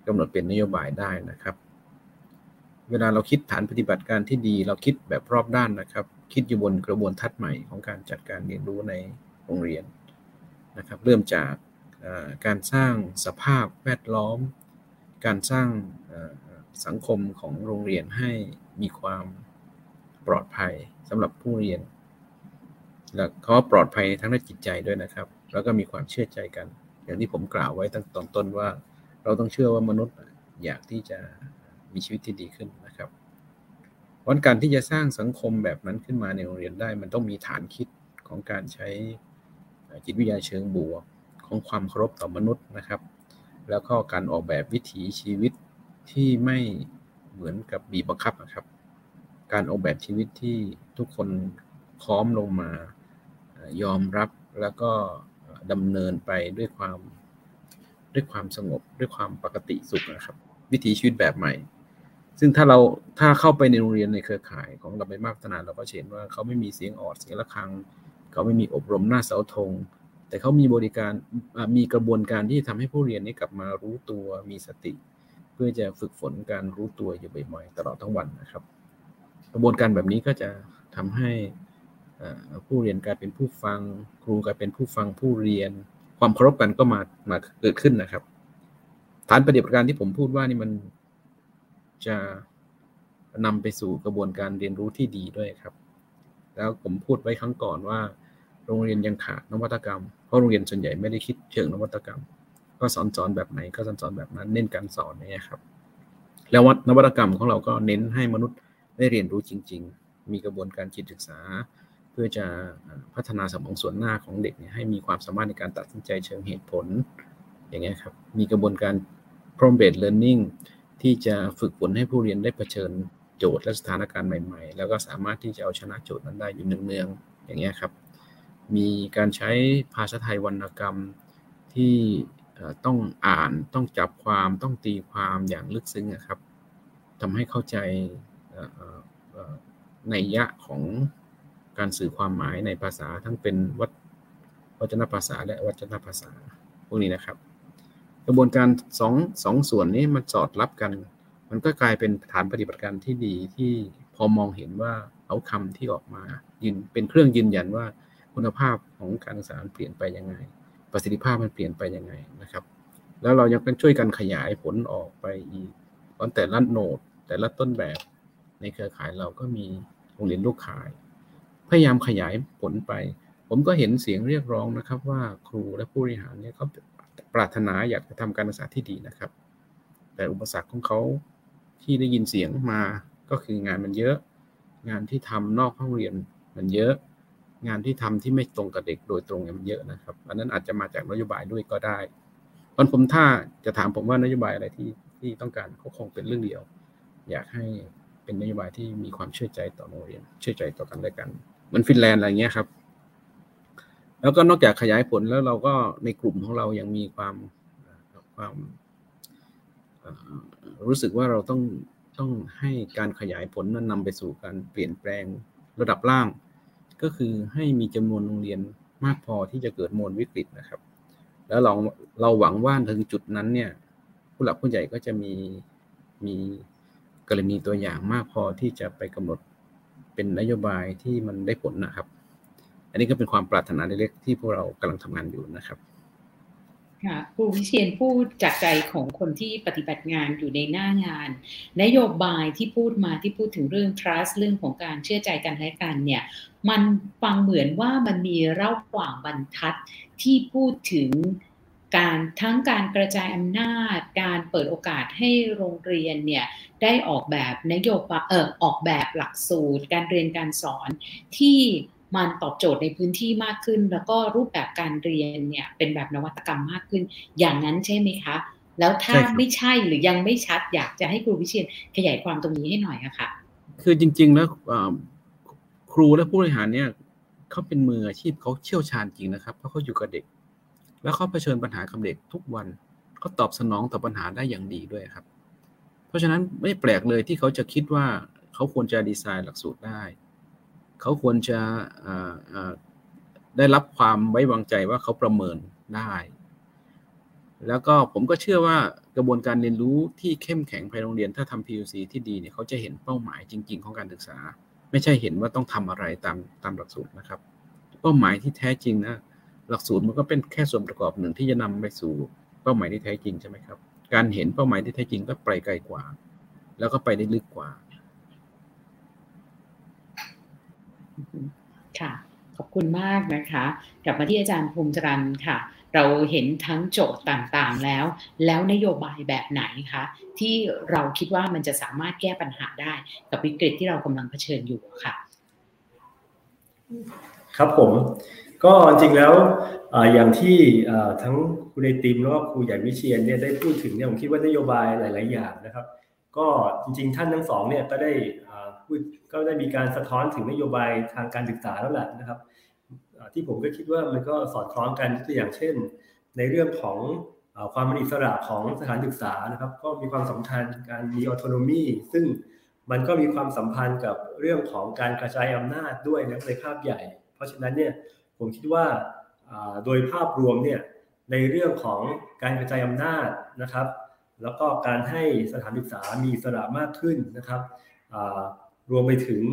[SPEAKER 3] กำหนดเป็นนโยบายได้นะครับ เวลาเราคิดฐานปฏิบัติการที่ดี เราคิดแบบรอบด้านนะครับ คิดอยู่บนกระบวนทัศน์ใหม่ของการจัดการเรียนรู้ในโรงเรียนนะครับ เริ่มจากการสร้างสภาพแวดล้อม การสร้างสังคมของโรงเรียนให้มีความปลอดภัยสำหรับผู้เรียน และเขาปลอดภัยทั้งในจิตใจด้วยนะครับ แล้วก็มีความเชื่อใจกัน อย่างที่ผมกล่าวไว้ตั้งตอนต้นว่า เราต้องเชื่อว่ามนุษย์อยากที่จะ มีชีวิตที่ดีขึ้นนะครับวันการที่จะสร้างสังคมแบบนั้นขึ้นมาในโรงเรียนได้ มันต้องมีฐานคิดของการใช้จิตวิทยาเชิงบวก ของความเคารพต่อมนุษย์นะครับ แล้วก็การออกแบบวิถีชีวิตที่ไม่เหมือนกับบีบบังคับนะครับ การออกแบบชีวิตที่ทุกคนพร้อมลงมายอมรับแล้วก็ดำเนินไปด้วยความด้วยความสงบด้วยความปกติสุขนะครับ วิถีชีวิตแบบใหม่ ซึ่งถ้าเราถ้าเข้าไปในโรงเรียนในเครือข่ายของเราไปมากขนาดเราก็เห็นว่าเขาไม่มีเสียงออดเสียงะระฆัง เขาไม่มีอบรมหน้าเสาธง แต่เขามีบริการมีกระบวนการที่ทำให้ผู้เรียนนี้กลับมารู้ตัวมีสติ เพื่อจะฝึกฝนการรู้ตัวอยู่บ่อยๆตลอดทั้งวันนะครับ กระบวนการแบบนี้ก็จะทำให้ผู้เรียนกลายเป็นผู้ฟัง ครูกลายเป็นผู้ฟังผู้เรียน ความเคารพกันก็มามาเกิดขึ้นนะครับ ฐานปฏิบัติการที่ผมพูดว่านี่มัน จะนำไปสู่กระบวนการเรียนรู้ที่ดีด้วยครับ แล้วผมพูดไว้ครั้งก่อนว่า โรงเรียนยังขาดนวัตกรรม เพราะโรงเรียนส่วนใหญ่ไม่ได้คิดเชิงนวัตกรรม ก็สอนสอนแบบไหนก็สอนสอนแบบนั้นเน้นการสอนนี่ครับ แล้วนวัตกรรมของเราก็เน้นให้มนุษย์ได้เรียนรู้จริง ๆ มีกระบวนการจิตศึกษา เพื่อจะพัฒนาสมองส่วนหน้าของเด็กให้มีความสามารถในการตัดสินใจเชิงเหตุผล อย่างเงี้ยครับ มีกระบวนการ prompt based learning ที่จะฝึกฝนให้ผู้เรียนได้เผชิญโจทย์และสถานการณ์ใหม่ ๆ แล้วก็สามารถที่จะเอาชนะโจทย์นั้นได้อยู่เนืองๆอย่างเงี้ยครับ มีการใช้ภาษาไทยวรรณกรรมที่ต้องอ่านต้องจับความต้องตีความอย่างลึกซึ้งครับทำให้เข้าใจในยะของการสื่อความหมายในภาษาทั้งเป็นวัวจนภาษาและวัจนภาษาพวกนี้นะครับ กระบวนการสองสองส่วนนี้มันสอดรับกัน มันก็กลายเป็นฐานปฏิบัติการที่ดีที่พอมองเห็นว่าเอาคำที่ออกมายืนเป็นเครื่องยืนยันว่าคุณภาพของการศึกษาเปลี่ยนไปยังไง ประสิทธิภาพมันเปลี่ยนไปยังไงนะครับ แล้วเรายังช่วยกันขยายผลออกไปอีกตอนแต่ละโนดแต่ละต้นแบบในเครือข่ายเราก็มีโรงเรียนลูกขาย พยายามขยายผลไป ผมก็เห็นเสียงเรียกร้องนะครับว่าครูและผู้บริหารเนี่ยเขา ปรารถนาอยากจะทำการศึกษาที่ดีนะครับ แต่อุปสรรคของเขาที่ได้ยินเสียงมาก็คืองานมันเยอะ งานที่ทำนอกห้องเรียนมันเยอะ งานที่ทำที่ไม่ตรงกับเด็กโดยตรงมันเยอะนะครับ อันนั้นอาจจะมาจากนโยบายด้วยก็ได้ตอนผมถ้าจะถามผมว่านโยบายอะไรที่ที่ต้องการก็คงเป็นเรื่องเดียว อยากให้เป็นนโยบายที่มีความเชื่อใจต่อโรงเรียน เชื่อใจต่อกันและกันเหมือนฟินแลนด์อะไรเงี้ยครับ แล้วก็นอกจากขยายผลแล้วเราก็ในกลุ่มของเรายังมีความความรู้สึกว่าเราต้องต้องให้การขยายผลนั้นนำไปสู่การเปลี่ยนแปลงระดับล่าง ก็คือให้มีจำนวนโรงเรียนมากพอที่จะเกิดมวลวิกฤตนะครับ แล้วเราเราหวังว่าถึงจุดนั้นเนี่ย ผู้หลักผู้ใหญ่ก็จะมีมีกรณีตัวอย่างมากพอที่จะไปกำหนดเป็นนโยบายที่มันได้ผลนะครับ นนี้ก็เป็นความปรารถนาเล็กๆที่พวกเรากำลังทำงานอยู่นะครับ
[SPEAKER 1] ค่ะครูวิเชียนพูดจากใจของคนที่ปฏิบัติงานอยู่ในหน้างาน นโยบายที่พูดมาที่พูดถึงเรื่อง trust เรื่องของการเชื่อใจกันและกันเนี่ยมันฟังเหมือนว่ามันมีเล่าขว่างบรรทัดที่พูดถึงการทั้งการกระจายอำนาจ การเปิดโอกาสให้โรงเรียนเนี่ยได้ออกแบบนโยบายเออออกแบบหลักสูตร การเรียนการสอนที่ มันตอบโจทย์ในพื้นที่มากขึ้น แล้วก็รูปแบบการเรียนเนี่ยเป็นแบบนวัตกรรมมากขึ้น อย่างนั้นใช่ไหมคะ แล้วถ้าไม่ใช่หรือยังไม่ชัด อยากจะให้ครูวิเชียนขยายความตรงนี้ให้หน่อยอะค่ะ
[SPEAKER 3] คือจริง ๆ แล้วครูและผู้บริหารเนี่ยเขาเป็นมืออาชีพเขาเชี่ยวชาญจริงนะครับเพราะเขาอยู่กับเด็ก แล้วเขาเผชิญปัญหากับเด็กทุกวันเขาตอบสนองต่อปัญหาได้อย่างดีด้วยครับ เพราะฉะนั้นไม่แปลกเลยที่เขาจะคิดว่าเขาควรจะดีไซน์หลักสูตรได้ เขาควรจะได้รับความไว้วางใจว่าเขาประเมินได้ แล้วก็ผมก็เชื่อว่ากระบวนการเรียนรู้ที่เข้มแข็งภายในโรงเรียนถ้าทำ PUC ที่ดีเนี่ยเขาจะเห็นเป้าหมายจริง ๆ ของการศึกษา ไม่ใช่เห็นว่าต้องทำอะไรตามตามหลักสูตรนะครับ เป้าหมายที่แท้จริงนะหลักสูตรมันก็เป็นแค่ส่วนประกอบหนึ่งที่จะนำไปสู่เป้าหมายที่แท้จริงใช่ไหมครับ การเห็นเป้าหมายที่แท้จริงก็ไปไกลกว่า แล้วก็ไปได้ลึกกว่า
[SPEAKER 1] ค่ะ ขอบคุณมากนะคะ กลับมาที่อาจารย์ภูมิจรันค่ะ เราเห็นทั้งโจทย์ต่างๆแล้ว แล้วนโยบายแบบไหนคะที่เราคิดว่ามันจะสามารถแก้ปัญหาได้กับวิกฤตที่เรากำลังเผชิญอยู่ค่ะ
[SPEAKER 2] ครับผมก็จริงแล้วอย่างที่ทั้งคุณในติมแล้วก็ครูใหญ่วิเชียนเนี่ยได้พูดถึงเนี่ยผมคิดว่านโยบายหลาย ๆ อย่างนะครับ ก็จริง ๆ ท่านทั้งสองเนี่ยก็ได้พูด ก็ได้มีการสะท้อนถึงนโยบายทางการศึกษาแล้วแหละนะครับ ที่ผมก็คิดว่ามันก็สอดคล้องกันตัวอย่างเช่น ในเรื่องของความเป็นอิสระของสถานศึกษานะครับ ก็มีความสำคัญการมีออโตโนมีซึ่งมันก็มีความสัมพันธ์กับเรื่องของการกระจายอำนาจด้วยนะในภาพใหญ่ เพราะฉะนั้นเนี่ยผมคิดว่าโดยภาพรวมเนี่ยในเรื่องของการกระจายอำนาจนะครับ แล้วก็การให้สถานศึกษามีอิสระมากขึ้นนะครับ รวมไปถึง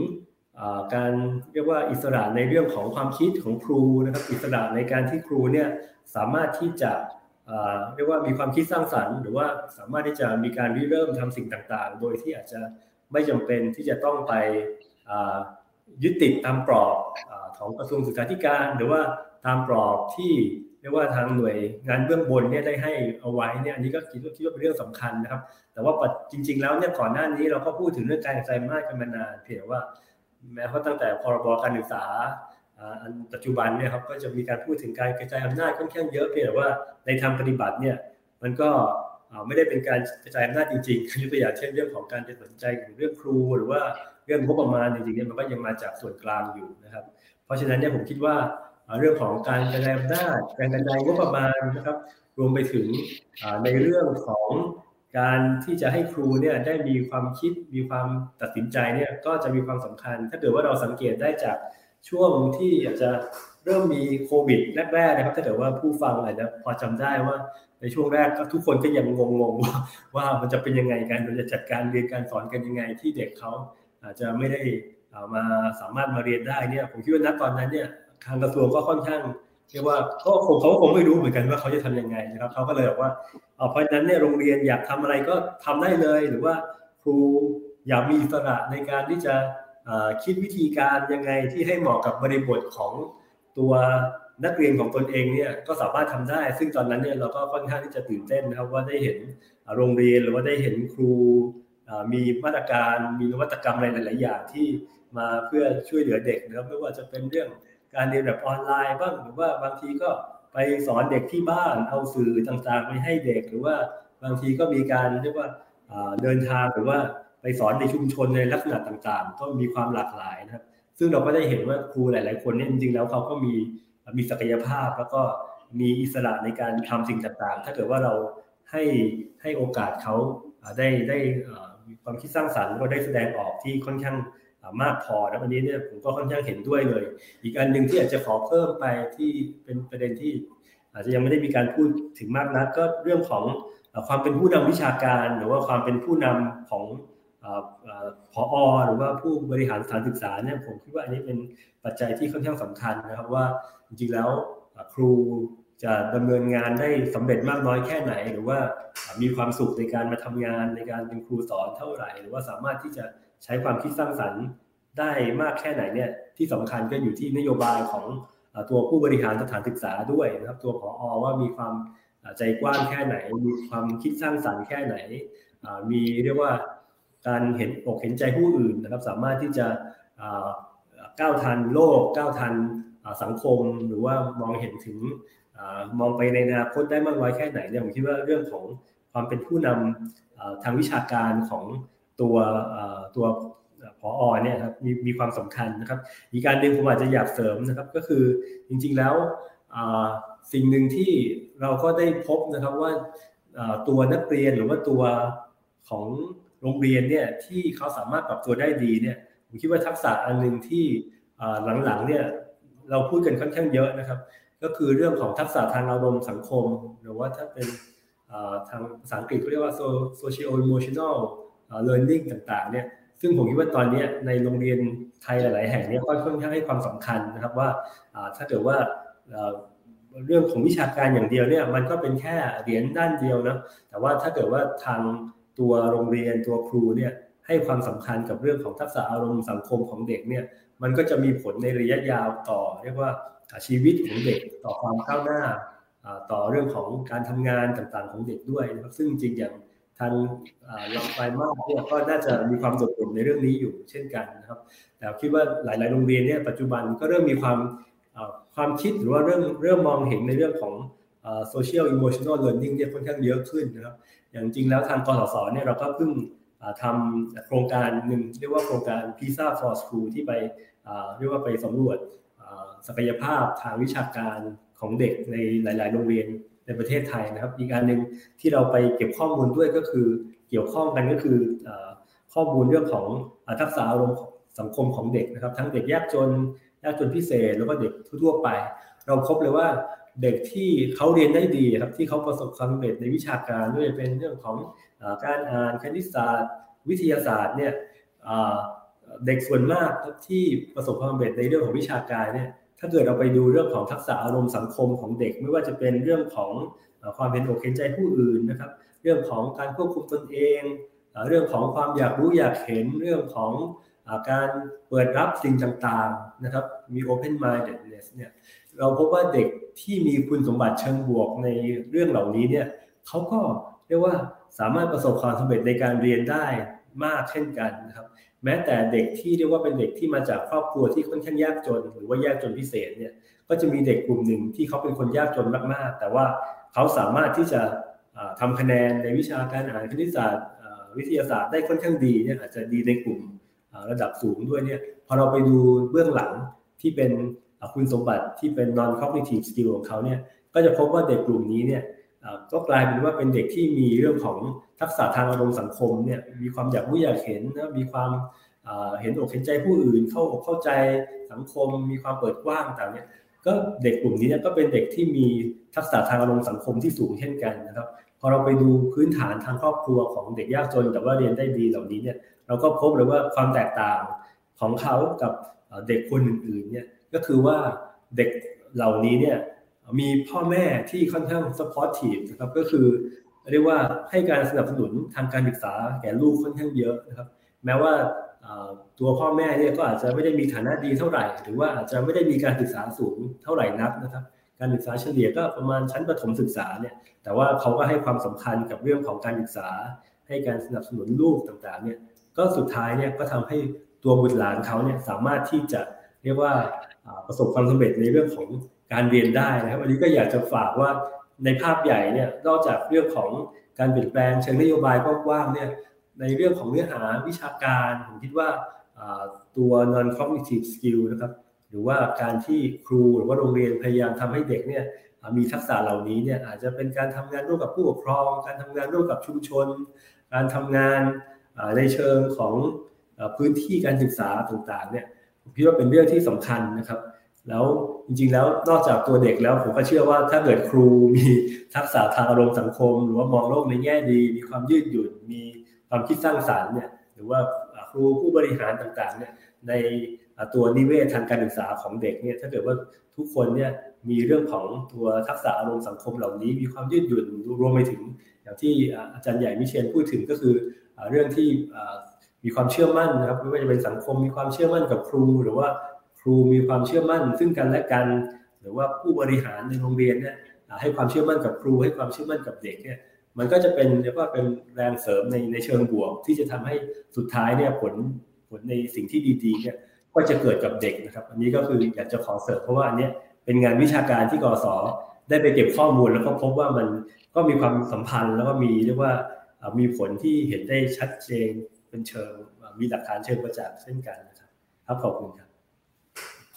[SPEAKER 2] การเรียกว่าอิสระในเรื่องของความคิดของครูนะครับอิสระในการที่ครูเนี่ยสามารถที่จะเรียกว่ามีความคิดสร้างสรรค์ หรือว่าสามารถที่จะมีการริเริ่มทำสิ่งต่างๆ โดยที่อาจจะไม่จำเป็นที่จะต้องไปยึดติดตามกรอบของกระทรวงศึกษาธิการ หรือว่าตามกรอบที่ รียกว่าทางหน่วยงานเบื้องบนเนี่ยได้ให้เอาไว้เนี่ยอันนี้ก็คิดว่าคิดว่าเป็นเรื่องสำคัญนะครับ แต่ว่าจริง ๆ แล้วเนี่ยก่อนหน้านี้เราก็พูดถึงเรื่องการกระจายอำนาจกันมานานเพียงว่า แม้ว่าตั้งแต่พรบการศึกษาอันปัจจุบันเนี่ยครับก็จะมีการพูดถึงการกระจายอำนาจค่อนข้างเยอะเพียงแต่ว่าในทางปฏิบัติเนี่ยมันก็ไม่ได้เป็นการกระจายอำนาจจริงๆยกตัวอย่างเช่นเรื่องของการจะสนใจเรื่องครูหรือว่าเรื่องงบประมาณจริงๆเนี่ยมันก็ยังมาจากส่วนกลางอยู่นะครับ เพราะฉะนั้นเนี่ยผมคิดว่า เรื่องของการกระจายอำนาจการกระจายงบประมาณนะครับ รวมไปถึงในเรื่องของการที่จะให้ครูเนี่ยได้มีความคิดมีความตัดสินใจเนี่ยก็จะมีความสำคัญ ถ้าเกิดว่าเราสังเกตได้จากช่วงที่อาจจะเริ่มมีโควิดแรกๆนะครับถ้าเกิดว่าผู้ฟังอาจจะพอจำได้ว่าในช่วงแรกก็ทุกคนก็ยังงงๆว่าว่ามันจะเป็นยังไงกันเราจะจัดการเรียนการสอนกันยังไง ที่เด็กเขาอาจจะไม่ได้มาสามารถมาเรียนได้เนี่ยผมคิดว่าณตอนนั้นเนี่ย ทางกระทรวงก็ค่อนข้างเรียกว่าก็คงเขาคงไม่รู้เหมือนกันว่าเขาจะทํำยังไงนะครับเขาก็เลยบอกว่าเพราะฉะนั้นเนี่ยโรงเรียนอยากทำอะไรก็ทำได้เลย หรือว่าครูอยากมีอิสระในการที่จะคิดวิธีการยังไงที่ให้เหมาะกับบริบทของตัวนักเรียนของตนเองเนี่ยก็สามารถทำได้ ซึ่งตอนนั้นเนี่ยเราก็ค่อนข้างที่จะตื่นเต้นนะครับว่าได้เห็นโรงเรียนหรือว่าได้เห็นครูมีมาตรการมีนวัตกรรมอะไรหลาย ๆ อย่างที่มาเพื่อช่วยเหลือเด็กนะครับไม่ว่าจะเป็นเรื่อง การเรียนแบบออนไลน์บ้างหรือว่าบางทีก็ไปสอนเด็กที่บ้านเอาสื่อต่างๆไปให้เด็กหรือว่าบางทีก็มีการเรียกว่าเดินทางหรือว่าไปสอนในชุมชนในลักษณะต่างๆ ก็มีความหลากหลายนะครับ ซึ่งเราก็ได้เห็นว่าครูหลาย ๆ คนเนี่ยจริงๆแล้วเขาก็มีมีศักยภาพแล้วก็มีอิสระในการทำสิ่งต่างๆ ถ้าเกิดว่าเราให้ให้โอกาสเขาได้ได้มีความคิดสร้างสรรค์ก็ได้แสดงออกที่ค่อนข้าง มากพอแล้ววันนี้เนี่ยผมก็ค่อนข้างเห็นด้วยเลย อีกอันหนึ่งที่อาจจะขอเพิ่มไปที่เป็นประเด็นที่ อาจจะยังไม่ได้มีการพูดถึงมากนักก็เรื่องของความเป็นผู้นำวิชาการ หรือว่าความเป็นผู้นำของพออหรือว่าผู้บริหารสถานศึกษาเนี่ยผมคิดว่าอันนี้เป็นปัจจัยที่ค่อนข้างสำคัญนะครับว่าจริงๆแล้วครู จะดำเนินงานได้สำเร็จมากน้อยแค่ไหน หรือว่ามีความสุขในการมาทำงานในการเป็นครูสอนเท่าไหร่ หรือว่าสามารถที่จะใช้ความคิดสร้างสรรค์ได้มากแค่ไหนเนี่ยที่สำคัญก็อยู่ที่นโยบายของตัวผู้บริหารสถานศึกษาด้วยนะครับ ตัวผออว่ามีความใจกว้างแค่ไหน มีความคิดสร้างสรรค์แค่ไหน มีเรียกว่าการเห็นอกเห็นใจผู้อื่นนะครับ สามารถที่จะก้าวทันโลกก้าวทันสังคมหรือว่ามองเห็นถึง มองไปในอนาคตได้มากน้อยแค่ไหนเนี่ยผมคิดว่าเรื่องของความเป็นผู้นำทางวิชาการของตัวตัวพออเนี่ยครับมีมีความสำคัญนะครับ อีกการหนึ่งผมอาจจะอยากเสริมนะครับก็คือจริงๆแล้วสิ่งหนึ่งที่เราก็ได้พบนะครับว่าตัวนักเรียนหรือว่าตัวของโรงเรียนเนี่ยที่เขาสามารถปรับตัวได้ดีเนี่ยผมคิดว่าทักษะอันหนึ่งที่หลังๆเนี่ยเราพูดกันค่อนข้างเยอะนะครับ ก็คือเรื่องของทักษะทางอารมณ์สังคม หรือว่าถ้าเป็นทางภาษาอังกฤษเขาเรียกว่า social emotional learning ต่างๆเนี่ยซึ่งผมคิดว่าตอนนี้ในโรงเรียนไทยหลาย ๆ แห่งเนี่ยค่อนข้างให้ความสำคัญนะครับว่าถ้าเกิดว่าเรื่องของวิชาการอย่างเดียวเนี่ยมันก็เป็นแค่เหรียญด้านเดียวนะแต่ว่าถ้าเกิดว่าทางตัวโรงเรียนตัวครูเนี่ยให้ความสำคัญกับเรื่องของทักษะอารมณ์สังคมของเด็กเนี่ยมันก็จะมีผลในระยะยาวต่อ เรียกว่า ชีวิตของเด็กต่อความก้าวหน้าต่อเรื่องของการทำงานต่างๆของเด็กด้วยนะครับซึ่งจริงอย่างทางลำปลายมาศเนี่ยก็น่าจะมีความโดดเด่นในเรื่องนี้อยู่เช่นกันนะครับ แต่คิดว่าหลาย ๆ โรงเรียนเนี่ยปัจจุบันก็เริ่มมีความความคิดหรือว่าเริ่มเริ่มมองเห็นในเรื่องของ social emotional learning เนี่ยค่อนข้างเยอะขึ้นนะครับ อย่างจริงแล้วทางกสศ.เนี่ยเราก็เพิ่งทำโครงการหนึ่งเรียกว่าโครงการ PISA for School ที่ไปเรียกว่าไปสำรวจ ศักยภาพทางวิชาการของเด็กในหลาย ๆ โรงเรียนในประเทศไทยนะครับ อีกอันหนึ่งที่เราไปเก็บข้อมูลด้วยก็คือเกี่ยวข้องกันก็คือข้อมูลเรื่องของทักษะอารมณ์สังคมของเด็กนะครับ ทั้งเด็กยากจนยากจนพิเศษแล้วก็เด็กทั่วไป เราพบเลยว่าเด็กที่เขาเรียนได้ดีครับที่เขาประสบความสำเร็จในวิชาการด้วยเป็นเรื่องของการอ่านคณิตศาสตร์ วิทยาศาสตร์เนี่ย เด็กส่วนมากที่ประสบความสำเร็จในเรื่องของวิชาการเนี่ยถ้าเกิดเราไปดูเรื่องของทักษะอารมณ์สังคมของเด็ก ไม่ว่าจะเป็นเรื่องของความเป็นอกเห็นใจผู้อื่นนะครับ เรื่องของการควบคุมตนเอง เรื่องของความอยากรู้อยากเห็นเรื่องของการเปิดรับสิ่งต่างๆนะครับมี open mindedness เนี่ยเราพบว่าเด็กที่มีคุณสมบัติเชิงบวกในเรื่องเหล่านี้เนี่ยเขาก็เรียกว่าสามารถประสบความสำเร็จในการเรียนได้ มากเช่นกันนะครับ แม้แต่เด็กที่เรียกว่าเป็นเด็กที่มาจากครอบครัวที่ค่อนข้างยากจน หรือว่ายากจนพิเศษเนี่ยก็จะมีเด็กกลุ่มหนึ่งที่เขาเป็นคนยากจนมากๆ แต่ว่าเขาสามารถที่จะทำคะแนนในวิชาการอ่านคณิตศาสตร์วิทยาศาสตร์ได้ค่อนข้างดีเนี่ยอาจจะดีในกลุ่มระดับสูงด้วยเนี่ยพอเราไปดูเบื้องหลังที่เป็นคุณสมบัติที่เป็น non cognitive skill ของเขาเนี่ยก็จะพบว่าเด็กกลุ่มนี้เนี่ย ก็กลายเป็นว่าเป็นเด็กที่มีเรื่องของทักษะทางอารมณ์สังคมเนี่ยมีความอยากรู้อยากเห็นนะมีความเห็นอกเห็นใจผู้อื่น เข้าอกเข้าใจสังคม มีความเปิดกว้างต่างเนี่ยก็เด็กกลุ่มนี้เนี่ยก็เป็นเด็กที่มีทักษะทางอารมณ์สังคมที่สูงเช่นกันนะครับพอเราไปดูพื้นฐานทางครอบครัวของเด็กยากจน แต่ว่าเรียนได้ดีเหล่านี้เนี่ยเราก็พบเลยว่าความแตกต่างของเขากับเด็กคนอื่นๆเนี่ยก็คือว่าเด็กเหล่านี้เนี่ย มีพ่อแม่ที่ค่อนข้าง supportive นะครับ ก็คือเรียกว่าให้การสนับสนุนทางการศึกษาแก่ลูกค่อนข้างเยอะนะครับ แม้ว่าตัวพ่อแม่เนี่ยก็อาจจะไม่ได้มีฐานะดีเท่าไหร่ หรือว่าอาจจะไม่ได้มีการศึกษาสูงเท่าไหร่นักนะครับ การศึกษาเฉลี่ยก็ประมาณชั้นประถมศึกษาเนี่ยแต่ว่าเขาก็ให้ความสำคัญกับเรื่องของการศึกษา ให้การสนับสนุนลูกต่างๆเนี่ยก็สุดท้ายเนี่ยก็ทำให้ตัวบุตรหลานเขาเนี่ยสามารถที่จะเรียกว่าประสบความสำเร็จในเรื่องของ การเรียนได้นะครับอันนี้ก็อยากจะฝากว่าในภาพใหญ่เนี่ยนอกจากเรื่องของการเปลี่ยนแปลงเชิงนโยบายกว้างๆเนี่ยในเรื่องของเนื้อหาวิชาการผมคิดว่าตัว non cognitive skill นะครับหรือว่าการที่ครูหรือว่าโรงเรียนพยายามทำให้เด็กเนี่ยมีทักษะเหล่านี้เนี่ยอาจจะเป็นการทำงานร่วมกับผู้ปกครอง การทำงานร่วมกับชุมชน การทำงานในเชิงของพื้นที่การศึกษาต่างๆเนี่ยผมคิดว่าเป็นเรื่องที่สำคัญนะครับ แล้วจริงๆแล้วนอกจากตัวเด็กแล้วผมก็เชื่อว่าถ้าเกิดครูมีทักษะทางอารมณ์สังคม หรือว่ามองโลกในแง่ดี มีความยืดหยุ่นมีความคิดสร้างสารรค์เนี่ยหรือว่าครูผู้บริหารต่างๆเนี่ยในตัวนิเวศทางการศึกษาของเด็กเนี่ยถ้าเกิดว่าทุกคนเนี่ยมีเรื่องของตัวทักษะอารมณ์สังคมเหล่านี้ มีความยืดหยุ่นรวมไปถึง อย่างที่อาจารย์ใหญ่มิเชนพูดถึงก็คือเรื่องที่มีความเชื่อมั่นนะครับไม่ว่าจะเป็นสังคมมีความเชื่อมั่นกับครู หรือว่า ครูมีความเชื่อมั่น ซึ่งกันและกัน หรือว่าผู้บริหารในโรงเรียนเนี่ยให้ความเชื่อมั่นกับครู ให้ความเชื่อมั่นกับเด็กเนี่ยมันก็จะเป็นเรียกว่าเป็นแรงเสริมในในเชิงบวก ที่จะทำให้สุดท้ายเนี่ยผลผลในสิ่งที่ดีๆเนี่ยก็จะเกิดกับเด็กนะครับ อันนี้ก็คืออยากจะขอเสริมเพราะว่าอันนี้เป็นงานวิชาการที่กศได้ไปเก็บข้อมูลแล้วก็พบว่ามันก็มีความสัมพันธ์แล้วก็มีเรียกว่ามีผลที่เห็นได้ชัดเจนเป็นเชิงมีหลักฐานเชิงประจักษ์เช่นกันนะครับ ครับขอบคุณครับ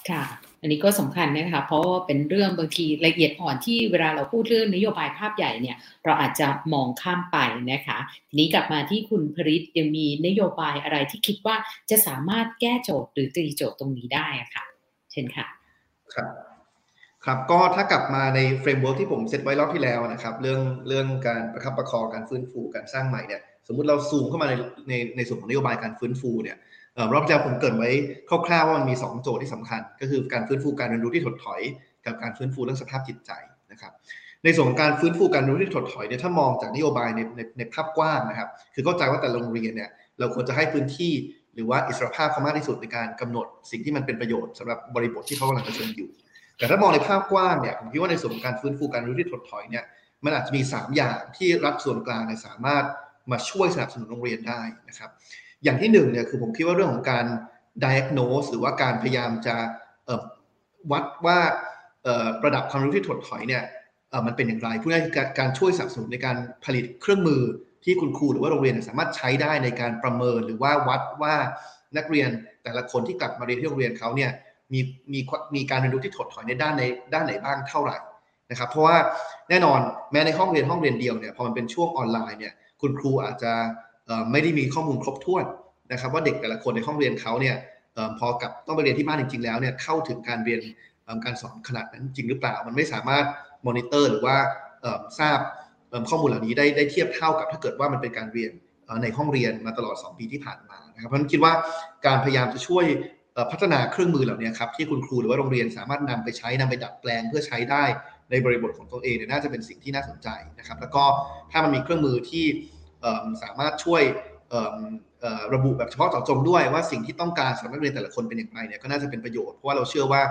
[SPEAKER 1] ค่ะ อันนี้ก็สำคัญนะคะ เพราะว่าเป็นเรื่องบางทีละเอียดอ่อนที่เวลาเราพูดเรื่องนโยบายภาพใหญ่เนี่ย เราอาจจะมองข้ามไปนะคะ ทีนี้กลับมาที่คุณพริตยังมีนโยบายอะไรที่คิดว่าจะสามารถแก้โจทย์หรือตีโจทย์ตรงนี้ได้อะค่ะ เชิญค่ะ
[SPEAKER 4] ครับครับก็ถ้ากลับมาใน framework ที่ผมเซตไว้รอบที่แล้วนะครับ เรื่องเรื่องการประคับประคองการฟื้นฟูการสร้างใหม่เนี่ยสมมุติเราซูมเข้ามาในในในส่วนของนโยบายการฟื้นฟูเนี่ย รอบที่แล้วผมเกริ่นไว้คร่าวๆว่ามันมี 2 โจทย์ที่สำคัญ ก็คือการฟื้นฟูการเรียนรู้ที่ถดถอย กับการฟื้นฟูเรื่องสภาพจิตใจนะครับในส่วนของการฟื้นฟูการเรียนรู้ที่ถดถอยเนี่ยถ้ามองจากนโยบายในในในภาพกว้างนะครับ คือเข้าใจว่าแต่ละโรงเรียนเนี่ยเราควรจะให้พื้นที่หรือว่าอิสรภาพเขามากที่สุดในการกำหนดสิ่งที่มันเป็นประโยชน์สำหรับบริบทที่เขากำลังเผชิญอยู่ แต่ถ้ามองในภาพกว้างเนี่ยผมคิดว่าในส่วนของการฟื้นฟูการเรียนรู้ที่ถดถอยเนี่ยมันอาจจะมี 3 อย่างที่รัฐส่วนกลางสามารถมาช่วยสนับสนุนโรงเรียนได้นะครับ อย่างที่1เนี่ยคือผมคิดว่าเรื่องของการ diagnose หรือว่าการพยายามจะวัดว่าระดับความรู้ที่ถดถอยเนี่ยมันเป็นอย่างไรผู้นี้การช่วยสนับสนุนในการผลิตเครื่องมือที่คุณครูหรือว่าโรงเรียนสามารถใช้ได้ในการประเมินหรือว่าวัดว่านักเรียนแต่ละคนที่กลับมาเรียนที่โรงเรียนเขาเนี่ยมีมีมีการเรียนรู้ที่ถดถอยในด้านในด้านไหนบ้างเท่าไหร่นะครับเพราะว่าแน่นอนแม้ในห้องเรียนห้องเรียนเดียวเนี่ยพอมันเป็นช่วงออนไลน์เนี่ยคุณครูอาจจะ ไม่ได้มีข้อมูลครบถ้วนนะครับ ว่าเด็กแต่ละคนในห้องเรียนเขาเนี่ยพอกับต้องไปเรียนที่บ้านจริงๆแล้วเนี่ยเข้าถึงการเรียนการสอนขนาดนั้นจริงหรือเปล่า มันไม่สามารถมอนิเตอร์หรือว่าทราบข้อมูลเหล่านี้ได้ได้เทียบเท่ากับถ้าเกิดว่ามันเป็นการเรียนในห้องเรียนมาตลอด 2 ปีที่ผ่านมานะครับเพราะฉะนั้นคิดว่าการพยายามจะช่วยพัฒนาเครื่องมือเหล่านี้ครับที่คุณครูหรือว่าโรงเรียนสามารถนำไปใช้นำไปดัดแปลงเพื่อใช้ได้ในบริบทของตัวเองเนี่ยน่าจะเป็นสิ่งที่น่าสนใจนะครับ แล้วก็ถ้ามันมีเครื่องมือที่ สามารถช่วยระบุแบบเฉพาะเจาะจงด้วยว่าสิ่งที่ต้องการสำหรับนักเรียนแต่ละคนเป็นอย่างไรเนี่ยก็น่าจะเป็นประโยชน์เพราะว่าเราเชื่อว่า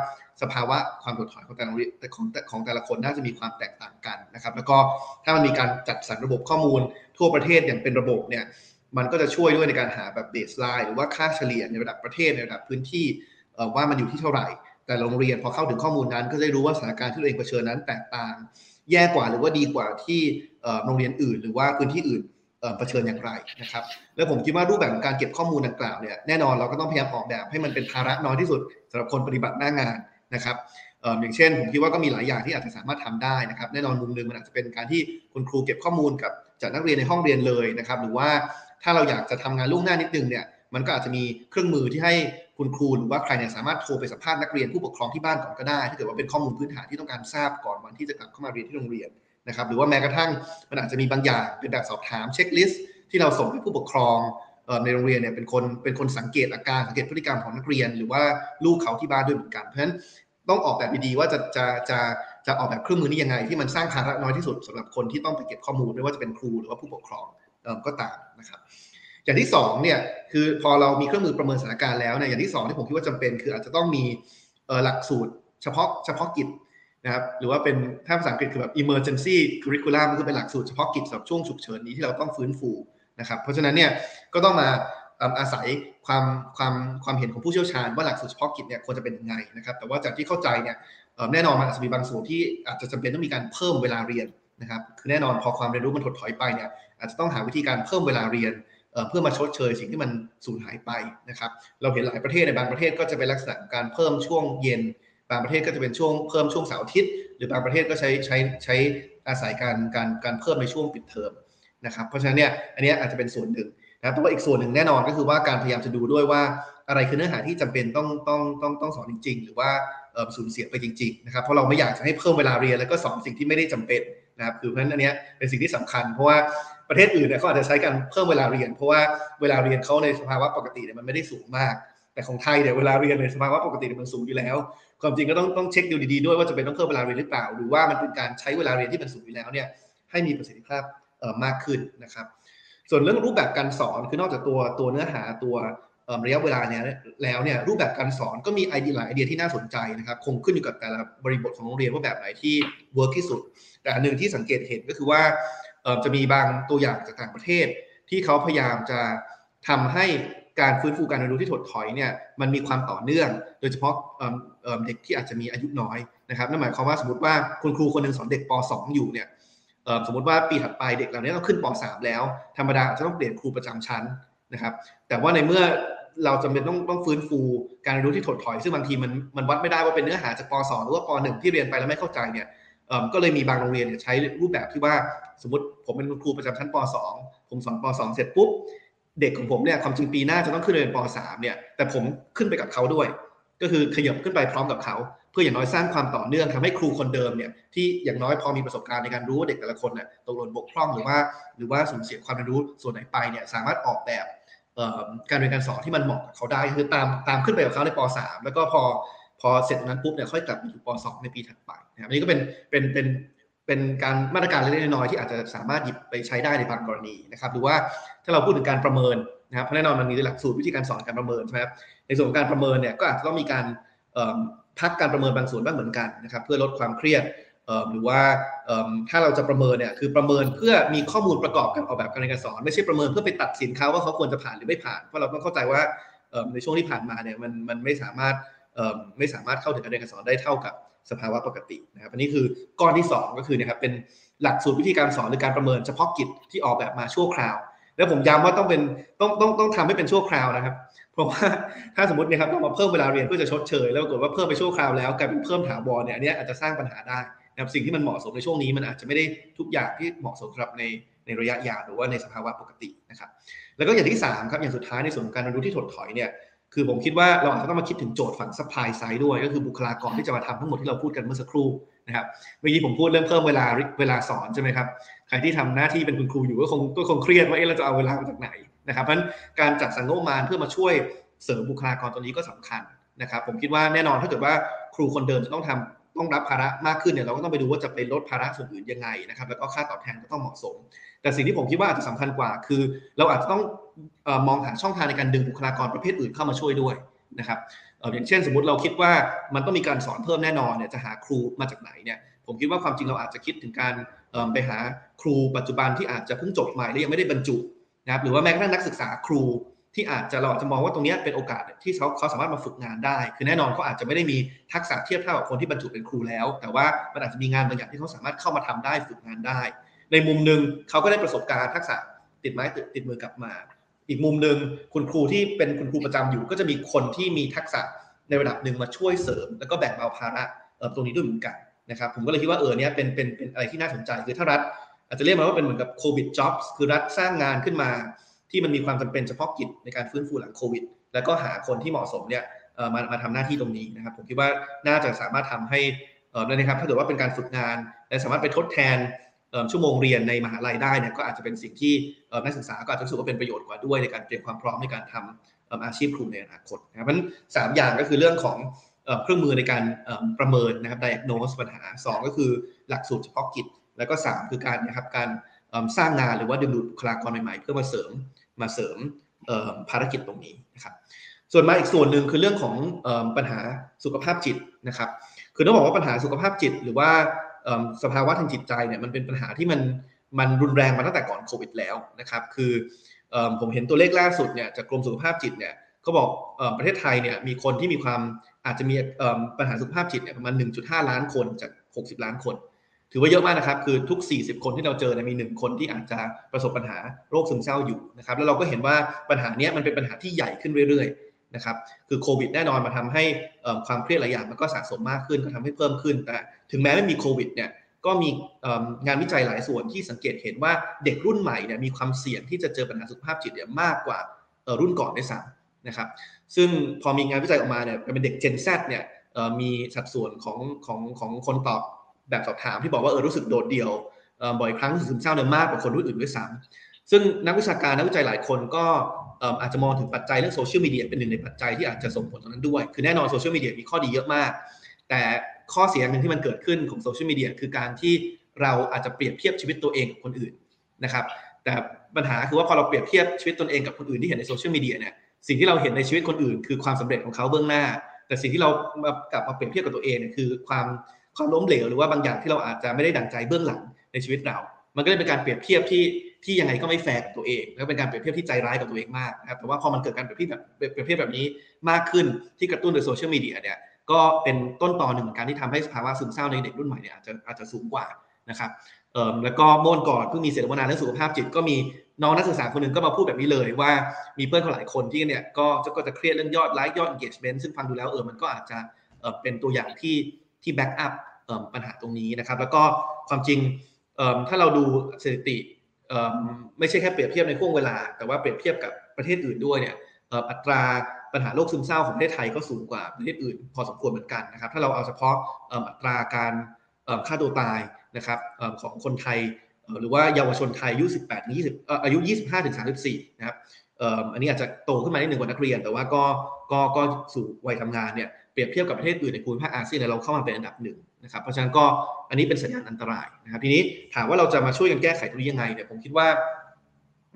[SPEAKER 4] สภาวะความถดถอยของแต่ละของของแต่ละคนน่าจะมีความแตกต่างกันนะครับ แล้วก็ถ้ามันมีการจัดสรรระบบข้อมูล ทั่วประเทศอย่างเป็นระบบเนี่ยมันก็จะช่วยด้วยในการหาแบบเบสไลน์หรือว่าค่าเฉลี่ยในระดับประเทศในระดับพื้นที่ว่ามันอยู่ที่เท่าไหร่ แต่โรงเรียนพอเข้าถึงข้อมูลนั้น ก็จะรู้ว่าสถานการณ์ที่ตัวเองเผชิญนั้นแตกต่าง แย่กว่าหรือว่าดีกว่าที่โรงเรียนอื่น หรือว่าพื้นที่อื่น เผชิญอย่างไรนะครับ แล้วผมคิดว่ารูปแบบของการเก็บข้อมูลดังกล่าวเนี่ยแน่นอนเราก็ต้องพยายามออกแบบให้มันเป็นภาระน้อยที่สุดสำหรับคนปฏิบัติหน้างานนะครับอย่างเช่น ผมคิดว่าก็มีหลายอย่างที่อาจจะสามารถทำได้นะครับ แน่นอนมุมหนึ่งมันอาจจะเป็นการที่คุณครูเก็บข้อมูลกับจากนักเรียนในห้องเรียนเลยนะครับ หรือว่าถ้าเราอยากจะทำงานล่วงหน้านิดนึงเนี่ยมันก็อาจจะมีเครื่องมือที่ให้คุณครูหรือว่าใครเนี่ยสามารถโทรไปสัมภาษณ์นักเรียนผู้ปกครองที่บ้านก่อนก็ได้ถ้าเกิดว่าเป็นข้อมูลพื้นฐานที่ต้องการทราบก่อนวันที่จะกลับเข้ามาเรียนที่โรงเรียน นะครับหรือว่าแม้กระทั่งมันอาจจะมีบางอย่างเป็นแบบสอบถามเช็คลิสต์ที่เราส่งให้ผู้ปกครองในโรงเรียนเนี่ยเป็นคนเป็นคนสังเกตอาการสังเกตพฤติกรรมของนักเรียน หรือว่าลูกเขาที่บ้านด้วยเหมือนกันเพราะฉะนั้นต้องออกแบบดีๆว่าจะจะจะจะออกแบบเครื่องมือนี้ยังไง ที่มันสร้างภาระน้อยที่สุดสำหรับคนที่ต้องไปเก็บข้อมูลไม่ว่าจะเป็นครูหรือว่าผู้ปกครองก็ตามนะครับ อย่างที่2เนี่ยคือพอเรามีเครื่องมือประเมินสถานการณ์แล้วเนี่ยอย่างที่2ที่ผมคิดว่าจำเป็น คืออาจจะต้องมีหลักสูตรเฉพาะเฉพาะกิจ นะครับหรือว่าเป็นถ้าภาษาอังกฤษคือแบบ emergency curriculum ก็คือเป็นหลักสูตรเฉพาะกิจสำหรับช่วงฉุกเฉินนี้ที่เราต้องฟื้นฟูนะครับเพราะฉะนั้นเนี่ยก็ต้องมาอาศัยความความความเห็นของผู้เชี่ยวชาญว่าหลักสูตรเฉพาะกิจเนี่ยควรจะเป็นยังไงนะครับแต่ว่าจากที่เข้าใจเนี่ยแน่นอนมันอาจจะมีบางส่วนที่อาจจะจำเป็นต้องมีการเพิ่มเวลาเรียนนะครับคือแน่นอนพอความเรียนรู้มันถดถอยไปเนี่ยอาจจะต้องหาวิธีการเพิ่มเวลาเรียนเพื่อมาชดเชยสิ่งที่มันสูญหายไปนะครับเราเห็นหลายประเทศในบางประเทศก็จะเป็นลักษณะการเพิ่มช่วงเย็น บางประเทศก็จะเป็นช่วงเพิ่มช่วงเสาร์อาทิตย์ หรือบางประเทศก็ใช้ใช้ใช้อาศัยการการการเพิ่มในช่วงปิดเทอมนะครับเพราะฉะนั้นเนี่ยอันนี้อาจจะเป็นส่วนหนึ่งนะแต่ว่าอีกส่วนหนึ่งแน่นอนก็คือว่าการพยายามจะดูด้วยว่าอะไรคือเนื้อหาที่จำเป็นต้องต้องต้องต้องสอนจริง ๆ หรือว่าสูญเสียไปจริงๆนะครับเพราะเราไม่อยากจะให้เพิ่มเวลาเรียนแล้วก็สอนสิ่งที่ไม่ได้จำเป็นนะครับคือเพราะฉะนั้นอันนี้เป็นสิ่งที่สำคัญ เพราะว่าประเทศอื่นเนี่ยเขาอาจจะใช้การเพิ่มเวลาเรียน เพราะว่าเวลาเรียนเขาในสภาวะปกติเนี่ยมันไม่ได้สูงมาก แต่ของไทยเนี่ยเวลาเรียนในสภาวะปกติมันสูงอยู่แล้ว ความจริงก็ต้องต้องเช็คดูดีๆด้วยว่าจำเป็นต้องเพิ่มเวลาเรียนหรือเปล่า หรือว่ามันเป็นการใช้เวลาเรียนที่มันสูงอยู่แล้วเนี่ยให้มีประสิทธิภาพมากขึ้นนะครับ ส่วนเรื่องรูปแบบการสอนคือนอกจากตัวตัวเนื้อหาตัวระยะเวลาเนี้ยแล้วเนี่ยรูปแบบการสอนก็มีไอเดียหลายไอเดียที่น่าสนใจนะครับคงขึ้นอยู่กับแต่ละบริบทของโรงเรียนว่าแบบไหนที่ work ที่สุด แต่อันหนึ่งที่สังเกตเห็นก็คือว่าจะมีบางตัวอย่างจากต่างประเทศ ที่เขาพยายามจะทำให้การฟื้นฟูการเรียนรู้ที่ถดถอยเนี่ยมันมีความต่อเนื่อง โดยเฉพาะ เด็กที่อาจจะมีอายุน้อยนะครับนั่นหมายความว่าสมมติว่าคุณครูคนหนึ่งสอนเด็กป .2 อยู่เนี่ยสมมติว่าปีถัดไปเด็กเหล่านี้ต้องขึ้นป .3 แล้ว ธรรมดาจะต้องเปลี่ยนครูประจำชั้นนะครับ แต่ว่าในเมื่อเราจำเป็นต้องต้องฟื้นฟูการเรียนรู้ที่ถดถอย ซึ่งบางทีมันมันวัดไม่ได้ว่าเป็นเนื้อหาจากป .2 หรือว่าป .1 ที่เรียนไปแล้วไม่เข้าใจเนี่ยก็เลยมีบางโรงเรียนใช้รูปแบบที่ว่าสมมติผมเป็นครูประจำชั้นป .2 ผมสอนป .2 เสร็จปุ๊บเด็กของผมเนี่ยความจริงปีหน้าจะต้องขึ้นเรียนป .3 เนี่ยแต่ผมขึ้นไปกับเขาด้วย ก็คือขยับขึ้นไปพร้อมกับเขา เพื่ออย่างน้อยสร้างความต่อเนื่องทำให้ครูคนเดิมเนี่ยที่อย่างน้อยพอมีประสบการณ์ในการรู้ว่าเด็กแต่ละคนเนี่ยตกหล่นบกพร่องหรือว่า หรือว่าสูญเสียความรู้ส่วนไหนไปเนี่ยสามารถออกแบบการเรียนการสอนที่มันเหมาะกับเขาได้คือตามตามขึ้นไปกับเขาในป .3 แล้วก็พอพอเสร็จนั้นปุ๊บเนี่ยค่อยกลับมาอยู่ป .2 ในปีถัดไปนะครับนี่ก็เป็นเป็นเป็นเป็นการมาตรการเล็กๆน้อยๆที่อาจจะสามารถหยิบไปใช้ได้ในบางกรณีนะครับหรือว่าถ้าเราพูดถึงการประเมิน นะครับแน่นอนมันมีหลักสูตรวิธีการสอนการประเมินใช่ไหมครับในส่วนของการประเมินเนี่ยก็อาจจะต้องมีการพักการประเมินบางส่วนบ้างเหมือนกันนะครับเพื่อลดความเครียดหรือว่าถ้าเราจะประเมินเนี่ยคือประเมินเพื่อมีข้อมูลประกอบกับออกแบบการเรียนการสอน ไม่ใช่ประเมินเพื่อไปตัดสินเขาว่าเขาควรจะผ่านหรือไม่ผ่านเพราะเราต้องเข้าใจว่าในช่วงที่ผ่านมาเนี่ยมันมันไม่สามารถไม่สามารถเข้าถึงการเรียนการสอนได้เท่ากับสภาวะปกตินะครับอันนี้คือก้อนที่ 2 ก็คือนะครับเป็นหลักสูตรวิธีการสอนหรือการประเมินเฉพาะกิจที่ออกแบบมาชั่วคราว แล้วผมย้ำว่าต้องเป็นต้องต้องต้องทำให้เป็นชั่วคราวนะครับ เพราะว่าถ้าสมมตินะครับต้องมาเพิ่มเวลาเรียนเพื่อจะชดเชย แล้วปรากฏว่าเพิ่มไปชั่วคราวแล้วกลายเป็นเพิ่มถาวรเนี่ยอันนี้อาจจะสร้างปัญหาได้นะครับสิ่งที่มันเหมาะสมในช่วงนี้มันอาจจะไม่ได้ทุกอย่างที่เหมาะสมสำหรับในในระยะยาวหรือว่าในสภาวะปกตินะครับ แล้วก็อย่างที่3ครับอย่างสุดท้ายในส่วนของการเรียนรู้ที่ถดถอยเนี่ยคือผมคิดว่าเราอาจจะต้องมาคิดถึงโจทย์ฝั่ง supply side ด้วย ก็คือบุคลากรที่จะมาทำทั้งหมดที่เราพูดกันเมื่อสักครู่นะครับเมื่อกี้ผมพูดเรื่องเพิ่มเวลาเวลาสอนใช่ไหมครับ ใครที่ทำหน้าที่เป็นคุณครูอยู่ก็คงก็คงเครียดว่าเอ๊ะเราจะเอาเวลามาจากไหนนะครับเพราะฉะนั้นการจัดสรรงบประมาณเพื่อมาช่วยเสริมบุคลากรตัวนี้ก็สำคัญนะครับ ผมคิดว่าแน่นอนถ้าเกิดว่าครูคนเดิมจะต้องทำต้องรับภาระมากขึ้นเนี่ยเราก็ต้องไปดูว่าจะไปลดภาระส่วนอื่นยังไงนะครับแล้วก็ค่าตอบแทนก็ต้องเหมาะสม แต่สิ่งที่ผมคิดว่าอาจจะสำคัญกว่า คือ เราอาจจะต้องมองหาช่องทางในการดึงบุคลากรประเภทอื่นเข้ามาช่วยด้วยนะครับอย่างเช่น สมมติเราคิดว่ามันต้องมีการสอนเพิ่มแน่นอนเนี่ยจะหาครูมาจากไหนเนี่ยผมคิดว่าความจริงเราอาจจะคิดถึงการไปหา ครูปัจจุบันที่อาจจะเพิ่งจบใหม่และยังไม่ได้บรรจุนะครับหรือว่าแม้กระทั่งนักศึกษาครูที่อาจจะเราอาจจะมองว่าตรงนี้เป็นโอกาสที่เขาเขาสามารถมาฝึกงานได้ คือแน่นอนเขาอาจจะไม่ได้มีทักษะเทียบเท่ากับคนที่บรรจุเป็นครูแล้ว แต่ว่ามันอาจจะมีงานบางอย่างที่เขาสามารถเข้ามาทำได้ฝึกงานได้ ในมุมหนึ่งเขาก็ได้ประสบการณ์ทักษะติดไม้ติดติดมือกลับมา อีกมุมหนึ่งคุณครูที่เป็นคุณครูประจำอยู่ ก็จะมีคนที่มีทักษะในระดับหนึ่งมาช่วยเสริม แล้วก็แบ่งเบาภาระตรงนี้ด้วยเหมือนกันนะครับผมก็เลยคิดว่าเออเนี้ยเป็นเป็นเป็นอะไรที่น่าสนใจคือถ้ารัฐ อาจจะเรียกมันว่าเป็นเหมือนกับโควิดจ็อบส์คือรัฐสร้างงานขึ้นมา ที่มันมีความจำเป็นเฉพาะกิจในการฟื้นฟูหลังโควิด แล้วก็หาคนที่เหมาะสมเนี่ยมามาทำหน้าที่ตรงนี้นะครับ ผมคิดว่าน่าจะสามารถทำให้นะครับถ้าเกิดว่าเป็นการฝึกงาน และสามารถไปทดแทนชั่วโมงเรียนในมหาลัยได้เนี่ยก็อาจจะเป็นสิ่งที่นักศึกษาก็อาจจะรู้สึกว่าเป็นประโยชน์กว่าด้วยในการเตรียมความพร้อมในการทำอาชีพครูในอนาคตนะครับเพราะฉะนั้นสามอย่างก็คือเรื่องของเครื่องมือในการประเมินนะครับ diagnose ปัญหา 2 ก็คือหลักสูตรเฉพาะกิจ แล้วก็ 3 คือการนะครับการสร้างงานหรือว่าดึงดูดบุคลากรใหม่ๆ เพื่อมาเสริมมาเสริมภารกิจตรงนี้นะครับส่วนมาอีกส่วนหนึ่งคือเรื่องของปัญหาสุขภาพจิตนะครับ คือต้องบอกว่าปัญหาสุขภาพจิต หรือว่าสภาวะทางจิตใจเนี่ยมันเป็นปัญหาที่มันมันรุนแรงมาตั้งแต่ก่อนโควิดแล้วนะครับ คือผมเห็นตัวเลขล่าสุดเนี่ยจากกรมสุขภาพจิตเนี่ยเขาบอกประเทศไทยเนี่ยมีคนที่มีความอาจจะมีปัญหาสุขภาพจิตเนี่ยประมาณ 1.5 ล้านคนจาก 60 ล้านคน ถือว่าเยอะมากนะครับ คือทุก 40 คนที่เราเจอเนี่ยมี1คนที่อาจจะประสบปัญหาโรคซึมเศร้าอยู่นะครับ แล้วเราก็เห็นว่าปัญหานี้มันเป็นปัญหาที่ใหญ่ขึ้นเรื่อยๆนะครับ คือโควิดแน่นอนมาทำให้ความเครียดหลายอย่างมันก็สะสมมากขึ้นก็ทำให้เพิ่มขึ้น แต่ถึงแม้ไม่มีโควิดเนี่ย ก็มีงานวิจัยหลายส่วนที่สังเกตเห็นว่าเด็กรุ่นใหม่เนี่ยมีความเสี่ยงที่จะเจอปัญหาสุขภาพจิตเนี่ยมากกว่ารุ่นก่อนได้ซ้ำนะครับ ซึ่งพอมีงานวิจัยออกมาเนี่ยเป็นเด็ก Gen Z เนี่ยมีสัดส่วนของของของคนตอบ แบบสอบถามที่บอกว่าเออรู้สึกโดดเดี่ยวบ่อยครั้งรู้สึกซึมเศร้าเนี่ยมากกว่าคนรุ่นอื่นด้วยซ้ำซึ่งนักวิชาการนักวิจัยหลายคนก็อาจจะมองถึงปัจจัยเรื่องโซเชียลมีเดียเป็นหนึ่งในปัจจัยที่อาจจะส่งผลตรงนั้นด้วย คือแน่นอนโซเชียลมีเดียมีข้อดีเยอะมาก แต่ข้อเสียหนึ่งที่มันเกิดขึ้นของโซเชียลมีเดียคือการที่เราอาจจะเปรียบเทียบชีวิตตัวเองกับคนอื่นนะครับ แต่ปัญหาคือว่าพอเราเปรียบเทียบชีวิตตนเองกับคนอื่นที่เห็นในโซเชียลมีเดียเนี่ย สิ่งที่เราเห็นในชีวิตคนอื่น คือความสำเร็จของเขาเบื้องหน้า แต่สิ่งที่เรากลับมาเปรียบเทียบกับตัวเองเนี่ยคือความ ความล้มเหลวหรือว่าบางอย่างที่เราอาจจะไม่ได้ดั่งใจเบื้องหลังในชีวิตเรา มันก็เลยเป็นการเปรียบเทียบที่ที่ยังไงก็ไม่แฟร์กับตัวเอง แล้วเป็นการเปรียบเทียบที่ใจร้ายกับตัวเองมากนะครับแต่ว่าพอมันเกิดการเปรียบเทียบแบบเปรียบเทียบแบบนี้มากขึ้นที่กระตุ้นโดยโซเชียลมีเดียเนี่ยก็เป็นต้นตอหนึ่งของการที่ทำให้สภาวะซึมเศร้าในเด็กรุ่นใหม่เนี่ยอาจจะอาจจะสูงกว่านะครับเอ่อแล้วก็เมื่อวันก่อนเพิ่งมีเสวนาเรื่องสุขภาพจิตก็มีน้องนักศึกษาคนหนึ่งก็มาพูดแบบนี้เลยว่ามีเพื่อนเขาหลายคนที่เนี่ยก็จะก็จะเครียดเรื่องยอดไลค์ยอด engagement ซึ่งฟังดูแล้วเออมันก็อาจจะเป็นตัวอย่างที่ ที่ back up ปัญหาตรงนี้นะครับ แล้วก็ความจริงถ้าเราดูสถิติไม่ใช่แค่เปรียบเทียบในช่วงเวลา แต่ว่าเปรียบเทียบกับประเทศอื่นด้วยเนี่ยอัตราปัญหาโรคซึมเศร้าของประเทศไทยก็สูงกว่าประเทศอื่น พอสมควรเหมือนกันนะครับ ถ้าเราเอาเฉพาะอัตราการฆ่าตัวตายนะครับของคนไทย หรือว่าเยาวชนไทยอายุ 18 20อายุ 25 ถึง 34 นะครับอันนี้อาจจะโตขึ้นมาได้หนึ่งกว่านักเรียน แต่ว่าก็ก็ก็สู่วัยทำงานเนี่ย เปรียบเทียบกับประเทศอื่นในภูมิภาคอาเซียนเราเข้ามาเป็นอันดับหนึ่งนะครับเพราะฉะนั้นก็อันนี้เป็นสัญญาณอันตรายนะครับทีนี้ถามว่าเราจะมาช่วยกันแก้ไขตรงนี้ยังไงเนี่ยผมคิดว่า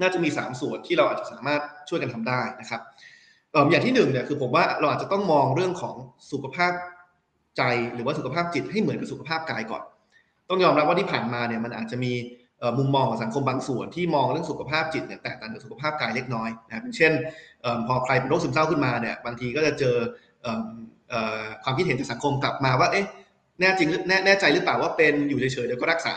[SPEAKER 4] น่าจะมี 3 ส่วนที่เราอาจจะสามารถช่วยกันทำได้นะครับอย่างที่หนึ่งเนี่ยคือผมว่าเราอาจจะต้องมองเรื่องของสุขภาพใจหรือว่าสุขภาพจิตให้เหมือนกับสุขภาพกายก่อน ต้องยอมรับว่าที่ผ่านมาเนี่ยมันอาจจะมีมุมมองของสังคมบางส่วนที่มองเรื่องสุขภาพจิตเนี่ยแตกต่างจากสุขภาพกายเล็กน้อยนะครับเช่นพอใครเป็นโรคซึมเศร้าขึ้นมาเนี่ยบางทีก็จะเจอ ความคิดเห็นจากสังคมกลับมาว่าเอ๊ะแน่จริงแน่แน่ใจหรือเปล่าว่าเป็นอยู่เฉยๆเดี๋ยวก็รักษา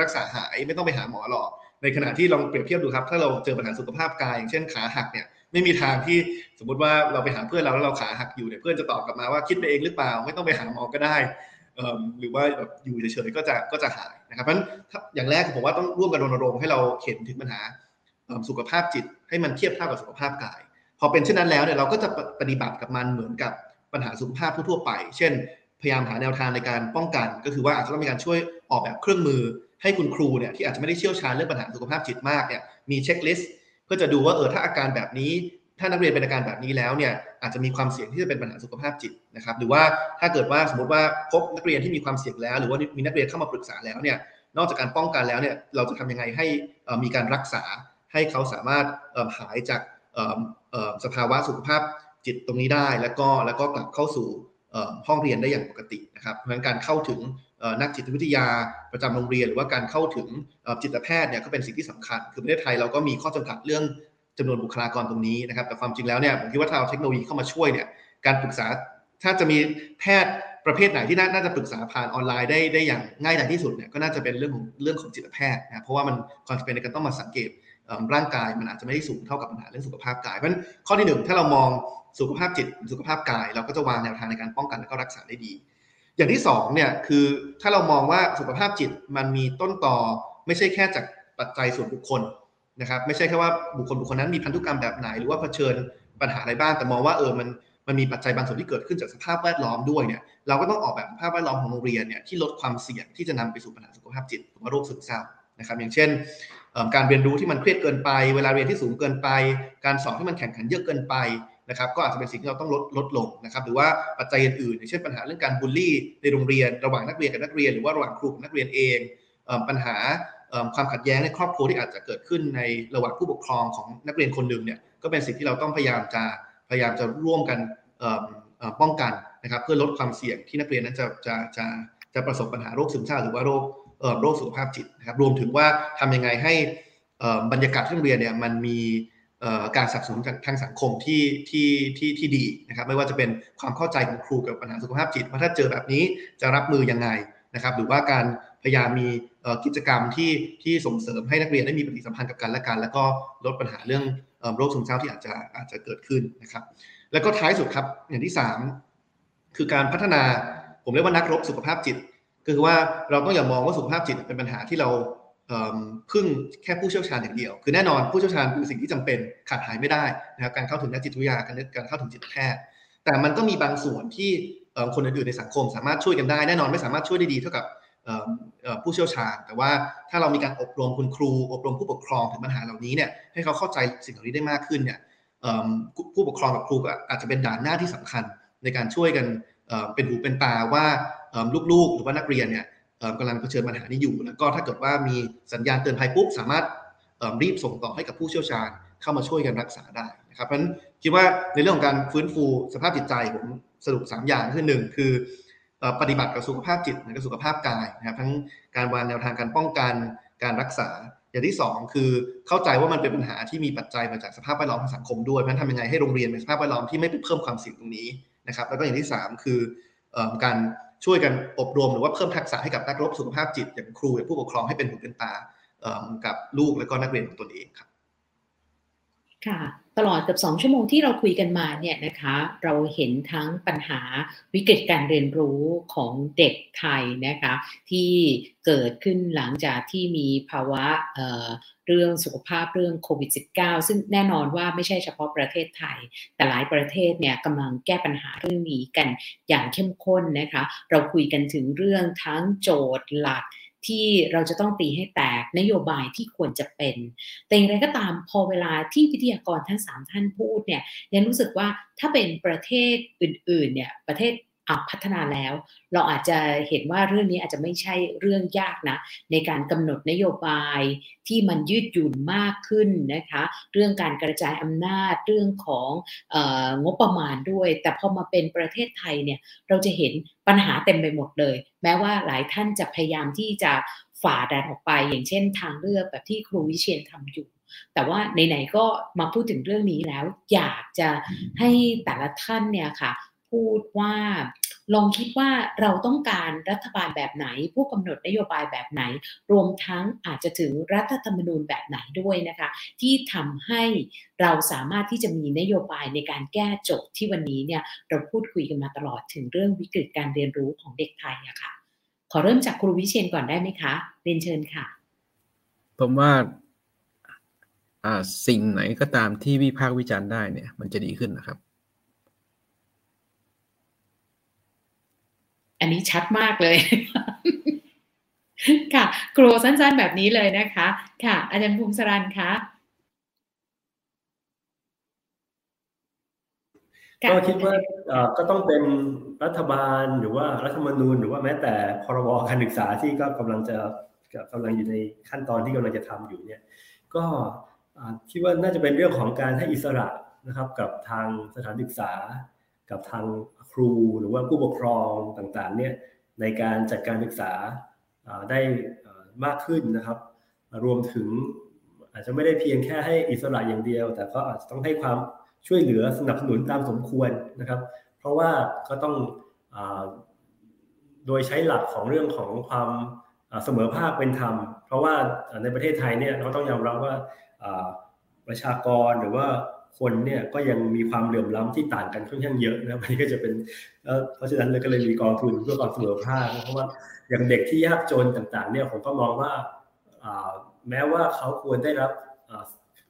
[SPEAKER 4] รักษาหายไม่ต้องไปหาหมอหรอก ในขณะที่ลองเปรียบเทียบดูครับ ถ้าเราเจอปัญหาสุขภาพกายอย่างเช่นขาหักเนี่ยไม่มีทางที่สมมติว่าเราไปหาเพื่อนเราแล้วเราขาหักอยู่เนี่ยเพื่อนจะตอบกลับมาว่าคิดไปเองหรือเปล่า ไม่ต้องไปหาหมอก็ได้หรือว่าแบบอยู่เฉยๆก็จะก็จะหายนะครับเพราะฉะนั้นอย่างแรกผมว่าต้องร่วมกันรณรงค์ให้เราเห็นถึงปัญหาสุขภาพจิตให้มันเทียบเท่ากับสุขภาพกาย พอเป็นเช่นนั้นแล้วเนี่ยเราก็จะปฏิบัติกับมันเหมือนกับ ปัญหาสุขภาพทั่วไป เช่น พยายามหาแนวทางในการป้องกัน ก็คือว่าอาจจะต้องมีการช่วยออกแบบเครื่องมือ ให้คุณครูเนี่ยที่อาจจะไม่ได้เชี่ยวชาญเรื่องปัญหาสุขภาพจิตมากเนี่ยมีเช็คลิสต์เพื่อจะดูว่าเออถ้าอาการแบบนี้ ถ้านักเรียนเป็นอาการแบบนี้แล้วเนี่ยอาจจะมีความเสี่ยงที่จะเป็นปัญหาสุขภาพจิตนะครับหรือว่าถ้าเกิดว่าสมมติว่าพบนักเรียนที่มีความเสี่ยงแล้ว หรือว่ามีนักเรียนเข้ามาปรึกษาแล้วเนี่ยนอกจากการป้องกันแล้วเนี่ยเราจะทำยังไงให้มีการรักษาให้เขาสามารถหายจากสภาวะสุขภาพ จิตตรงนี้ได้แล้วก็แล้วก็กลับเข้าสู่ห้องเรียนได้อย่างปกตินะครับเพราะฉะนั้นการเข้าถึงนักจิตวิทยาประจำโรงเรียน หรือว่าการเข้าถึงจิตแพทย์เนี่ยก็เป็นสิ่งที่สำคัญ คือประเทศไทยเราก็มีข้อจำกัดเรื่องจำนวนบุคลากรตรงนี้นะครับ แต่ความจริงแล้วเนี่ยผมคิดว่าถ้าเอาเทคโนโลยีเข้ามาช่วยเนี่ยการปรึกษาถ้าจะมีแพทย์ประเภทไหนที่น่าจะปรึกษาผ่านออนไลน์ได้ได้อย่างง่ายดายที่สุดเนี่ยก็น่าจะเป็นเรื่องของเรื่องของจิตแพทย์นะเพราะว่ามันความจำเป็นในการต้องมาสังเกตร่างกายมันอาจจะไม่ได้สูงเท่ากับปัญหาเรื่องสุขภาพกายเพราะฉะนั้นข้อที่หนึ่งถ้าเรามอง สุขภาพจิตสุขภาพกาย เราก็จะวางแนวทางในการป้องกันและก็รักษาได้ดี อย่างที่2เนี่ยคือถ้าเรามองว่าสุขภาพจิตมันมีต้นต่อไม่ใช่แค่จากปัจจัยส่วนบุคคลนะครับไม่ใช่แค่ว่าบุคคลบุคคลนั้นมีพันธุกรรมแบบไหนหรือว่าเผชิญปัญหาอะไรบ้างแต่มองว่าเออมันมันมีปัจจัยบางส่วนที่เกิดขึ้นจากสภาพแวดล้อมด้วยเนี่ยเราก็ต้องออกแบบสภาพแวดล้อมของโรงเรียนเนี่ยที่ลดความเสี่ยงที่จะนำไปสู่ปัญหาสุขภาพจิตหรือว่าโรคซึมเศร้านะครับอย่างเช่น การเรียนรู้ที่มันเครียดเกินไป เวลาเรียนที่สูงเกินไป การสอบที่มันแข่งขันเยอะเกินไป นะครับก็อาจจะเป็นสิ่งที่เราต้องลดลดลงนะครับหรือว่าปัจจัยอื่นๆอย่างเช่นปัญหาเรื่องการบูลลี่ในโรงเรียนระหว่างนักเรียนกับนักเรียน หรือว่าระหว่างครูกับนักเรียนเองปัญหาความขัดแย้งในครอบครัวที่อาจจะเกิดขึ้นในระหว่างผู้ปกครองของนักเรียนคนหนึ่งเนี่ยก็เป็นสิ่งที่เราต้องพยายามจะพยายามจะร่วมกันป้องกันนะครับเพื่อลดความเสี่ยงที่นักเรียนนั้นจะจะจะจะประสบปัญหาโรคซึมเศร้าหรือว่าโรคโรคสุขภาพจิตนะครับรวมถึงว่าทำยังไงให้บรรยากาศที่โรงเรียนเนี่ยมันมี การสนับสนุนทางสังคมที่ที่ที่ที่ดีนะครับไม่ว่าจะเป็นความเข้าใจของครูกับปัญหาสุขภาพจิตว่าถ้าเจอแบบนี้จะรับมือยังไงนะครับหรือว่าการพยายามมีกิจกรรมที่ที่ส่งเสริมให้นักเรียนได้มีปฏิสัมพันธ์กับกันและกัน แล้วก็ลดปัญหาเรื่องโรคซึมเศร้าที่อาจจะอาจจะเกิดขึ้นนะครับ แล้วก็ท้ายสุดครับอย่างที่ 3 คือการพัฒนาผมเรียกว่านักรบสุขภาพจิต คือว่าเราต้องอย่ามองว่าสุขภาพจิตเป็นปัญหาที่เรา พึ่งแค่ผู้เชี่ยวชาญอย่างเดียว คือแน่นอนผู้เชี่ยวชาญคือสิ่งที่จำเป็นขาดหายไม่ได้นะครับการเข้าถึงนักจิตวิทยาการการเข้าถึงจิตแพทย์ แต่มันก็มีบางส่วนที่คนอื่นๆในสังคม สามารถช่วยกันได้แน่นอนไม่สามารถช่วยได้ดีเท่ากับผู้เชี่ยวชาญ แต่ว่าถ้าเรามีการอบรมคุณครู อบรมผู้ปกครองถึงปัญหาเหล่านี้เนี่ยให้เขาเข้าใจสิ่งเหล่านี้ได้มากขึ้นเนี่ยผู้ปกครองกับครูก็อาจจะเป็นด่านหน้าที่สำคัญในการช่วยกันเป็นหูเป็นตาว่าลูกๆ หรือว่านักเรียนเนี่ย กำลังเผชิญปัญหานี้อยู่ แล้วก็ถ้าเกิดว่ามีสัญญาณเตือนภัยปุ๊บสามารถรีบส่งต่อให้กับผู้เชี่ยวชาญเข้ามาช่วยกันรักษาได้นะครับเพราะฉะนั้นคิดว่าในเรื่องของการฟื้นฟูสภาพจิตใจผมสรุป 3 อย่างคือหนึ่งคือปฏิบัติกับสุขภาพจิตและสุขภาพกายนะครับทั้งการวางแนวทางการป้องกันการรักษา อย่างที่ 2 คือเข้าใจว่ามันเป็นปัญหาที่มีปัจจัยมาจากสภาพแวดล้อมทางสังคมด้วยเพราะฉะนั้นทำยังไงให้โรงเรียนเป็นสภาพแวดล้อมที่ไม่ไปเพิ่มความเสี่ยงตรงนี้นะครับแล้วก็อย่างที่ 3 คือการ ช่วยกันอบรมหรือว่าเพิ่มทักษะให้กับนักรบสุขภาพจิต อย่างครูอย่างผู้ปกครองให้เป็นหูเป็นตากับลูกและก็นักเรียนของตนเองครับ
[SPEAKER 1] ค่ะ ตลอดกับสองชั่วโมงที่เราคุยกันมาเนี่ยนะคะเราเห็นทั้งปัญหาวิกฤตการเรียนรู้ของเด็กไทยนะคะที่เกิดขึ้นหลังจากที่มีภาวะเเรื่องสุขภาพเรื่องโควิด -19 ซึ่งแน่นอนว่าไม่ใช่เฉพาะประเทศไทย แต่หลายประเทศเนี่ยกำลังแก้ปัญหาเรื่องนี้กันอย่างเข้มข้นนะคะเราคุยกันถึงเรื่องทั้งโจทย์หลัก ที่เราจะต้องตีให้แตกนโยบายที่ควรจะเป็น แต่อย่างไรก็ตามพอเวลาที่วิทยากรทั้งสามท่านพูดเนี่ยยังรู้สึกว่าถ้าเป็นประเทศอื่นๆเนี่ยประเทศ อัพัฒนาแล้ว เราอาจจะเห็นว่าเรื่องนี้อาจจะไม่ใช่เรื่องยากนะ ในการกำหนดนโยบายที่มันยืดหยุ่นมากขึ้นนะคะ เรื่องการกระจายอำนาจเรื่องของอองบประมาณด้วย แต่พอมาเป็นประเทศไทยเนี่ยเราจะเห็นปัญหาเต็มไปหมดเลย แม้ว่าหลายท่านจะพยายามที่จะฝ่าดันออกไป อย่างเช่น ทางเลือกแบบที่ครูวิเชียนทำอยู่แต่ว่าไหนๆก็มาพูดถึงเรื่องนี้แล้ว อยากจะให้แต่ละท่านเนี่ยค่ะ พูดว่าลองคิดว่าเราต้องการรัฐบาลแบบไหน ผู้กำหนดนโยบายแบบไหน รวมทั้งอาจจะถึงรัฐธรรมนูญแบบไหนด้วยนะคะ ที่ทำให้เราสามารถที่จะมีนโยบายในการแก้โจทย์ที่วันนี้เนี่ยเราพูดคุยกันมาตลอดถึงเรื่องวิกฤตการเรียนรู้ของเด็กไทยอะคะ่ะ ขอเริ่มจากครูวิเชียนก่อนได้ไหมคะเรียนเชิญค่ะ
[SPEAKER 3] ผมว่าสิ่งไหนก็ตามที่วิพากษ์วิจารณ์ได้เนี่ย มันจะดีขึ้นนะครับ
[SPEAKER 1] อันนี้ชัดมากเลย ค่ะครูสั้นๆแบบนี้เลยนะคะ ค่ะ อาจารย์ภูมิสรันคะ
[SPEAKER 2] ก็คิดว่าก็ต้องเป็นรัฐบาลหรือว่ารัฐธรรมนูญ หรือว่าแม้แต่พรบการศึกษาที่ก็กำลังจะกำลังอยู่ในขั้นตอนที่กำลังจะทำอยู่เนี่ย ก็คิดว่าน่าจะเป็นเรื่องของการให้อิสระนะครับ กับทางสถานศึกษา กับทางครูหรือว่าผู้ปกครองต่างๆเนี่ยในการจัดการศึกษาได้มากขึ้นนะครับ รวมถึงอาจจะไม่ได้เพียงแค่ให้อิสระอย่างเดียว แต่ก็อาจจะต้องให้ความช่วยเหลือสนับสนุนตามสมควรนะครับ เพราะว่าก็ต้องโดยใช้หลักของเรื่องของความเสมอภาคเป็นธรรม เพราะว่าในประเทศไทยเนี่ยเราต้องยอมรับว่าประชากรหรือว่า คนเนี่ยก็ยังมีความเหลื่อมล้ำที่ต่างกันค่อนข้างเยอะนะมันก็จะเป็นเพราะฉะนั้นเลยก็เลยมีกองทุนเพื่อความเสมอภาคเพราะว่าอย่างเด็กที่ยากจนต่างๆเนี่ยผมก็มองว่าแม้ว่าเขาควรได้รับ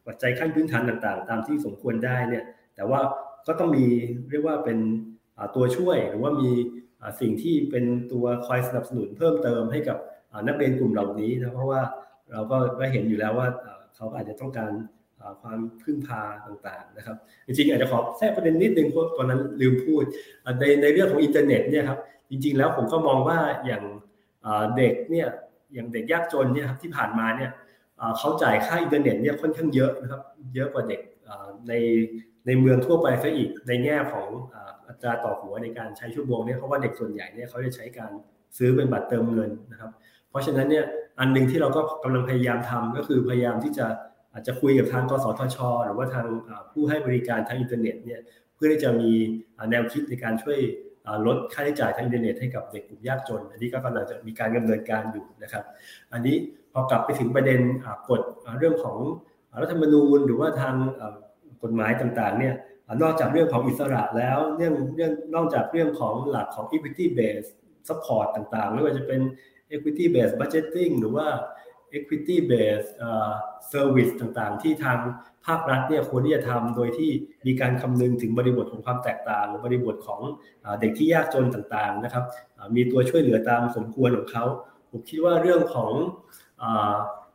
[SPEAKER 2] ปัจจัยขั้นพื้นฐานต่างๆ ตามที่สมควรได้เนี่ยแต่ว่าก็ต้องมีเรียกว่าเป็นตัวช่วยหรือว่ามีสิ่งที่เป็นตัวคอยสนับสนุนเพิ่มเติมให้กับนักเรียนกลุ่มเหล่านี้นะเพราะว่าเราก็ได้เห็นอยู่แล้วว่าเขาอาจจะต้องการ ความพึ่งพาต่างๆนะครับ จริงๆอาจจะขอแทรกประเด็นนิดนึงเพราะตอนนั้นลืมพูดในในเรื่องของอินเทอร์เน็ตเนี่ยครับจริง ๆ แล้วผมก็มองว่าอย่างเด็กเนี่ยอย่างเด็กยากจนเนี่ยครับที่ผ่านมาเนี่ยเขาจ่ายค่าอินเทอร์เน็ตเนี่ยค่อนข้างเยอะนะครับเยอะกว่าเด็กในในเมืองทั่วไปซะอีกในแง่ของอัตราต่อหัวในการใช้ชั่วโมงเนี่ยเพราะว่าเด็กส่วนใหญ่เนี่ยเขาจะใช้การซื้อเป็นบัตรเติมเงินนะครับ เพราะฉะนั้นเนี่ยอันหนึ่งที่เราก็กำลังพยายามทำก็คือพยายามที่จะ อาจจะคุยกับทางกสทช หรือว่าทางผู้ให้บริการทางอินเทอร์เน็ตเนี่ยเพื่อที่จะมีแนวคิดในการช่วยลดค่าใช้จ่ายทางอินเทอร์เน็ตให้กับเด็กกลุ่มยากจน อันนี้ก็กำลังจะมีการดำเนินการอยู่นะครับ อันนี้พอกลับไปถึงประเด็นกฎเรื่องของรัฐธรรมนูญหรือว่าทางกฎหมายต่างๆเนี่ยนอกจากเรื่องของอิสระแล้วเรื่องเรื่องนอกจากเรื่องของหลักของ equity based support ต่างๆ ไม่ว่าจะเป็น equity based budgeting หรือว่า equity based service ต่างๆ ที่ทางภาครัฐเนี่ยควรที่จะทำโดยที่มีการคำนึงถึงบริบทของความแตกต่าง บริบทของเด็กที่ยากจนต่างๆนะครับมีตัวช่วยเหลือตามสมควรของเขาผมคิดว่าเรื่องของ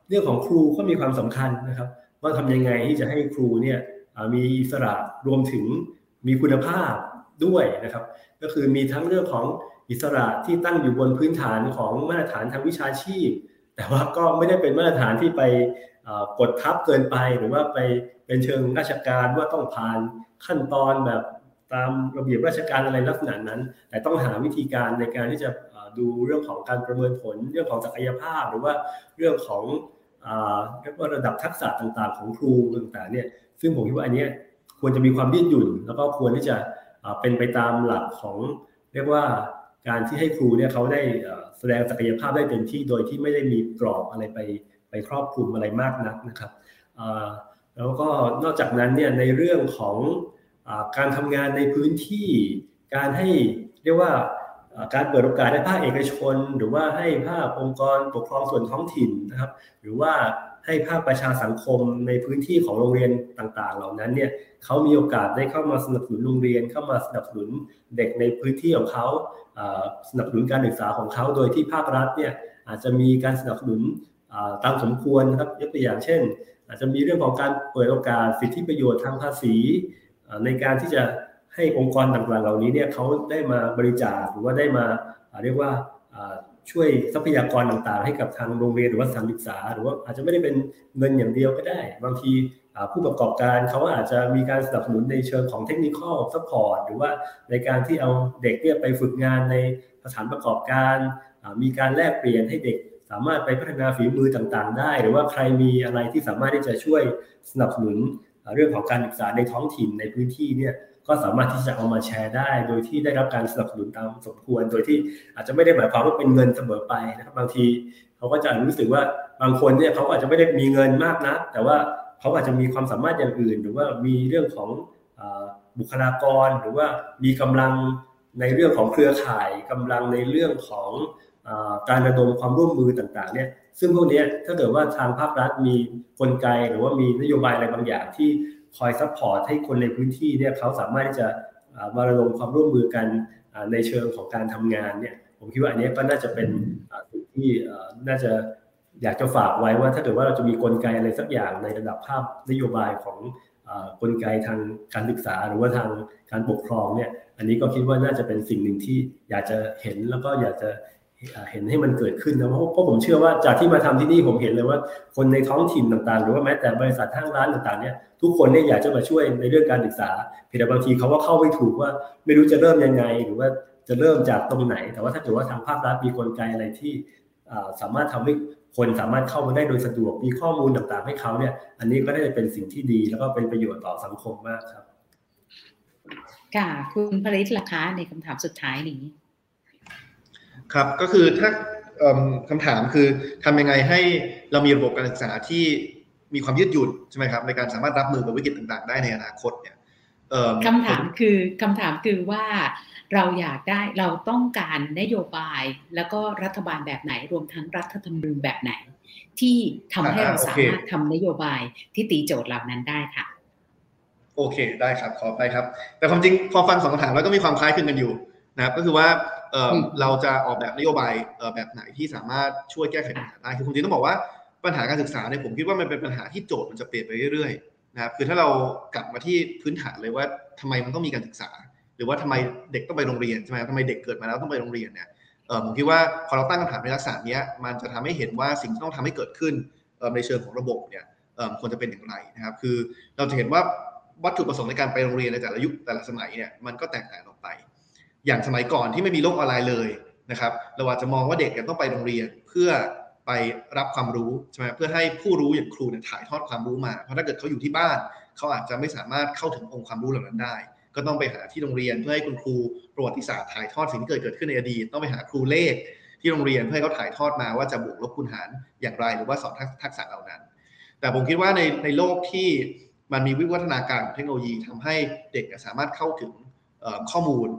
[SPEAKER 2] เรื่องของครูก็มีความสำคัญนะครับ ว่าทำยังไงที่จะให้ครูเนี่ยมีอิสระรวมถึงมีคุณภาพด้วยนะครับ ก็คือมีทั้งเรื่องของอิสระที่ตั้งอยู่บนพื้นฐานของมาตรฐานทางวิชาชีพ แต่ว่าก็ไม่ได้เป็นมาตรฐานที่ไปกดทับเกินไปหรือว่าไปเป็นเชิงราชการว่าต้องผ่านขั้นตอนแบบตามระเบียบราชการอะไรลักษณะนั้น แต่ต้องหาวิธีการในการที่จะดูเรื่องของการประเมินผล เรื่องของศักยภาพ หรือว่าเรื่องของเรียกว่าระดับทักษะต่างๆ ของครูต่างๆเนี่ยซึ่งผมคิดว่าอันนี้ควรจะมีความยืดหยุ่น แล้วก็ควรที่จะเป็นไปตามหลักของเรียกว่า การที่ให้ครูเนี่ยเขาได้แสดงศักยภาพได้เต็มที่โดยที่ไม่ได้มีกรอบอะไรไปไปครอบคลุมอะไรมากนักนะครับแล้วก็นอกจากนั้นเนี่ยในเรื่องของการทำงานในพื้นที่ การให้เรียกว่าการเปิดโอกาสให้ภาคเอกชน หรือว่าให้ภาคองค์กรปกครองส่วนท้องถิ่นนะครับหรือว่าให้ภาคประชาสังคมในพื้นที่ของโรงเรียนต่างๆ เหล่านั้นเนี่ยเขามีโอกาสได้เข้ามาสนับสนุนโรงเรียน เข้ามาสนับสนุนเด็กในพื้นที่ของเขา สนับสนุนการศึกษาของเขาโดยที่ภาครัฐเนี่ยอาจจะมีการสนับสนุนตามสมควรนะครับยกตัวอย่างเช่น อาจจะมีเรื่องของการเปิดโอกาสสิทธิประโยชน์ทางภาษี ในการที่จะให้องค์กรต่างๆเหล่านี้เนี่ยเขาได้มาบริจาคหรือว่าได้มาเรียกว่าช่วยทรัพยากรต่างๆ ให้กับทางโรงเรียนหรือว่าสถานศึกษา หรือว่าอาจจะไม่ได้เป็นเงินอย่างเดียวก็ได้ บางที ผู้ประกอบการเขาอาจจะมีการสนับสนุนในเชิงของ technical support หรือว่าในการที่เอาเด็กเนี่ยไปฝึกงานในสถานประกอบการ มีการแลกเปลี่ยนให้เด็กสามารถไปพัฒนาฝีมือต่างๆ ได้ หรือว่าใครมีอะไรที่สามารถที่จะช่วยสนับสนุนเรื่องของการศึกษาในท้องถิ่นในพื้นที่เนี่ยก็สามารถที่จะเอามาแชร์ได้ โดยที่ได้รับการสนับสนุนตามสมควร โดยที่อาจจะไม่ได้หมายความว่าเป็นเงินเสมอไปนะครับบางทีเขาก็จะรู้สึกว่าบางคนเนี่ยเขาอาจจะไม่ได้มีเงินมากนะแต่ว่า เขาอาจจะมีความสามารถอย่างอื่น หรือว่ามีเรื่องของบุคลากร หรือว่ามีกำลังในเรื่องของเครือข่ายกำลังในเรื่องของการระดมความร่วมมือต่างๆ เนี่ย ซึ่งพวกนี้ถ้าเกิดว่าทางภาครัฐมีกลไกหรือว่ามีนโยบายอะไรบางอย่างที่คอย support ให้คนในพื้นที่เนี่ยเขาสามารถที่จะมาระดมความร่วมมือกันในเชิงของการทำงานเนี่ย ผมคิดว่าอันนี้ก็น่าจะเป็นสิ่งที่น่าจะ อยากจะฝากไว้ว่าถ้าเกิดว่าเราจะมีกลไกอะไรสักอย่างในระดับภาพนโยบายของกลไกทางการศึกษาหรือว่าทางการปกครองเนี่ยอันนี้ก็คิดว่าน่าจะเป็นสิ่งหนึ่งที่อยากจะเห็นแล้วก็อยากจะเห็นให้มันเกิดขึ้นนะเพราะเพราะผมเชื่อว่าจากที่มาทำที่นี่ผมเห็นเลยว่า คนในท้องถิ่นต่างๆ หรือว่าแม้แต่บริษัทห้างร้านต่างๆเนี่ยทุกคนเนี่ยอยากจะมาช่วยในเรื่องการศึกษาเพียงแต่บางทีเขาว่าเข้าไม่ถูกว่าไม่รู้จะเริ่มยังไง หรือว่าจะเริ่มจากตรงไหน แต่ว่าถ้าเกิดว่าทางภาครัฐมีกลไกอะไรที่สามารถทำให้ คนสามารถเข้ามาได้โดยสะดวกมีข้อมูลต่างๆ ให้เขาเนี่ย อันนี้ก็ได้เป็นสิ่งที่ดี แล้วก็เป็นประโยชน์ต่อสังคมมากครับ
[SPEAKER 1] ค่ะคุณผลิตราคาในคำถามสุดท้ายนี้
[SPEAKER 4] ครับก็คือถ้าคำถามคือทำยังไงให้เรามีระบบการศึกษาที่มีความยืดหยุ่นใช่ไหมครับในการสามารถรับมือกับวิกฤตต่างๆ ได้ในอนาคตเนี่ย
[SPEAKER 1] คำถามคือคำถามคือว่า เราอยากได้เราต้องการนโยบายแล้วก็รัฐบาลแบบไหน รวมทั้งรัฐธรรมนูญแบบไหน ที่ทำให้เราสามารถทำนโยบายที่ตีโจทย์เหล่านั้นได้ค่ะ
[SPEAKER 4] โอเคได้ครับขอไปครับ แต่ความจริงพอฟังสองคำถามแล้วก็มีความคล้ายคลึงกันอยู่นะครับก็คือว่าเราจะออกแบบนโยบายแบบไหนที่สามารถช่วยแก้ไขปัญหาได้คือคุณจริงต้องบอกว่าปัญหาการศึกษาเนี่ยผมคิดว่ามันเป็นปัญหาที่โจทย์มันจะเปลี่ยนไปเรื่อยๆนะครับคือถ้าเรากลับมาที่พื้นฐานเลยว่าทำไมมันต้องมีการศึกษา หรือว่าทำไมเด็กต้องไปโรงเรียนใช่ไหมทำไมเด็กเกิดมาแล้วต้องไปโรงเรียนเนี่ยผมคิดว่าพอเราตั้งคำถามในลักษณะนี้มันจะทำให้เห็นว่าสิ่งที่ต้องทำให้เกิดขึ้นในเชิงของระบบเนี่ยควรจะเป็นอย่างไรนะครับ คือเราจะเห็นว่าวัตถุประสงค์ในการไปโรงเรียนในแต่ละยุคแต่ละสมัยเนี่ยมันก็แตกต่างออกไป อย่างสมัยก่อนที่ไม่มีโลกออนไลน์เลยนะครับ เราอาจจะมองว่าเด็กต้องไปโรงเรียนเพื่อไปรับความรู้ใช่ไหมเพื่อให้ผู้รู้อย่างครูเนี่ยถ่ายทอดความรู้มา เพราะถ้าเกิดเขาอยู่ที่บ้าน เขาอาจจะไม่สามารถเข้าถึงองค์ความรู้เหล่านั้นได้ ก็ต้องไปหาที่โรงเรียนเพื่อให้คุณครูประวัติศาสตร์ถ่ายทอดสิ่งที่เกิดเกิดขึ้นในอดีตต้องไปหาครูเลขที่โรงเรียนเพื่อให้เขาถ่ายทอดมาว่าจะบวกลบคูณหารอย่างไรหรือว่าสอนทักษะเหล่านั้น แต่ผมคิดว่าในในโลกที่มันมีวิวัฒนาการของเทคโนโลยีทำให้เด็กสามารถเข้าถึงข้อมูล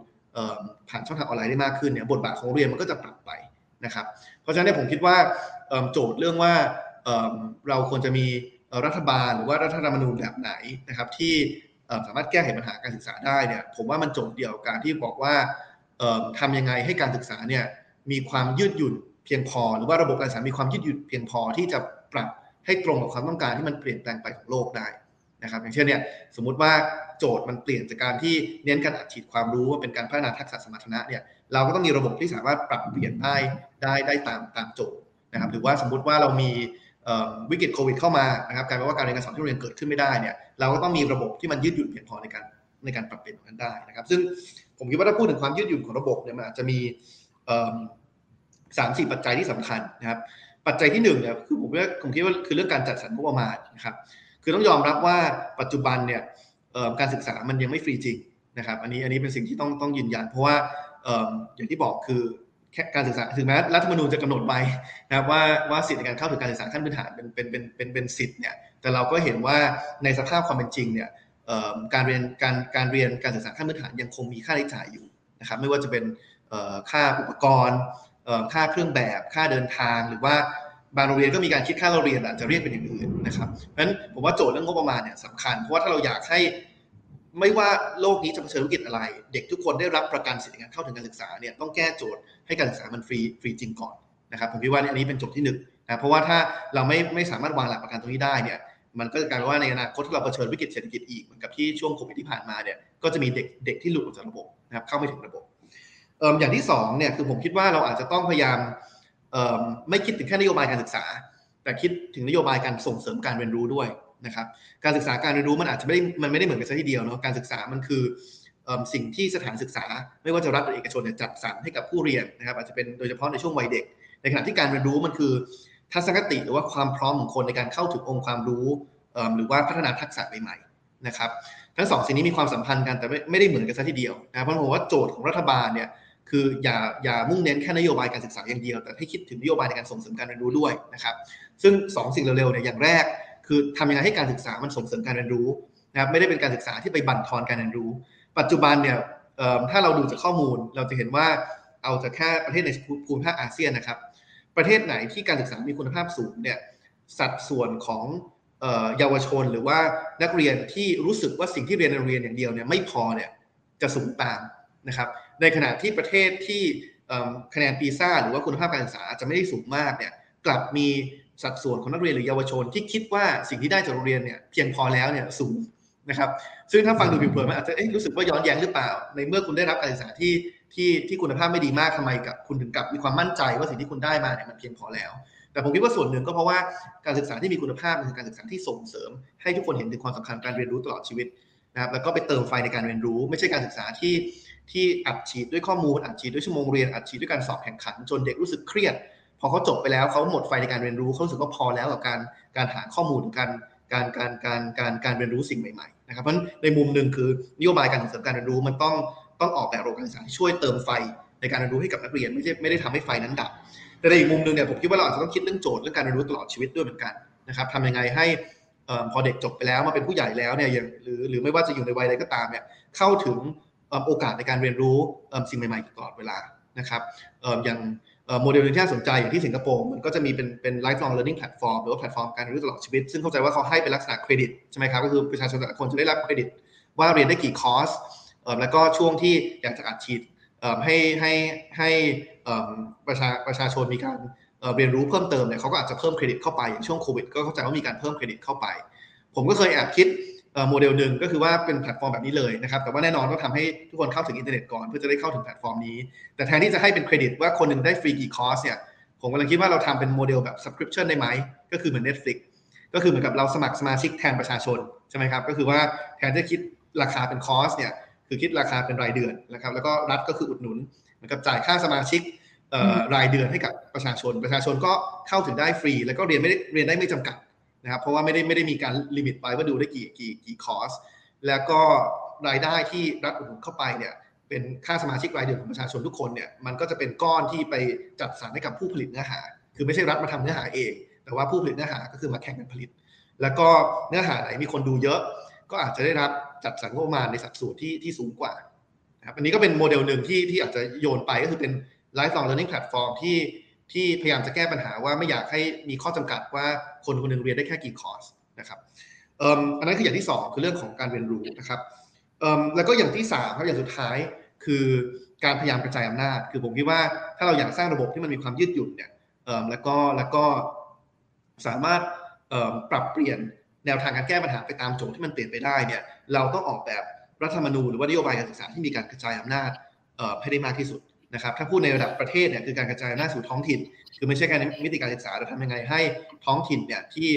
[SPEAKER 4] ผ่านช่องทางออนไลน์ได้มากขึ้นเนี่ยบทบาทของโรงเรียนมันก็จะปรับไปนะครับ เพราะฉะนั้นผมคิดว่าโจทย์เรื่องว่าเราควรจะมีรัฐบาลหรือว่ารัฐธรรมนูญแบบไหนนะครับที่ สามารถแก้ไขปัญหาการศึกษาได้เนี่ยผมว่ามันจทย์เดียวการที่บอกว่าทำยังไงให้การศึกษาเนี่ยมีความยืดหยุ่นเพียงพอ หรือว่าระบบการศึกษามีความยืดหยุ่นเพียงพอที่จะปรับให้ตรงกับความต้องการที่มันเปลี่ยนแปลงไปของโลกได้นะครับอย่างเช่นเนี่ยสมมุติว่าโจทย์มันเปลี่ยนจากการที่เน้นการอัดฉีดความรู้ว่าเป็นการพัฒนาทักษะสมรรถนะเนี่ยเราก็ต้องมีระบบที่สามารถปรับเปลี่ยนได้ได้ได้ตามตามโจทย์นะครับหรือว่าสมมุติว่าเรามีวิกฤตโควิดเข้ามานะครับกลายเป็นว่าการเรียนการสอนที่โรงเรียนเกิดขึ้นไม่ได้เนี่ย เราก็ต้องมีระบบที่มันยืดหยุ่นเพียงพอในการในการปรับเปลี่ยนนั้นได้นะครับ ซึ่งผมคิดว่าถ้าพูดถึงความยืดหยุ่นของระบบเนี่ยมันอาจจะมีสามสี่ปัจจัยที่สำคัญนะครับ ปัจจัยที่หนึ่งเนี่ยคือผมว่าผมคิดว่าคือเรื่องการจัดสรรงบประมาณนะครับ คือต้องยอมรับว่าปัจจุบันเนี่ยการศึกษามันยังไม่ฟรีจริงนะครับ อันนี้อันนี้เป็นสิ่งที่ต้องต้องยืนยัน เพราะว่าอย่างที่บอกคือการศึกษาถึงแม้รัฐธรรมนูญจะกำหนดไว้นะครับว่าว่าสิทธิในการเข้าถึงการศึกษาขั้นพื้นฐานเป็นเป็นเป็นเป็นเป็นสิทธิ์เนี่ย แต่เราก็เห็นว่าในสภาพความเป็นจริงเนี่ยการเรียนการการเรียนการศึกษาขั้นพื้นฐานยังคงมีค่าใช้จ่ายอยู่นะครับไม่ว่าจะเป็นค่าอุปกรณ์ค่าเครื่องแบบค่าเดินทางหรือว่าบางโรงเรียนก็มีการคิดค่าเราเรียนอาจจะเรียกเป็นอย่างอื่นนะครับเพราะฉะนั้นผมว่าโจทย์เรื่องงบประมาณเนี่ยสำคัญเพราะว่าถ้าเราอยากให้ไม่ว่าโลกนี้จะเผชิญวิกฤตอะไร เด็กทุกคนได้รับประกันสิทธิการเข้าถึงการศึกษาเนี่ยต้องแก้โจทย์ให้การศึกษามันฟรีฟรีจริงก่อนนะครับผมคิดว่าอันนี้เป็นโจทย์ที่หนึ่งนะเพราะว่าถ้าเราไม่ไม่สามารถวางหลักประกันตรงนี้ได้เนี่ย มันก็จะกลายเป็นว่าในอนาคตถ้าเราเผชิญวิกฤตเศรษฐกิจอีกเหมือนกับที่ช่วงโควิดที่ผ่านมาเนี่ยก็จะมีเด็กเด็กที่หลุดออกจากระบบนะครับเข้าไม่ถึงระบบเอ่ออย่างที่สองเนี่ยคือผมคิดว่าเราอาจจะต้องพยายามเอ่อไม่คิดถึงแค่นโยบายการศึกษา แต่คิดถึงนโยบายการส่งเสริมการเรียนรู้ด้วยนะครับการศึกษาการเรียนรู้มันอาจจะไม่ได้มันไม่ได้เหมือนกันซะทีเดียวเนาะการศึกษามันคือสิ่งที่สถานศึกษา ไม่ว่าจะรัฐหรือเอกชนเนี่ยจัดสรรให้กับผู้เรียนนะครับอาจจะเป็นโดยเฉพาะในช่วงวัยเด็ก ในขณะที่การเรียนรู้มันคือ ทัศนคติหรือว่าความพร้อมของคนในการเข้าถึงองค์ความรู้หรือว่าพัฒนาทักษะใหม่ๆนะครับทั้งสองสิ่งนี้มีความสัมพันธ์กันแต่ไม่ไม่ได้เหมือนกันซะทีเดียวนะเพราะผมว่าโจทย์ของรัฐบาลเนี่ยคืออย่าอย่ามุ่งเน้นแค่นโยบายการศึกษาอย่างเดียว แต่ให้คิดถึงนโยบายในการส่งเสริมการเรียนรู้ด้วยนะครับซึ่ง2สสิ่งเร็วๆเนี่ยอย่างแรก คือทำยังไงให้การศึกษามันส่งเสริมการเรียนรู้นะครับไม่ได้เป็นการศึกษาที่ไปบั่นทอนการเรียนรู้ ปัจจุบันเนี่ยถ้าเราดูจากข้อมูลเราจะเห็นว่าเอาจากแค่ประเทศในภูมิภาคอาเซียนนะครับ ประเทศไหนที่การศึกษามีคุณภาพสูงเนี่ยสัดส่วนของเยาวชนหรือว่านักเรียนที่รู้สึกว่าสิ่งที่เรียนในโรงเรียนอย่างเดียวเนี่ยไม่พอเนี่ยจะสูงตามนะครับ ในขณะที่ประเทศที่คะแนนปีซ่าหรือว่าคุณภาพการศึกษาจะไม่ได้สูงมากเนี่ยกลับมีสัดส่วนของนักเรียนหรือเยาวชนที่คิดว่าสิ่งที่ได้จากโรงเรียนเนี่ยเพียงพอแล้วเนี่ยสูงนะครับ ซึ่งถ้าฟังดูผิวเผินมันอาจจะรู้สึกว่าย้อนแย้งหรือเปล่า ในเมื่อคุณได้รับการศึกษาที่ ที่ที่คุณภาพไม่ดีมากทำไมกับคุณถึงกับมีความมั่นใจว่าสิ่งที่คุณได้มาเนี่ยมันเพียงพอแล้ว แต่ผมคิดว่าส่วนหนึ่งก็เพราะว่าการศึกษาที่มีคุณภาพเป็นการศึกษาที่ส่งเสริม ให้ทุกคนเห็นถึงความสำคัญการเรียนรู้ตลอดชีวิตนะครับแล้วก็ไปเติมไฟในการเรียนรู้ ไม่ใช่การศึกษาที่ที่อัดฉีดด้วยข้อมูลอัดฉีดด้วยชั่วโมงเรียนอัดฉีดด้วยการสอบแข่งขัน จนเด็กรู้สึกเครียด พอเขาจบไปแล้วเขาหมดไฟในการเรียนรู้เขาสึกว่าพอแล้วกับการการหาข้อมูลการการการการการการเรียนรู้สิ่งใหม่ๆนะครับเพราะในมุมหนึ่งคือนโยบายการส่งเสริมการเรียนรู้มันต้อง ต้องออกแบบโรงการศึกษาที่ช่วยเติมไฟในการเรียนรู้ให้กับนักเรียนไม่ใช่ไม่ได้ทำให้ไฟนั้นดับ แต่ในอีกมุมหนึ่งเนี่ยผมคิดว่าเราอาจจะต้องคิดเรื่องโจทย์เรื่องการเรียนรู้ตลอดชีวิตด้วยเหมือนกันนะครับทำยังไงให้พอเด็กจบไปแล้วมาเป็นผู้ใหญ่แล้วเนี่ยหรือหรือไม่ว่าจะอยู่ในวัยใดก็ตามเนี่ยเข้าถึงโอกาสในการเรียนรู้สิ่งใหม่ๆตลอดเวลานะครับอย่างโมเดลนึงที่น่าสนใจอย่างที่สิงคโปร์มันก็จะมีเป็นเป็น lifelong learning platform หรือว่าแพลตฟอร์มการเรียนรู้ตลอดชีวิต ซึ่งเข้าใจว่าเขาให้เป็นลักษณะเครดิตใช่ไหมครับก็คือประชาชนแต่ละคนจะได้รับเครดิตว่าเรียนได้กี่คอร์ส แล้วก็ช่วงที่อยากจะอัดฉีดให้ให้ให้ประชาประชาชนมีการเรียนรู้เพิ่มเติมเนี่ยเขาก็อาจจะเพิ่มเครดิตเข้าไปอย่างช่วงโควิดก็เข้าใจว่ามีการเพิ่มเครดิตเข้าไป ผมก็เคยแอบคิดโมเดลหนึ่งก็คือว่าเป็นแพลตฟอร์มแบบนี้เลยนะครับแต่ว่าแน่นอนต้องทำให้ทุกคนเข้าถึงอินเทอร์เน็ตก่อนเพื่อจะได้เข้าถึงแพลตฟอร์มนี้ แต่แทนที่จะให้เป็นเครดิตว่าคนหนึ่งได้ฟรีกี่คอร์สเนี่ยผมกำลังคิดว่าเราทำเป็นโมเดลแบบ subscription ได้ไหมก็คือเหมือน Netflix ก็คือเหมือนกับเราสมัครสมาชิกแทนประชาชนใช่ไหมครับก็คือว่าแทนที่คิดราคาเป็นคอร์สเนี่ย คือคิดราคาเป็นรายเดือนนะครับ แล้วก็รัฐก็คืออุดหนุนเหมือนกับจ่ายค่าสมาชิกรายเดือนให้กับประชาชน ประชาชนก็เข้าถึงได้ฟรี แล้วก็เรียนไม่ได้เรียนได้ไม่จำกัดนะครับ เพราะว่าไม่ได้ไม่ได้มีการ limit ไว้ว่าดูได้กี่กี่กี่คอร์สแล้วก็รายได้ที่รัฐอุดหนุนเข้าไปเนี่ยเป็นค่าสมาชิกรายเดือนของประชาชนทุกคนเนี่ยมันก็จะเป็นก้อนที่ไปจัดสรรให้กับผู้ผลิตเนื้อหา คือไม่ใช่รัฐมาทำเนื้อหาเอง แต่ว่าผู้ผลิตเนื้อหาก็คือมาแข่งกันผลิต แล้วก็เนื้อหาไหนมีคนดูเยอะ ก็อาจจะได้รับ จัดสรรงบประมาณในสัดส่วนที่ที่สูงกว่านะครับอันนี้ก็เป็นโมเดลหนึ่งที่ที่อาจจะโยนไปก็คือเป็น lifelong learning platform ที่ที่พยายามจะแก้ปัญหาว่าไม่อยากให้มีข้อจำกัดว่าคนคนหนึ่งเรียนได้แค่กี่คอร์สนะครับอันนั้นคืออย่างที่ 2 คือเรื่องของการเรียนรู้นะครับแล้วก็อย่างที่3ครับอย่างสุดท้ายคือการพยายามกระจายอำนาจ คือผมคิดว่าถ้าเราอยากสร้างระบบที่มันมีความยืดหยุ่นเนี่ยแล้วก็แล้วก็สามารถปรับเปลี่ยน แนวทางการแก้ปัญหาไปตามโจทย์ที่มันเปลี่ยนไปได้เนี่ยเราต้องออกแบบรัฐธรรมนูญหรือว่านโยบายการศึกษาที่มีการกระจายอำนาจให้ได้มากที่สุดนะครับถ้าพูดในระดับประเทศเนี่ยคือการกระจายอำนาจสู่ท้องถิ่น คือไม่ใช่การมิติการศึกษาเราทำยังไงให้ท้องถิ่นเนี่ยที่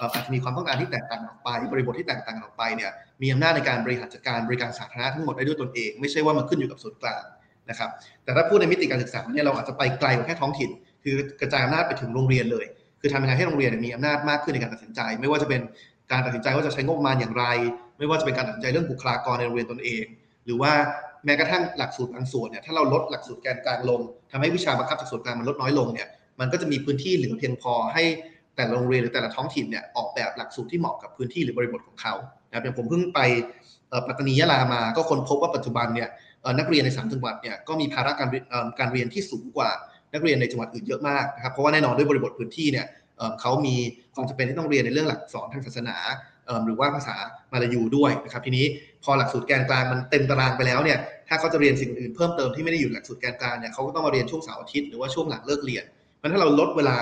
[SPEAKER 4] อาจจะมีความต้องการที่แตกต่างออกไป บริบทที่แตกต่างออกไปเนี่ยมีอำนาจในการบริหารจัดการบริการสาธารณะทั้งหมดได้ด้วยตนเอง ไม่ใช่ว่ามันขึ้นอยู่กับส่วนกลางนะครับแต่ถ้าพูดในมิติการศึกษาเนี่ยเราอาจจะไปไกลกว่าแค่ท้องถิ่น คือกระจายอำนาจไปถึงโรงเรียนเลย คือทำยังไงให้โรงเรียนมีอำนาจมากขึ้นในการตัดสินใจ ไม่ว่าจะเป็น การตัดสินใจว่าจะใช้งบประมาณอย่างไร ไม่ว่าจะเป็นการตัดสินใจเรื่องบุคลากรในโรงเรียนตนเอง หรือว่าแม้กระทั่งหลักสูตรบางส่วนเนี่ยถ้าเราลดหลักสูตรแกนกลางลงทำให้วิชาบังคับจากส่วนกลางมันลดน้อยลงเนี่ยมันก็จะมีพื้นที่เหลือเพียงพอให้แต่ละโรงเรียนหรือแต่ละท้องถิ่นเนี่ยออกแบบหลักสูตรที่เหมาะกับพื้นที่หรือบริบทของเขานะครับอย่างผมเพิ่งไปปัตตานียะลามา ก็ค้นพบว่าปัจจุบันเนี่ยนักเรียนในสามจังหวัดเนี่ยก็มีภาระการการเรียนที่สูงกว่านักเรียนในจังหวัดอื่นเยอะมากนะครับเพราะว่าแน่นอนด้วยบริบทพื้นที่เนี่ย เขามีความจำเป็นที่ต้องเรียนในเรื่องหลักสอนทางศาสนาหรือว่าภาษามาลายูด้วยนะครับทีนี้พอหลักสูตรแกนกลางมันเต็มตารางไปแล้วเนี่ยถ้าเขาจะเรียนสิ่งอื่นเพิ่มเติมที่ไม่ได้อยู่หลักสูตรแกนกลางเนี่ยเขาก็ต้องมาเรียนช่วงเสาร์อาทิตย์หรือว่าช่วงหลังเลิกเรียนมันถ้าเราลดเวลา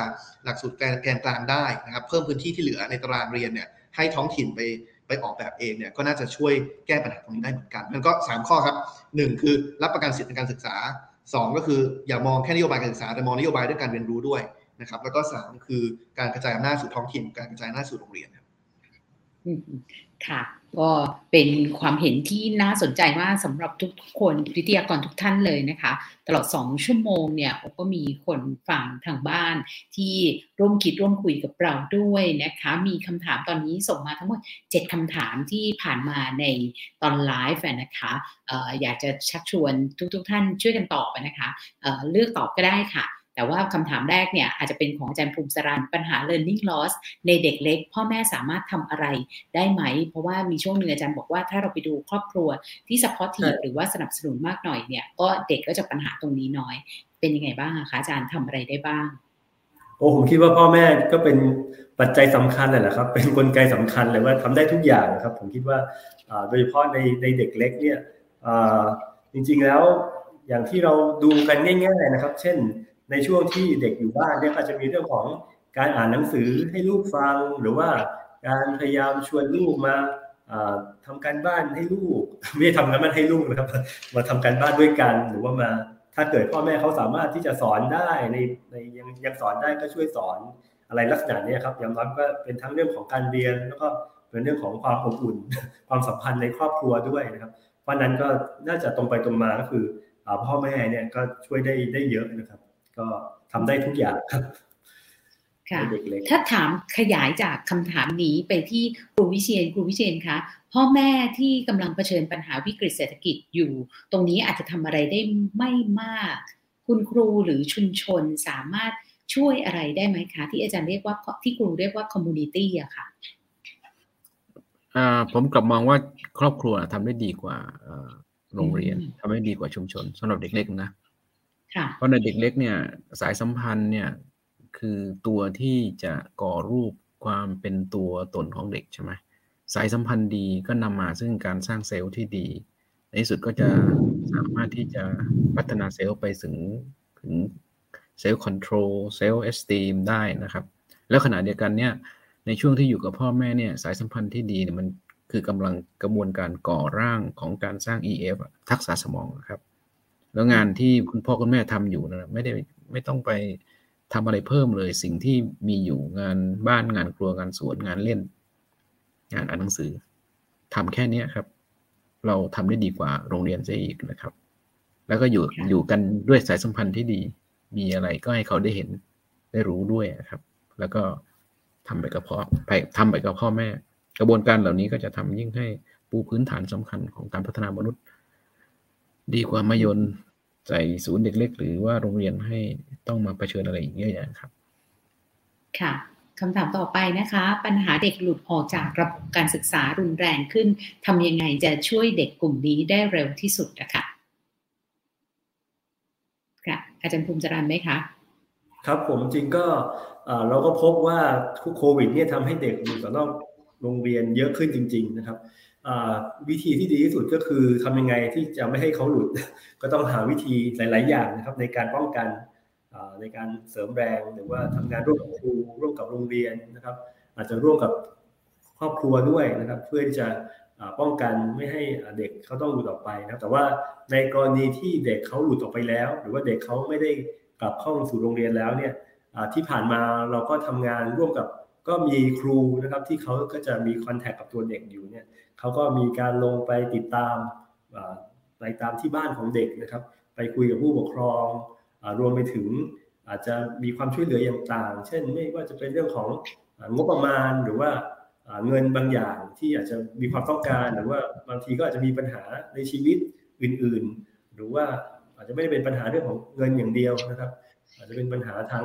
[SPEAKER 4] หลักสูตรแกนกนกลางได้นะครับเพิ่มพื้นที่ที่เหลือในตารางเรียนเนี่ยให้ท้องถิ่นไปไปออกแบบเองเนี่ยก็น่าจะช่วยแก้ปัญหาตรงนี้ได้เหมือนกันมันก็ 3 ข้อครับ 1 คือรับประกันสิทธิในการศึกษา 2 ก็คืออย่ามองแค่นโยบายการศึกษาแต่มองนโยบายด้วยการเรียนรู้ด้วย นะครับแล้วก็3คือการกระจายอำนาจสู่ท้องถิ่น การกระจายอำนาจสู่โรงเรียนครับ
[SPEAKER 1] ค่ะก็เป็นความเห็นที่น่าสนใจมากสำหรับทุกคนวิทยากรทุกท่านเลยนะคะ ตลอดสองชั่วโมงเนี่ยก็มีคนฟังทางบ้าน ที่ร่วมคิดร่วมคุยกับเราด้วยนะคะ มีคำถามตอนนี้ส่งมาทั้งหมด 7คำถามที่ผ่านมาในตอนไลฟ์นะคะอออยากจะชักชวนทุกๆทท่านช่วยกันตอบนะคะเเลือกตอบก็ได้ค่ะ แต่ว่าคำถามแรกเนี่ยอาจจะเป็นของอาจารย์ภูมิสรันปัญหา learning loss ในเด็กเล็ก พ่อแม่สามารถทำอะไรได้ไหม เพราะว่ามีช่วงหนึ่งอาจารย์บอกว่าถ้าเราไปดูครอบครัวที่ supportive หรือว่าสนับสนุนมากหน่อยเนี่ย ก็เด็กก็จะปัญหาตรงนี้น้อย เป็นยังไงบ้างคะอาจารย์ทำอะไรได้บ้าง
[SPEAKER 2] โอ้ผมคิดว่าพ่อแม่ก็เป็นปัจจัยสำคัญแหละครับ เป็นนกลไกสำคัญเลยว่าทำได้ทุกอย่างครับ ผมคิดว่าโดยเฉพาะในในเด็กเล็กเนี่ยจริงๆแล้วอย่างที่เราดูกันง่ายๆนะครับ เช่น ในช่วงที่เด็กอยู่บ้านเนี่ยก็จะมีเรื่องของการอ่านหนังสือให้ลูกฟัง หรือว่าการพยายามชวนลูกมาทำการบ้านให้ลูกไม่ได้ทำการบ้านให้ลูกนะครับ มาทำการบ้านด้วยกันหรือว่ามาถ้าเกิดพ่อแม่เขาสามารถที่จะสอนได้ในในยังยังสอนได้ก็ช่วยสอนอะไรลักษณะนี้ครับอย่างน้อยก็เป็นทั้งเรื่องของการเรียน แล้วก็เป็นเรื่องของความอบอุ่น ความสัมพันธ์ในครอบครัวด้วยนะครับ เพราะนั้นก็น่าจะตรงไปตรงมาก็คือพ่อแม่เนี่ยก็ช่วยได้ได้เยอะนะครับ ก็ทำได้ทุกอย่างครับ
[SPEAKER 1] ค่ะถ้าถามขยายจากคำถามนี้ไปที่ครูวิเชียนครูวิเชียนคะพ่อแม่ที่กำลังเผชิญปัญหาวิกฤตเศรษฐกิจอยู่ ตรงนี้อาจจะทำอะไรได้ไม่มาก คุณครูหรือชุมชนสามารถช่วยอะไรได้ไหมคะ ที่อาจารย์เรียกว่าที่ครูเรียกว่าคอมมูนิตี้อะค่ะ
[SPEAKER 3] ผมกลับมองว่าครอบครัวทำได้ดีกว่าโรงเรียนทำได้ดีกว่าชุมชนสำหรับเด็กเล็กนะ เพราะในเด็กเล็กเนี่ยสายสัมพันธ์เนี่ยคือตัวที่จะก่อรูปความเป็นตัวตนของเด็กใช่ไหมสายสัมพันธ์ดีก็นำมาซึ่งการสร้างเซลล์ที่ดี ในที่สุดก็จะสามารถที่จะพัฒนา self ไปถึงถึง self control self esteem ได้นะครับ แล้วขณะเดียวกันเนี่ยในช่วงที่อยู่กับพ่อแม่เนี่ยสายสัมพันธ์ที่ดีเนี่ยมันคือกำลังกระบวนการก่อร่างของการสร้าง EF ทักษะสมองครับ แล้วงานที่คุณพ่อคุณแม่ทำอยู่นะไม่ได้ไม่ต้องไปทำอะไรเพิ่มเลย สิ่งที่มีอยู่งานบ้านงานครัวงานสวนงานเล่น งานอ่านหนังสือทำแค่นี้ครับ เราทำได้ดีกว่าโรงเรียนซะอีกนะครับ แล้วก็อยู่อยู่กันด้วยสายสัมพันธ์ที่ดี มีอะไรก็ให้เขาได้เห็นได้รู้ด้วยครับ แล้วก็ทำไปกับพ่อไปทำไปกับพ่อแม่ กระบวนการเหล่านี้ก็จะทำยิ่งให้ปูพื้นฐานสำคัญของการพัฒนามนุษย์ ดีกว่ามาโยนใส่ศูนย์เด็กเล็ก หรือว่าโรงเรียนให้ต้องมาเผชิญอะไรอีกเยอะแยะครับ
[SPEAKER 1] ค่ะคำถามต่อไปนะคะ ปัญหาเด็กหลุดออกจากระบบการศึกษารุนแรงขึ้นทำยังไงจะช่วยเด็กกลุ่มนี้ได้เร็วที่สุดนะคะค่ะอาจารย์ภูมิจรันไหมคะ
[SPEAKER 2] ครับผมจริงก็เราก็พบว่าโควิดเนี่ยทำให้เด็กอยู่ต่อนอกโรงเรียนเยอะขึ้นจริง ๆ นะครับ วิธีที่ดีที่สุดก็คือทำยังไงที่จะไม่ให้เขาหลุด ก็ต้องหาวิธีหลาย ๆ อย่างนะครับ ในการป้องกันในการเสริมแรงหรือว่าทำงานร่วมกับครูร่วมกับโรงเรียนนะครับ อาจจะร่วมกับครอบครัวด้วยนะครับ เพื่อที่จะป้องกันไม่ให้เด็กเขาต้องหลุดออกไปนะแต่ว่าในกรณีที่เด็กเขาหลุดออกไปแล้ว หรือว่าเด็กเขาไม่ได้กลับเข้าสู่โรงเรียนแล้วเนี่ยที่ผ่านมาเราก็ทำงานร่วมกับ ก็มีครูนะครับที่เขาก็จะมีคอนแทคกับตัวเด็กอยู่เนี่ยเขาก็มีการลงไปติดตามไปตามที่บ้านของเด็กนะครับ ไปคุยกับผู้ปกครองรวมไปถึงอาจจะมีความช่วยเหลืออย่างต่าง เช่น ไม่ว่าจะเป็นเรื่องของงบประมาณหรือว่าเงินบางอย่างที่อาจจะมีความต้องการหรือว่าบางทีก็อาจจะมีปัญหาในชีวิตอื่นๆ หรือว่าอาจจะไม่ได้เป็นปัญหาเรื่องของเงินอย่างเดียวนะครับ อาจจะเป็นปัญหาทาง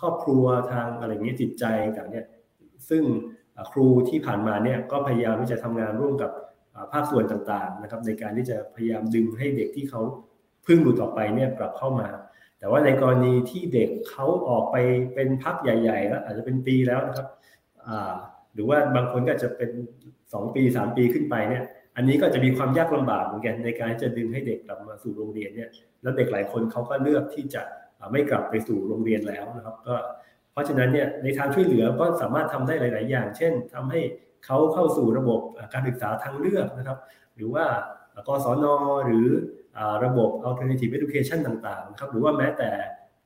[SPEAKER 2] ครอบครัวทางอะไรอย่างนี้จิตใจต่างเนี่ย ซึ่งครูที่ผ่านมาเนี่ยก็พยายามที่จะทำงานร่วมกับภาคส่วนต่างๆนะครับ ในการที่จะพยายามดึงให้เด็กที่เขาพึ่งหลุดออกไปเนี่ยกลับเข้ามา แต่ว่าในกรณีที่เด็กเขาออกไปเป็นพักใหญ่ๆแล้วอาจจะเป็นปีแล้วนะครับหรือว่าบางคนก็จะเป็น 2 ปี 3 ปีขึ้นไปเนี่ยอันนี้ก็จะมีความยากลำบากเหมือนกันในการจะดึงให้เด็กกลับมาสู่โรงเรียนเนี่ยแล้วเด็กหลายคนเขาก็เลือกที่จะไม่กลับไปสู่โรงเรียนแล้วนะครับ ก็ เพราะฉะนั้นเนี่ยในทางช่วยเหลือก็สามารถทำได้หลาย ๆ อย่าง เช่นทำให้เขาเข้าสู่ระบบการศึกษาทางเลือกนะครับ หรือว่ากศนหรือระบบ alternative education ต่างๆครับหรือว่าแม้แต่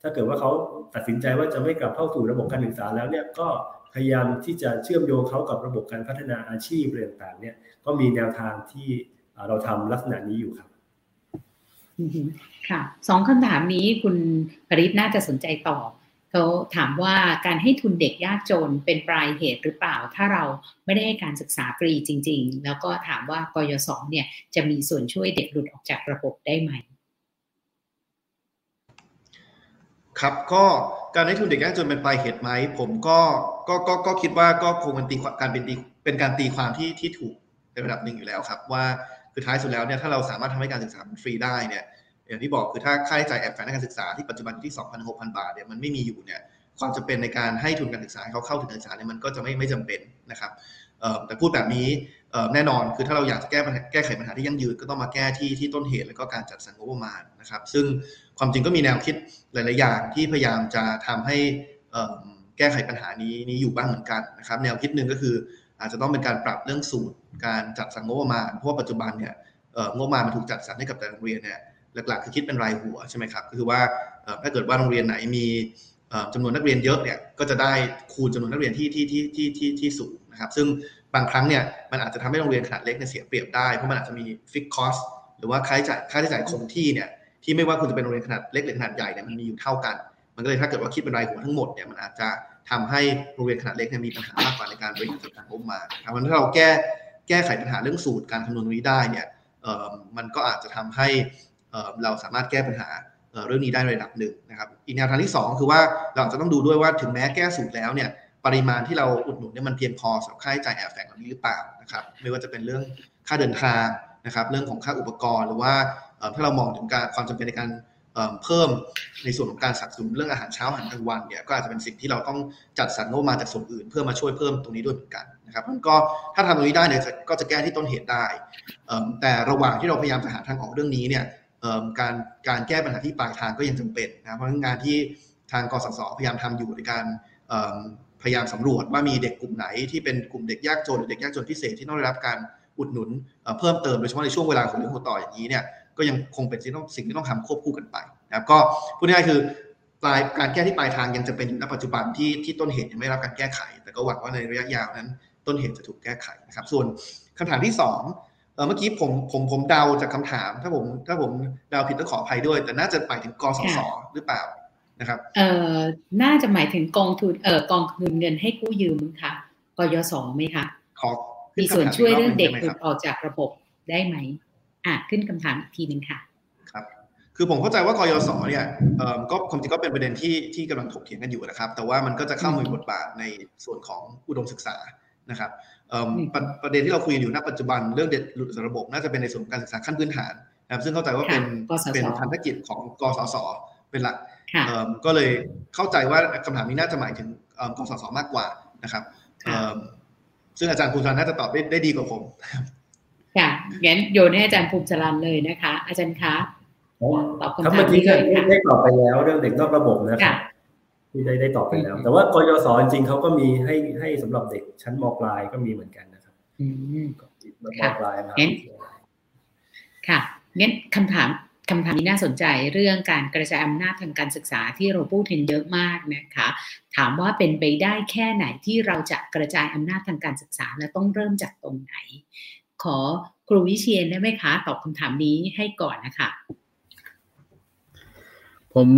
[SPEAKER 2] ถ้าเกิดว่าเขาตัดสินใจว่าจะไม่กลับเข้าสู่ระบบการศึกษาแล้วเนี่ยก็พยายามที่จะเชื่อมโยงเขากับระบบการพัฒนาอาชีพเรื่องต่างเนี่ยก็มีแนวทางที่เราทำลักษณะนี้อยู่ครับ
[SPEAKER 1] ค่ะสองคำถามนี้คุณปริศน่าจะสนใจตอบ เขาถามว่าการให้ทุนเด็กยากจนเป็นปลายเหตุหรือเปล่า ถ้าเราไม่ได้ให้การศึกษาฟรีจริง ๆ แล้วก็ถามว่ากยศเนี่ยจะมีส่วนช่วยเด็กหลุดออกจากระบบได้ไหม
[SPEAKER 4] ครับก็การให้ทุนเด็กยากจนเป็นปลายเหตุไหมผมก็ก็ก็ก็คิดว่าก็คงเป็นตีการเป็นตีเป็นการตีความที่ที่ถูกในระดับหนึ่งอยู่แล้วครับ ว่าคือท้ายสุดแล้วเนี่ยถ้าเราสามารถทำให้การศึกษาฟรีได้เนี่ย อย่างที่บอกคือถ้าค่าใช้จ่ายแอบแฝงในการศึกษาที่ปัจจุบันที่ 2,600 บาทเนี่ยมันไม่มีอยู่เนี่ยความจำเป็นในการให้ทุนการศึกษาเขาเข้าถึงการศึกษาเนี่ยมันก็จะไม่ไม่จำเป็นนะครับแต่พูดแบบนี้แน่นอนคือถ้าเราอยากจะแก้แก้ไขปัญหาที่ยั่งยืนก็ต้องมาแก้ที่ที่ต้นเหตุแล้วก็การจัดสรรงบประมาณนะครับ ซึ่งความจริงก็มีแนวคิดหลาย ๆ อย่างที่พยายามจะทำให้แก้ไขปัญหานี้นี้อยู่บ้างเหมือนกันนะครับ แนวคิดหนึ่งก็คืออาจจะต้องเป็นการปรับเรื่องสูตร การจัดสรรงบประมาณเพราะว่าปัจจุบันเนี่ยงบประมาณมันถูกจัดสรรให้กับแต่โรงเรียนเนี่ย หลักๆคือคิดเป็นรายหัวใช่ไหมครับก็คือว่าถ้าเกิดว่าโรงเรียนไหนมีจำนวนนักเรียนเยอะเนี่ยก็จะได้คูณจำนวนนักเรียนที่ที่ที่ที่ที่ที่สูงนะครับซึ่งบางครั้งเนี่ยมันอาจจะทำให้โรงเรียนขนาดเล็กเนี่ยเสียเปรียบได้เพราะมันอาจจะมีฟิกคอสหรือว่าค่าใช้จ่ายค่าใช้จ่ายคงที่เนี่ยที่ไม่ว่าคุณจะเป็นโรงเรียนขนาดเล็กหรือขนาดใหญ่เนี่ยมันมีอยู่เท่ากัน มันก็เลยถ้าเกิดว่าคิดเป็นรายหัวทั้งหมดเนี่ยมันอาจจะทำให้โรงเรียนขนาดเล็กเนี่ยมีปัญหามากกว่าในการบริหารจัดการงบมาเพราะฉะนั้นถ้าเราแก้แก้ไขปัญหาเรื่องสูตรการคำนวณนี้ได้เนี่ยมันก็อาจจะทำให้ เราสามารถแก้ปัญหาเรื่องนี้ได้ระดับหนึ่งนะครับอีกแนวทางที่ 2 คือว่าเราจะต้องดูด้วยว่าถึงแม้แก้สูตรแล้วเนี่ยปริมาณที่เราอุดหนุนเนี่ยมันเพียงพอสำหรับค่าใช้จ่ายแอบแฝงเหล่านี้หรือเปล่านะครับไม่ว่าจะเป็นเรื่องค่าเดินทางนะครับเรื่องของค่าอุปกรณ์หรือว่าถ้าเรามองถึงการความจำเป็นในการเพิ่มในส่วนของการสับสนุนเรื่องอาหารเช้าอาหารกลางวันเนี่ยก็อาจจะเป็นสิ่งที่เราต้องจัดสรรงบมาจากส่วนอื่น เพื่อมาช่วยเพิ่มตรงนี้ด้วยเหมือนกันนะครับมันก็ถ้าทำตรงนี้ได้เนี่ยก็จะแก้ที่ต้นเหตุได้แต่ระหว่างที่เราพยายามจะหาทางออกเรื่องนี้เนี่ย การการแก้ปัญหาที่ปลายทางก็ยังจำเป็นนะเพราะงานที่ทางกสศพยายามทำอยู่ในการพยายามสำรวจว่ามีเด็กกลุ่มไหนที่เป็นกลุ่มเด็กยากจนหรือเด็กยากจนพิเศษที่ต้องได้รับการอุดหนุนเพิ่มเติมโดยเฉพาะในช่วงเวลาของเรื่องหัวต่ออย่างนี้เนี่ยก็ยังคงเป็นสิ่งที่ต้องสิ่งที่ต้องทำควบคู่กันไปนะครับก็พูดง่ายๆคือปลายการแก้ที่ปลายทางยังจะเป็นณปัจจุบันที่ที่ต้นเหตุยังไม่รับการแก้ไข แต่ก็หวังว่าในระยะยาวนั้น ต้นเหตุจะถูกแก้ไขนะครับส่วนคำถามที่สอง เมื่อกี้ผมผมผมเดาจากคำถาม ถ้าผมถ้าผมเดาผิดต้องขออภัยด้วย แต่น่าจะหมายถึงกสศหรือเปล่านะครับ
[SPEAKER 1] เอ่อน่าจะหมายถึงกองทุนเอ่อกองทุนเงินให้กู้ยืมค่ะกยศไหมคะ
[SPEAKER 4] ขอ
[SPEAKER 1] มีส่วนช่วยเรื่องเด็กหลุดออกจากระบบได้ไหมอะขึ้นคำถามอีกทีหนึ่งค่ะ
[SPEAKER 4] ครับ คือผมเข้าใจว่ากยศเนี่ยก็ความจริงก็เป็นประเด็นที่ที่กำลังถกเถียงกันอยู่นะครับ แต่ว่ามันก็จะเข้ามามีบทบาทในส่วนของอุดมศึกษานะครับ ประเด็นที่เราคุยอยู่ณปัจจุบันเรื่องเด็กหลุดจากระบบน่าจะเป็นในส่วนของการศึกษาขั้นพื้นฐานนะครับซึ่งเข้าใจว่าเป็นเป็นพันธกิจของกสศเป็นหลักก็เลยเข้าใจว่าคำถามนี้น่าจะหมายถึงกสศมากกว่านะครับซึ่งอาจารย์ภูมิสรันน่าจะตอบได้ได้ดีกว่าผม
[SPEAKER 1] ค่ะงั้นโยนให้อาจารย์ภูมิสรันเลยนะคะ อาจารย์คะ
[SPEAKER 2] ตอบคำถามนี้เลยได้ตอบไปแล้วเรื่องเด็กนอกระบบนะครับ ที่ได้ได้ตอบไปแล้ว แต่ว่ากยศจริงเขาก็มีให้ให้สำหรับเด็กชั้นมปลายก็มีเหมือนกันนะครับ
[SPEAKER 1] มปลายนะค่ะงั้นคำถามคำถามนี้น่าสนใจเรื่องการกระจายอำนาจทางการศึกษาที่เราพูดถึงเยอะมากนะคะ ถามว่าเป็นไปได้แค่ไหนที่เราจะกระจายอำนาจทางการศึกษาและต้องเริ่มจากตรงไหน ขอครูวิเชียนได้ไหมคะ ตอบคำถามนี้ให้ก่อนนะคะ
[SPEAKER 3] ผม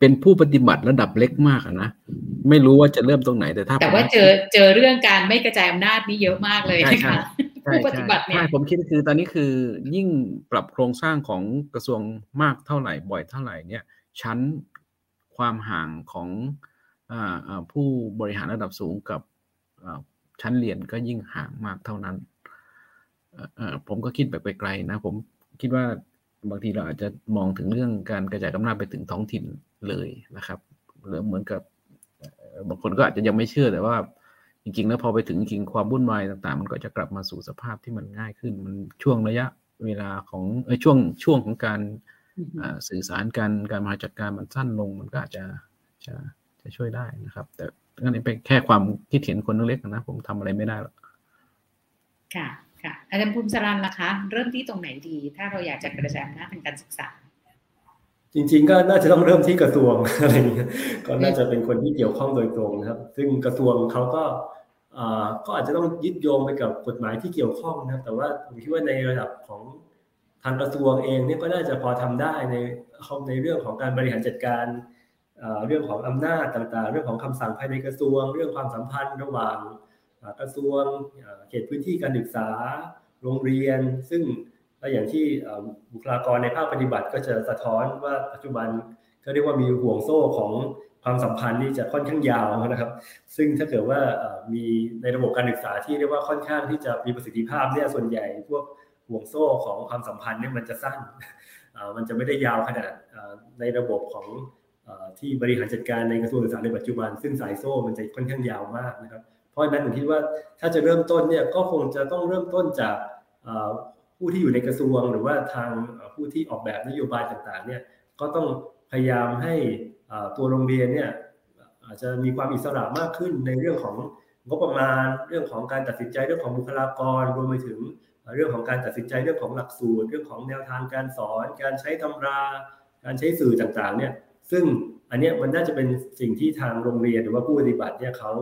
[SPEAKER 3] เป็นผู้ปฏิบัติระดับเล็กมากนะไม่รู้ว่าจะเริ่มตรงไหนแต่ถ้า
[SPEAKER 1] แต่ว่าเจอเจอเรื่องการไม่กระจายอำนาจนี้เยอะมากเลยนะคะผู้ปฏิบัติเนี่ย
[SPEAKER 3] ผมคิดคือตอนนี้คือยิ่งปรับโครงสร้างของกระทรวงมากเท่าไหร่บ่อยเท่าไหร่เนี่ย ชั้นความห่างของอผู้บริหารระดับสูงกับชั้นเรียนก็ยิ่งห่างมากเท่านั้นผมก็คิดแบบไปไกลนะ ผมคิดว่าบางทีเราอาจจะมองถึงเรื่องการกระจายอำนาจไปถึงท้องถิ่น เลยนะครับหรือเหมือนกับบางคนก็อาจจะยังไม่เชื่อแต่ว่า จริงๆ แล้วพอไปถึงจริงความวุ่นวายต่างๆ มันก็จะกลับมาสู่สภาพที่มันง่ายขึ้น มันช่วงระยะเวลาของเออช่วงช่วงของการสื่อสารการการมาจัดการมันสั้นลง มันก็อาจจะจะจะช่วยได้นะครับ แต่อันนี้เป็นแค่ความคิดเห็นคนเล็กๆนะผมทำอะไรไม่ได้หรอก
[SPEAKER 1] ค่ะค่ะอาจารย์ภูมิสรันล่ะคะ เริ่มที่ตรงไหนดี ถ้าเราอยากจะกระจายอำนาจทางการศึกษา
[SPEAKER 2] จริง ๆ ก็น่าจะต้องเริ่มที่กระทรวงอะไรเงี้ยก็น่าจะเป็นคนที่เกี่ยวข้องโดยตรงนะครับ ซึ่งกระทรวงเขาก็ก็อาจจะต้องยึดโยงไปกับกฎหมายที่เกี่ยวข้องนะครับ แต่ว่าผมคิดว่าในระดับของทางกระทรวงเองเนี่ยก็น่าจะพอทำได้ในในเรื่องของการบริหารจัดการเรื่องของอำนาจต่างๆ เรื่องของคำสั่งภายในกระทรวง เรื่องความสัมพันธ์ระหว่างกระทรวงเขตพื้นที่การศึกษาโรงเรียน ซึ่ง และอย่างที่บุคลากรในภาคปฏิบัติก็จะสะท้อนว่าปัจจุบันเขาเรียกว่ามีห่วงโซ่ของความสัมพันธ์ที่จะค่อนข้างยาวนะครับ ซึ่งถ้าเกิดว่ามีในระบบการศึกษาที่เรียกว่าค่อนข้างที่จะมีประสิทธิภาพเนี่ยส่วนใหญ่พวกห่วงโซ่ของความสัมพันธ์เนี่ยมันจะสั้น มันจะไม่ได้ยาวขนาดในระบบของที่บริหารจัดการในกระทรวงศึกษาในปัจจุบัน ซึ่งสายโซ่มันจะค่อนข้างยาวมากนะครับ เพราะฉะนั้นผมคิดว่าถ้าจะเริ่มต้นเนี่ยก็คงจะต้องเริ่มต้นจาก ผู้ที่อยู่ในกระทรวงหรือว่าทางผู้ที่ออกแบบนโยบายต่างๆเนี่ยก็ต้องพยายามให้ตัวโรงเรียนเนี่ยอาจจะมีความอิสระมากขึ้นในเรื่องของงบประมาณ เรื่องของการตัดสินใจเรื่องของบุคลากรรวมไปถึงเรื่องของการตัดสินใจเรื่องของหลักสูตร เรื่องของแนวทางการสอน การใช้ตำรา การใช้สื่อต่างๆเนี่ยซึ่งอันนี้มันน่าจะเป็นสิ่งที่ทางโรงเรียนหรือว่าผู้ปฏิบัติเนี่ยเขา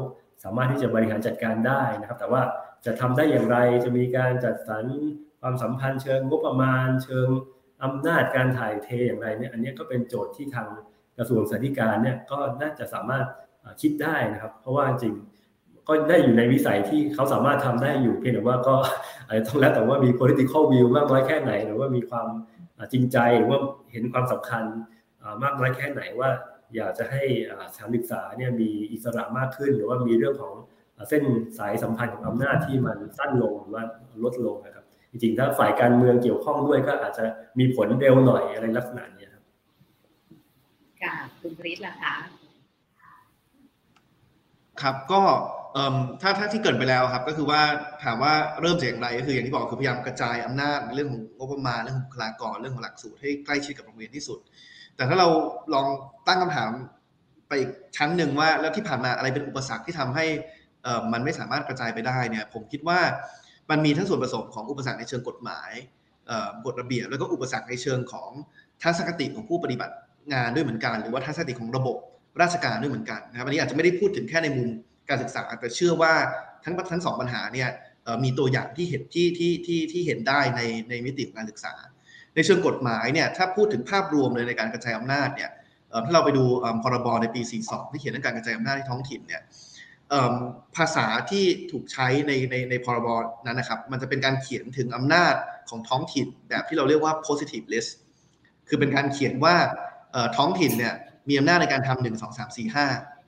[SPEAKER 2] สามารถที่จะบริหารจัดการได้นะครับ แต่ว่าจะทำได้อย่างไรจะมีการจัดสรร ความสัมพันธ์เชิงงบประมาณ เชิงอำนาจการถ่ายเทอย่างไรเนี่ยอันนี้ก็เป็นโจทย์ที่ทางกระทรวงสาธารณเนี่ยก็น่าจะสามารถคิดได้นะครับ เพราะว่าจริงก็ได้อยู่ในวิสัยที่เขาสามารถทำได้อยู่เพียงแต่ว่าก็อาจจะต้องแล้วแต่ว่ามี political view มากน้อยแค่ไหน หรือว่ามีความจริงใจหรือว่าเห็นความสำคัญมากน้อยแค่ไหนว่าอยากจะให้สถานศึกษาเนี่ยมีอิสระมากขึ้น หรือว่ามีเรื่องของเส้นสายสัมพันธ์ของอำนาจที่มันสั้นลงหรือว่าลดลงนะครับ จริงๆถ้าฝ่ายการเมืองเกี่ยวข้องด้วยก็อาจจะมีผลเร็วหน่อยอะไรลักษณะนี้ครับ
[SPEAKER 1] ค่ะคุณปริศล่ะคะ
[SPEAKER 4] ครับก็ถ้าถ้าที่เกิดไปแล้วครับ ก็คือว่าถามว่าเริ่มจากอย่างไรก็คืออย่างที่บอกคือพยายามกระจายอำนาจในเรื่องของงบประมาณเรื่องของบุคลากรเรื่องของหลักสูตรให้ใกล้ชิดกับโรงเรียนที่สุด แต่ถ้าเราลองตั้งคำถามไปอีกชั้นหนึ่งว่าแล้วที่ผ่านมาอะไรเป็นอุปสรรคที่ทำให้มันไม่สามารถกระจายไปได้เนี่ย ผมคิดว่า มันมีทั้งส่วนผสมของอุปสรรคในเชิงกฎหมายกฎระเบียบแล้วก็อุปสรรคในเชิงของทัศนคติของผู้ปฏิบัติงานด้วยเหมือนกัน หรือว่าทัศนคติของระบบราชการด้วยเหมือนกันนะครับอันนี้อาจจะไม่ได้พูดถึงแค่ในมุมการศึกษาแต่เชื่อว่าทั้งทั้งสองปัญหาเนี่ยมีตัวอย่างที่เห็นที่ที่ที่ที่เห็นได้ในในมิติของการศึกษา ในเชิงกฎหมายเนี่ยถ้าพูดถึงภาพรวมเลยในการกระจายอำนาจเนี่ยถ้าเราไปดูพรบในปี 42 ที่เขียนเรื่องการกระจายอำนาจในท้องถิ่นเนี่ย ภาษาที่ถูกใช้ในในในพรบนั้นนะครับ มันจะเป็นการเขียนถึงอำนาจของท้องถิ่นแบบที่เราเรียกว่า positive list คือเป็นการเขียนว่าท้องถิ่นเนี่ยมีอำนาจในการทำหนึ่งสองสามสี่ห้า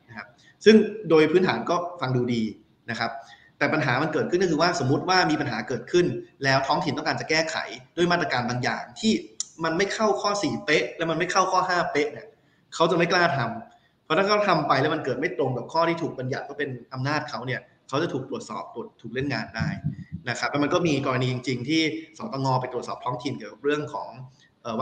[SPEAKER 4] นะครับซึ่งโดยพื้นฐานก็ฟังดูดีนะครับ แต่ปัญหามันเกิดขึ้นก็คือว่าสมมติว่ามีปัญหาเกิดขึ้น แล้วท้องถิ่นต้องการจะแก้ไขด้วยมาตรการบางอย่างที่มันไม่เข้าข้อ 4 เป๊ะ แล้วมันไม่เข้าข้อ 5 เป๊ะเนี่ยเขาจะไม่กล้าทำเพ ราะถ้าเขาทำไปแล้วมันเกิดไม่ตรงกับข้อที่ถูกบัญญัติก็เป็นอำนาจเขาเนี่ยเขาจะถูกตรวจสอบตรวจถูกเล่นงานได้นะครับแล้วมันก็มีกรณีจริง ๆ ที่สตงไปตรวจสอบท้องถิ่นเกี่ยวกับเรื่องของ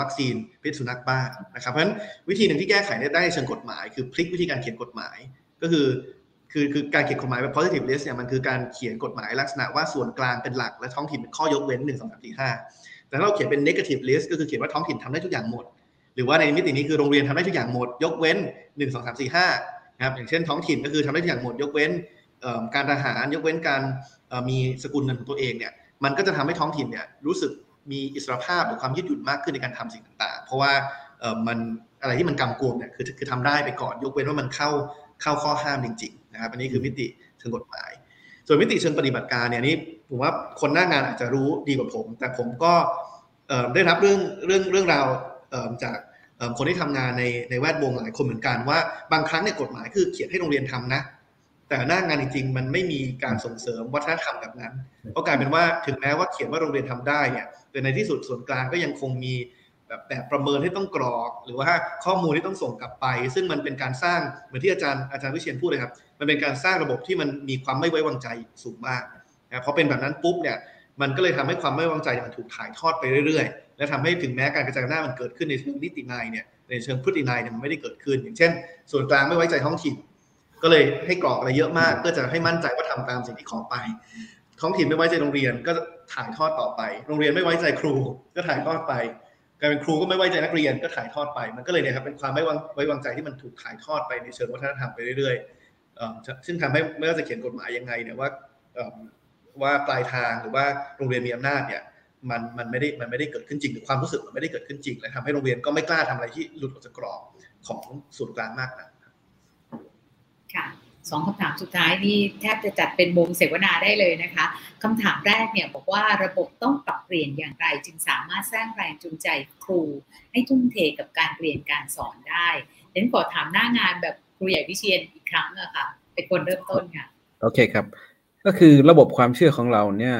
[SPEAKER 4] วัคซีนพิษสุนัขบ้านะครับเพราะฉะนั้นวิธีหนึ่งที่แก้ไขได้ในเชิงกฎหมาย คือพลิกวิธีการเขียนกฎหมายก็คือคือคือการเขียนกฎหมายแบบ positive list เนี่ยมันคือการเขียนกฎหมายลักษณะว่าส่วนกลางเป็นหลักและท้องถิ่นเป็นข้อยกเว้น1 2 3 4 5แต่ถ้าเราเขียนเป็น negative list ก็คือเขียนว่าท้องถิ่นทำได้ทุกอย่างหมด หรือว่าในมิตินี้คือโรงเรียนทำได้ทุกอย่างหมด ยกเว้น 1 2 3 4 5นะครับอย่างเช่นท้องถิ่นก็คือทำได้ทุกอย่างหมด ยกเว้นการทหารยกเว้นการมีสกุลเงินของตัวเองเนี่ยมันก็จะทำให้ท้องถิ่นเนี่ยรู้สึกมีอิสรภาพหรือความยืดหยุ่นมากขึ้นในการทำสิ่งต่าง ๆ เพราะว่ามันอะไรที่มันกำกวมเนี่ยคือคือทำได้ไปก่อน ยกเว้นว่ามันเข้าเข้าข้อห้ามจริงๆนะครับอันนี้คือมิติเชิงกฎหมาย ส่วนมิติเชิงปฏิบัติการเนี่ยนี้ผมว่าคนหน้างานอาจจะรู้ดีกว่าผม แต่ผมก็ได้รับเรื่องเรื่องเรื่องราวจาก คนที่ทำงานในในแวดวงหลายคนเหมือนกันว่าบางครั้งเนี่ยกฎหมายคือเขียนให้โรงเรียนทำนะ แต่หน้างานจริงๆมันไม่มีการส่งเสริมวัฒนธรรมแบบนั้นก็กลายเป็นว่าถึงแม้ว่าเขียนว่าโรงเรียนทำได้เนี่ยแต่ในที่สุดส่วนกลางก็ยังคงมีแบบแบบประเมินที่ต้องกรอก หรือว่าข้อมูลที่ต้องส่งกลับไป ซึ่งมันเป็นการสร้างเหมือนที่อาจารย์อาจารย์วิเชียนพูดเลยครับ มันเป็นการสร้างระบบที่มันมีความไม่ไว้วางใจสูงมากนะพอเป็นแบบนั้นปุ๊บเนี่ย มันก็เลยทำให้ความไม่ไว้วางใจมันถูกถ่ายทอดไปเรื่อยๆ และทำให้ถึงแม้การกระจายอำนาจมันเกิดขึ้นในเชิงนิตินายเนี่ยในเชิงพฤตินายเนี่ยมันไม่ได้เกิดขึ้น อย่างเช่น ส่วนกลางไม่ไว้ใจท้องถิ่น ก็เลยให้กรอกอะไรเยอะมากเพื่อจะให้มั่นใจว่าทำตามสิ่งที่ขอไป ท้องถิ่นไม่ไว้ใจโรงเรียนก็ถ่ายทอดต่อไป โรงเรียนไม่ไว้ใจครู ก็ถ่ายทอดไปกลายเป็นครูก็ไม่ไว้ใจนักเรียนก็ถ่ายทอดไป มันก็เลยเนี่ยครับเป็นความไม่ไว้วางใจที่มันถูกถ่ายทอดไปในเชิงวัฒนธรรมไปเรื่อยๆซึ่งทำให้ไม่ว่าจะเขียนกฎหมายยังไงเนี่ยว่า ว่าปลายทางหรือว่าโรงเรียนมีอำนาจเนี่ยมันมันไม่ได้มันไม่ได้เกิดขึ้นจริงหรือความรู้สึกมันไม่ได้เกิดขึ้นจริงและทำให้โรงเรียนก็ไม่กล้าทำอะไรที่หลุดออกจากกรอบของส่วนกลางมากนะ
[SPEAKER 1] ค่ะสองคำถามสุดท้ายนี่แทบจะจัดเป็นวงเสวนาได้เลยนะคะคำถามแรกเนี่ยบอกว่าระบบต้องปรับเปลี่ยนอย่างไร จึงสามารถสร้างแรงจูงใจครู ให้ทุ่มเทกับการเรียนการสอนได้เดี๋ยวขอถามหน้างานแบบครูใหญ่วิเชียนอีกครั้งอะค่ะเป็นคนเริ่มต้นค่ะ
[SPEAKER 3] โอเคครับ ก็คือระบบความเชื่อของเราเนี่ย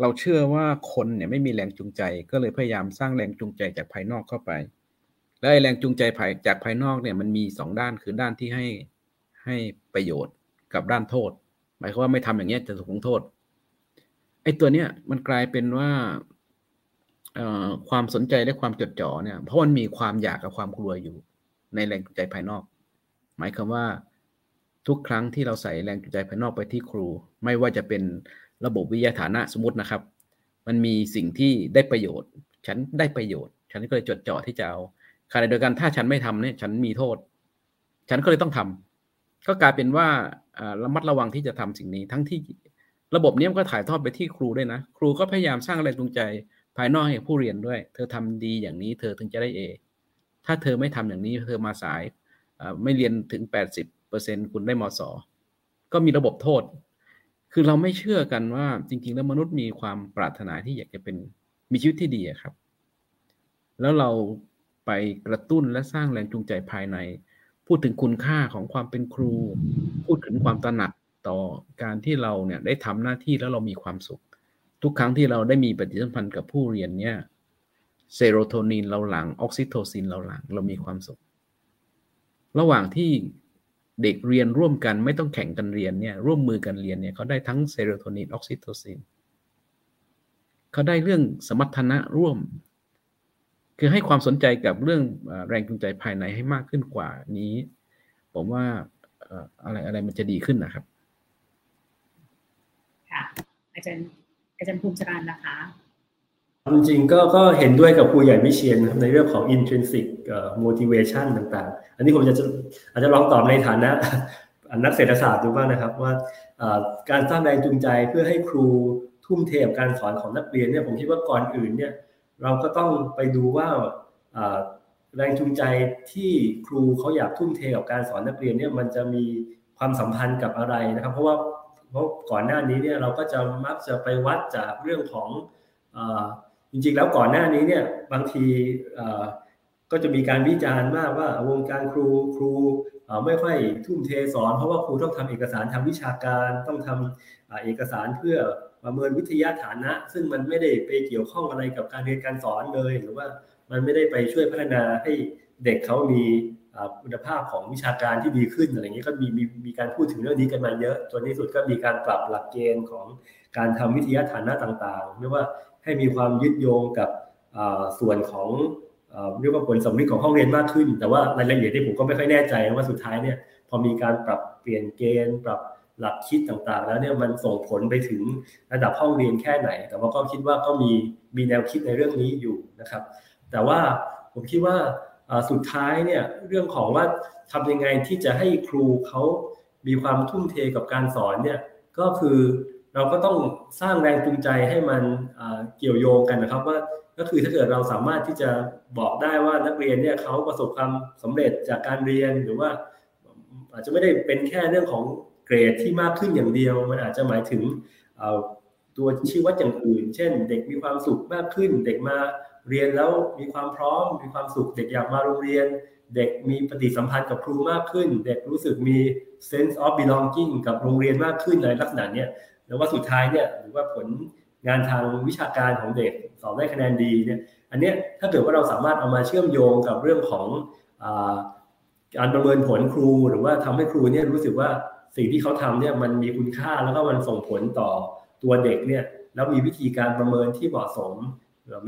[SPEAKER 3] เราเชื่อว่าคนเนี่ยไม่มีแรงจูงใจ ก็เลยพยายามสร้างแรงจูงใจจากภายนอกเข้าไป และแรงจูงใจภายจากภายนอกเนี่ยมันมีสองด้านคือด้านที่ให้ให้ประโยชน์กับด้านโทษ หมายความว่าไม่ทำอย่างนี้จะถูกลงโทษไอ้ตัวเนี้ยมันกลายเป็นว่าความสนใจและความจดจ่อเนี่ย เพราะมันมีความอยากกับความกลัวอยู่ในแรงจูงใจภายนอก หมายความว่า ทุกครั้งที่เราใส่แรงจูงใจภายนอกไปที่ครู ไม่ว่าจะเป็นระบบวิทยาฐานะสมมตินะครับ มันมีสิ่งที่ได้ประโยชน์ ฉันได้ประโยชน์ ฉันก็เลยจดจ่อที่จะเอาขณะเดียวกันถ้าฉันไม่ทำเนี่ยฉันมีโทษ ฉันก็เลยต้องทำก็กลายเป็นว่าระมัดระวังที่จะทำสิ่งนี้ ทั้งที่ระบบนี้มันก็ถ่ายทอดไปที่ครูด้วยนะ ครูก็พยายามสร้างแรงจูงใจภายนอกให้ผู้เรียนด้วย เธอทำดีอย่างนี้ เธอถึงจะได้เอถ้าเธอไม่ทำอย่างนี้ เธอมาสายไม่เรียนถึง 80 คุณได้มศก็มีระบบโทษ คือเราไม่เชื่อกันว่าจริง ๆ แล้วมนุษย์มีความปรารถนาที่อยากจะเป็นมีชีวิตที่ดีครับ แล้วเราไปกระตุ้นและสร้างแรงจูงใจภายใน พูดถึงคุณค่าของความเป็นครู พูดถึงความตระหนักต่อการที่เราเนี่ยได้ทำหน้าที่แล้วเรามีความสุข ทุกครั้งที่เราได้มีปฏิสัมพันธ์กับผู้เรียนเนี่ยเซโรโทนินเราหลั่งออกซิโทซินเราหลั่งเรามีความสุข ระหว่างที่ เด็กเรียนร่วมกันไม่ต้องแข่งกันเรียนเนี่ยร่วมมือกันเรียนเนี่ยเขาได้ทั้งเซโรโทนินออกซิโทซินเขาได้เรื่องสมรรถนะร่วม คือให้ความสนใจกับเรื่องแรงจูงใจภายในให้มากขึ้นกว่านี้ ผมว่าอะไรอะไรมันจะดีขึ้นนะครับ
[SPEAKER 1] ค่ะอาจารย์อาจารย์ภูมิจรันนะคะ
[SPEAKER 2] จริงก็ก็เห็นด้วยกับครูใหญ่วิเชียนในเรื่องของ intrinsic motivation ต่างๆ อันนี้ผมจะอาจจะลองตอบในฐานะนักเศรษฐศาสตร์ดูบ้างนะครับ ว่าการสร้างแรงจูงใจเพื่อให้ครูทุ่มเทกับการสอนของนักเรียนเนี่ยผมคิดว่าก่อนอื่นเนี่ยเราก็ต้องไปดูว่าแรงจูงใจที่ครูเขาอยากทุ่มเทกับการสอนนักเรียนเนี่ยมันจะมีความสัมพันธ์กับอะไรนะครับ เพราะว่าเพราะก่อนหน้านี้เนี่ยเราก็จะมักจะไปวัดจากเรื่องของ จริงๆ แล้วก่อนหน้านี้เนี่ยบางทีก็จะมีการวิจารณ์มากว่าวงการครูครูไม่ค่อยทุ่มเทสอน เพราะว่าครูต้องทำเอกสารทางวิชาการต้องทำเอกสารเพื่อประเมินวิทยาฐานะ ซึ่งมันไม่ได้ไปเกี่ยวข้องอะไรกับการเรียนการสอนเลย หรือว่ามันไม่ได้ไปช่วยพัฒนาให้เด็กเขามีคุณภาพของวิชาการที่ดีขึ้นอะไรเงี้ยก็มีมีมีการพูดถึงเรื่องนี้กันมาเยอะจนที่สุดก็มีการปรับหลักเกณฑ์ของการทำวิทยาฐานะต่างๆ ไม่ว่า ให้มีความยึดโยงกับส่วนของเรียกว่าผลสำลิของห้องเรียนมากขึ้น แต่ว่ารายละเอียดที่ผมก็ไม่ค่อยแน่ใจว่าสุดท้ายเนี่ยพอมีการปรับเปลี่ยนเกณฑ์ ปรับหลักคิดต่างๆ แล้วเนี่ยมันส่งผลไปถึงระดับห้องเรียนแค่ไหน แต่ว่าก็คิดว่าก็มีมีแนวคิดในเรื่องนี้อยู่นะครับ แต่ว่าผมคิดว่าสุดท้ายเนี่ยเรื่องของว่าทำยังไงที่จะให้ครูเขามีความทุ่มเทกับการสอนเนี่ยก็คือ เราก็ต้องสร้างแรงจูงใจให้มันเกี่ยวโยงกันนะครับ ว่าก็คือถ้าเกิดเราสามารถที่จะบอกได้ว่านักเรียนเนี่ยเขาประสบความสำเร็จจากการเรียนหรือว่า อาจจะไม่ได้เป็นแค่เรื่องของเกรดที่มากขึ้นอย่างเดียว มันอาจจะหมายถึงตัวชี้วัดอย่างอื่น เช่น เด็กมีความสุขมากขึ้น เด็กมาเรียนแล้วมีความพร้อม มีความสุข เด็กอยากมาโรงเรียน เด็กมีปฏิสัมพันธ์กับครูมากขึ้น เด็กรู้สึกมี sense of belonging กับโรงเรียนมากขึ้นอะไรลักษณะเนี้ย แล้วว่าสุดท้ายเนี่ยหรือว่าผลงานทางวิชาการของเด็กสอบได้คะแนนดีเนี่ยอันเนี้ยถ้าเกิดว่าเราสามารถเอามาเชื่อมโยงกับเรื่องของการประเมินผลครู หรือว่าทำให้ครูเนี่ยรู้สึกว่าสิ่งที่เขาทำเนี่ยมันมีคุณค่าแล้วก็มันส่งผลต่อตัวเด็กเนี่ยแล้วมีวิธีการประเมินที่เหมาะสม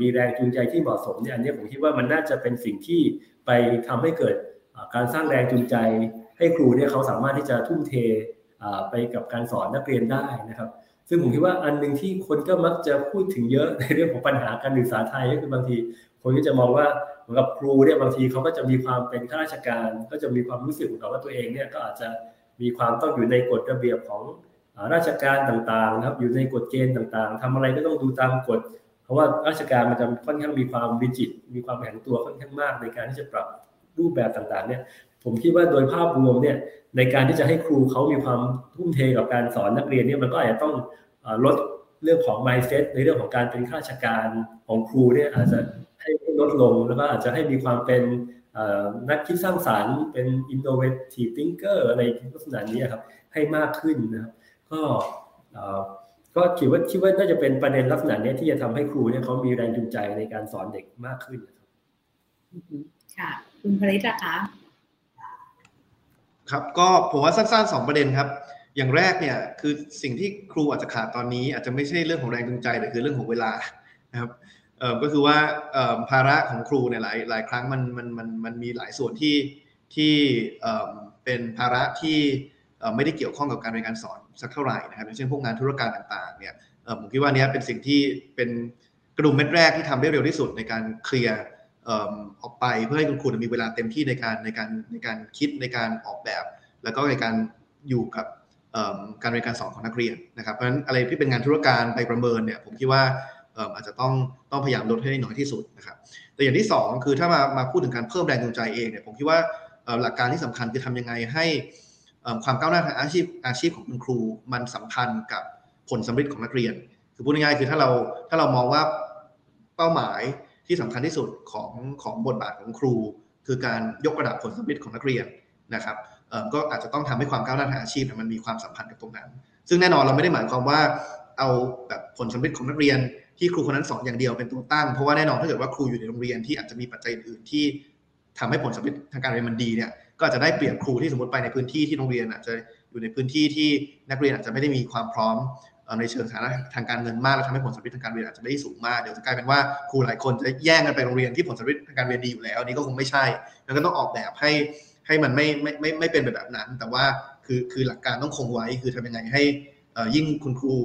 [SPEAKER 2] มีแรงจูงใจที่เหมาะสมเนี่ยอันนี้ผมคิดว่ามันน่าจะเป็นสิ่งที่ไปทำให้เกิดการสร้างแรงจูงใจ ให้ครูเนี่ยเขาสามารถที่จะทุ่มเท ไปกับการสอนนักเรียนได้นะครับ ซึ่งผมคิดว่าอันหนึ่งที่คนก็มักจะพูดถึงเยอะในเรื่องของปัญหาการศึกษาไทยก็คือบางที คนก็จะมองว่าเหมือนกับครูเนี่ยบางทีเขาก็จะมีความเป็นข้าราชการ ก็จะมีความรู้สึกกับว่าตัวเองเนี่ยก็อาจจะมีความต้องอยู่ในกฎระเบียบของราชการต่างๆนะครับอยู่ในกฎเกณฑ์ต่างๆทำอะไรก็ต้องดูตามกฎ เพราะว่าราชการมันจะค่อนข้างมีความวิจิต มีความแข็งตัวค่อนข้างมากในการที่จะปรับรูปแบบต่างๆเนี่ย ผมคิดว่าโดยภาพรวมเนี่ยในการที่จะให้ครูเขามีความทุ่มเทกับการสอนนักเรียนเนี่ยมันก็อาจจะต้องลดเรื่องของ mindset ในเรื่องของการเป็นข้าราชการของครูเนี่ยอาจจะให้ลดลงแล้วก็อาจจะให้มีความเป็นนักคิดสร้างสารรค์เป็น innovative thinker อะไรลักษณะนี้ครับให้มากขึ้นนะครับก็ก็คิดว่าคิดว่าน่าจะเป็นประเด็นลักษณะนี้ที่จะทำให้ครูเนี่ยเขามีแรงจูงใจในการสอนเด็กมากขึ้น
[SPEAKER 1] ค่ะ คุณผลิตนะคะ
[SPEAKER 4] ครับก็ผมว่าสั้นๆสองประเด็นครับ อย่างแรกเนี่ยคือสิ่งที่ครูอาจจะขาดตอนนี้อาจจะไม่ใช่เรื่องของแรงจูงใจแต่คือเรื่องของเวลานะครับก็คือว่าภาระของครูเนี่ยหลายหลายครั้งมันมันมันมันมีหลายส่วนที่ที่เป็นภาระที่ไม่ได้เกี่ยวข้องกับการเรียนการสอนสักเท่าไหร่นะครับอย่างเช่นพวกงานธุรการต่างๆเนี่ยผมคิดว่านี้เป็นสิ่งที่เป็นกระดุมเม็ดแรกที่ทำได้เร็วที่สุดในการเคลียร์ ออกไปเพื่อให้คุณครูมีเวลาเต็มที่ในการในการในการคิดในการออกแบบ แล้วก็ในการอยู่กับการเรียนการสอนของนักเรียนนะครับเพราะฉะนั้นอะไรที่เป็นงานธุรการไปประเมินเนี่ยผมคิดว่าอาจจะต้องต้องพยายามลดให้น้อยที่สุดนะครับแต่อย่างที่ 2 คือถ้ามามาพูดถึงการเพิ่มแรงจูงใจเองเนี่ยผมคิดว่าหลักการที่สำคัญคือทำยังไงให้ความก้าวหน้าทางอาชีพอาชีพของคุณครูมันสัมพันธ์กับผลสำเร็จของนักเรียน คือพูดง่ายๆคือถ้าเราถ้าเรามองว่าเป้าหมาย ที่สำคัญที่สุดของของบทบาทของครู คือการยกระดับผลสำเร็จของนักเรียนนะครับก็อาจจะต้องทำให้ความก้าวหน้าทางอาชีพมันมีความสัมพันธ์กับตรงนั้น ซึ่งแน่นอนเราไม่ได้หมายความว่าเอาแบบผลสำเร็จของนักเรียนที่ครูคนนั้นสอนอย่างเดียวเป็นตัวตั้ง เพราะว่าแน่นอนถ้าเกิดว่าครูอยู่ในโรงเรียนที่อาจจะมีปัจจัยอื่นที่ทำให้ผลสำเร็จทางการเรียนมันดีเนี่ยก็จะได้เปรียบครูที่สมมติไปในพื้นที่ที่โรงเรียนอาจจะอยู่ในพื้นที่ที่นักเรียนอาจจะไม่ได้มีความพร้อม ในเชิงฐานะทางการเงินมากแล้วทำให้ผลสำเร็จทางการเรียนอาจจะไม่ได้สูงมากเดี๋ยวจะกลายเป็นว่าครูหลายคนจะแย่งกันไปโรงเรียนที่ผลสำเร็จทางการเรียนดีอยู่แล้วนี่ก็คงไม่ใช่แล้วก็ต้องออกแบบให้ให้มันไม่ไม่ไม่ไม่เป็นแบบนั้น แต่ว่าคือคือหลักการต้องคงไว้คือทำยังไงให้ยิ่งคุณครู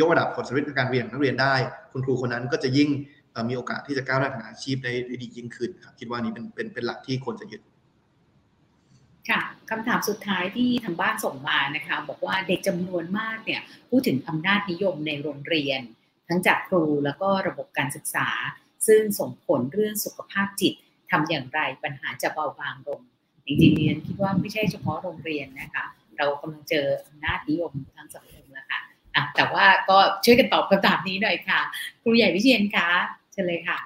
[SPEAKER 4] ยกระดับผลสำเร็จการเรียนของนักเรียนได้ คุณครูคนนั้นก็จะยิ่งมีโอกาสที่จะก้าวหน้าทางอาชีพได้ดียิ่งขึ้นครับคิดว่านี้เป็นเป็นเป็นหลักที่ควรจะยึด
[SPEAKER 1] ค่ะคำถามสุดท้ายที่ทางบ้านส่งมานะคะ บอกว่าเด็กจำนวนมากเนี่ยพูดถึงอำนาจนิยมในโรงเรียน ทั้งจากครูแล้วก็ระบบการศึกษา ซึ่งส่งผลเรื่องสุขภาพจิตทำอย่างไรปัญหาจะเบาบางลงจริงๆเรียนคิดว่าไม่ใช่เฉพาะโรงเรียนนะคะ เรากำลังเจออำนาจนิยมทั้งสังคมแล้วค่ะแต่ว่าก็ช่วยกันตอบคำถามนี้หน่อยค่ะ ครูใหญ่วิเชียนคะเชิญเลยค่ะ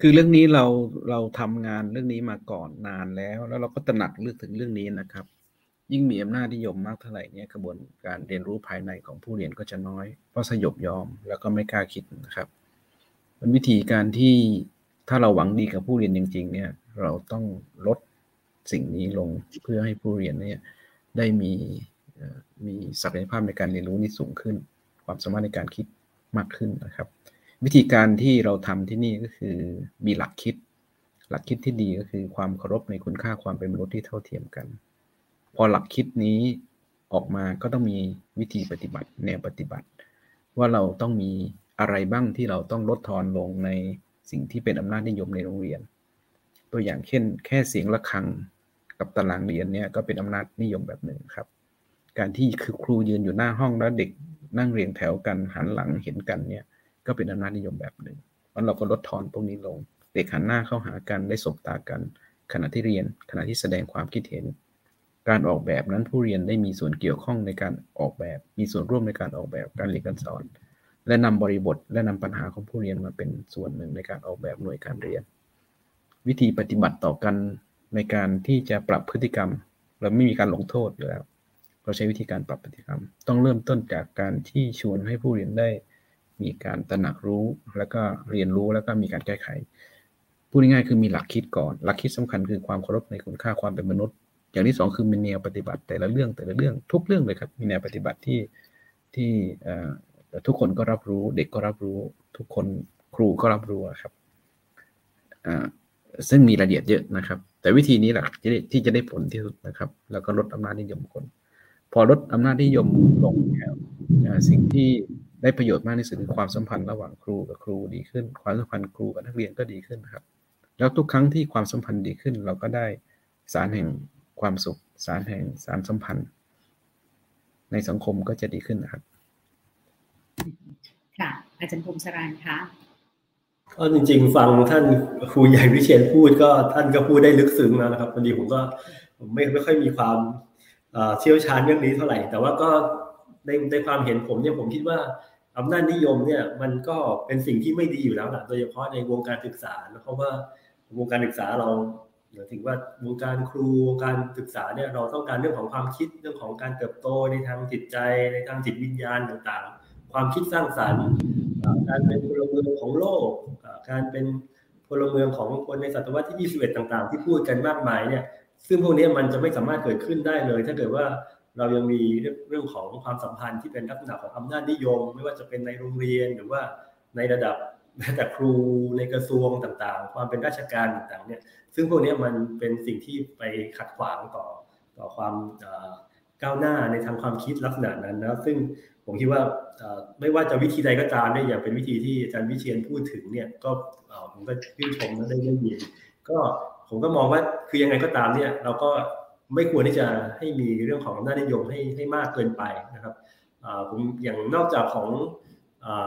[SPEAKER 3] คือเรื่องนี้เราเราทำงานเรื่องนี้มาก่อนนานแล้ว แล้วเราก็ตระหนักเรื่องถึงเรื่องนี้นะครับ ยิ่งมีอำนาจนิยมมากเท่าไหร่เนี่ยกระบวนการเรียนรู้ภายในของผู้เรียนก็จะน้อย เพราะสยบยอมแล้วก็ไม่กล้าคิดนะครับเป็นวิธีการที่ถ้าเราหวังดีกับผู้เรียนจริง ๆ เนี่ย เราต้องลดสิ่งนี้ลงเพื่อให้ผู้เรียนเนี่ยได้มีมีศักยภาพในการเรียนรู้นี่สูงขึ้น ความสามารถในการคิดมากขึ้นนะครับ วิธีการที่เราทำที่นี่ก็คือมีหลักคิด หลักคิดที่ดีก็คือความเคารพในคุณค่าความเป็นมนุษย์ที่เท่าเทียมกัน พอหลักคิดนี้ออกมาก็ต้องมีวิธีปฏิบัติแนวปฏิบัติ ว่าเราต้องมีอะไรบ้างที่เราต้องลดทอนลงในสิ่งที่เป็นอำนาจนิยมในโรงเรียน ตัวอย่างเช่น แค่เสียงะระฆังกับตารางเรียนเนี่ยก็เป็นอำนาจนิยมแบบหนึ่งครับ การที่คือครูยืนอยู่หน้าห้องแล้วเด็กนั่งเรียงแถวกันหันหลังเห็นกันเนี่ย ก็เป็นอำนาจนิยมแบบหนึ่งวันเราก็ลดทอนพวกนี้ลง เด็กหันหน้าเข้าหากันได้สบตากัน ขณะที่เรียน ขณะที่แสดงความคิดเห็น การออกแบบนั้นผู้เรียนได้มีส่วนเกี่ยวข้องในการออกแบบ มีส่วนร่วมในการออกแบบการเรียนการสอน และนำบริบท และนำปัญหาของผู้เรียนมาเป็นส่วนหนึ่งในการออกแบบหน่วยการเรียน วิธีปฏิบัติต่อกันในการที่จะปรับพฤติกรรม เราไม่มีการลงโทษอยู่แล้ว เราใช้วิธีการปรับพฤติกรรม ต้องเริ่มต้นจากการที่ชวนให้ผู้เรียนได้ มีการตระหนักรู้แล้วก็เรียนรู้แล้วก็มีการแก้ไขพูดง่ายๆคือมีหลักคิดก่อน หลักคิดสำคัญคือความเคารพในคุณค่าความเป็นมนุษย์ อย่างที่สองคือมีแนวปฏิบัติแต่ละเรื่องแต่ละเรื่องทุกเรื่องเลยครับมีแนวปฏิบัติที่ที่ทุกคนก็รับรู้เด็กก็รับรู้ ทุกคนครูก็รับรู้ครับซึ่งมีรายละเอียดเยอะนะครับ แต่วิธีนี้แหละที่จะได้ผลที่สุดนะครับ แล้วก็ลดอำนาจนิยมคน พอลดอำนาจนิยมลงสิ่งที่ ได้ประโยชน์มากที่สุดคือความสัมพันธ์ระหว่างครูกับครูดีขึ้น ความสัมพันธ์ครูกับนักเรียนก็ดีขึ้นครับ แล้วทุกครั้งที่ความสัมพันธ์ดีขึ้น เราก็ได้สารแห่งความสุข สารแห่งสารสัมพันธ์ ในสังคมก็จะดีขึ้นนะครับ
[SPEAKER 1] ค่ะ อาจารย์ภูมิสรานคะ
[SPEAKER 2] ก็จริงๆ ฟังท่านครูใหญ่วิเชียนพูดก็ท่านก็พูดได้ลึกซึ้งนะครับพอดีผมก็ผมไม่ไม่ค่อยมีความเชี่ยวชาญเรื่องนี้เท่าไหร่ แต่ว่าก็ในในความเห็นผมเนี่ยผมคิดว่า อำนาจนิยมเนี่ยมันก็เป็นสิ่งที่ไม่ดีอยู่แล้วนะโดยเฉพาะในวงการศึกษาเพราะว่าวงการศึกษาเราหมายถึงว่าวงการครูวงการศึกษาเนี่ยเราต้องการเรื่องของความคิดเรื่องของการเติบโตในทางจิตใจ ในทางจิตวิญญาณต่างๆ ความคิดสร้างสรรค์ การเป็นพลเมืองของโลก การเป็นพลเมืองของคนในศตวรรษที่ 21 ต่าง ๆ ที่พูดกันมากมายเนี่ยซึ่งพวกนี้มันจะไม่สามารถเกิดขึ้นได้เลย ถ้าเกิดว่า เรายังมีเรื่องของความสัมพันธ์ที่เป็นลักษณะของอำนาจนิยม ไม่ว่าจะเป็นในโรงเรียนหรือว่าในระดับแม้แต่ครูในกระทรวงต่างๆ ความเป็นราชการต่างๆเนี่ยซึ่งพวกนี้มันเป็นสิ่งที่ไปขัดขวางต่อต่อความก้าวหน้าในทางความคิดลักษณะนั้นนะซึ่งผมคิดว่าไม่ว่าจะวิธีใดก็ตามเนี่ยอย่างเป็นวิธีที่อาจารย์วิเชียนพูดถึงเนี่ยก็ผมก็ชื่นชมและได้ยินก็ผมก็มองว่าคือยังไงก็ตามเนี่ยเราก็ ไม่ควรที่จะให้มีเรื่องของอำนาจนิยมให้ให้มากเกินไปนะครับผมอย่างนอกจากของ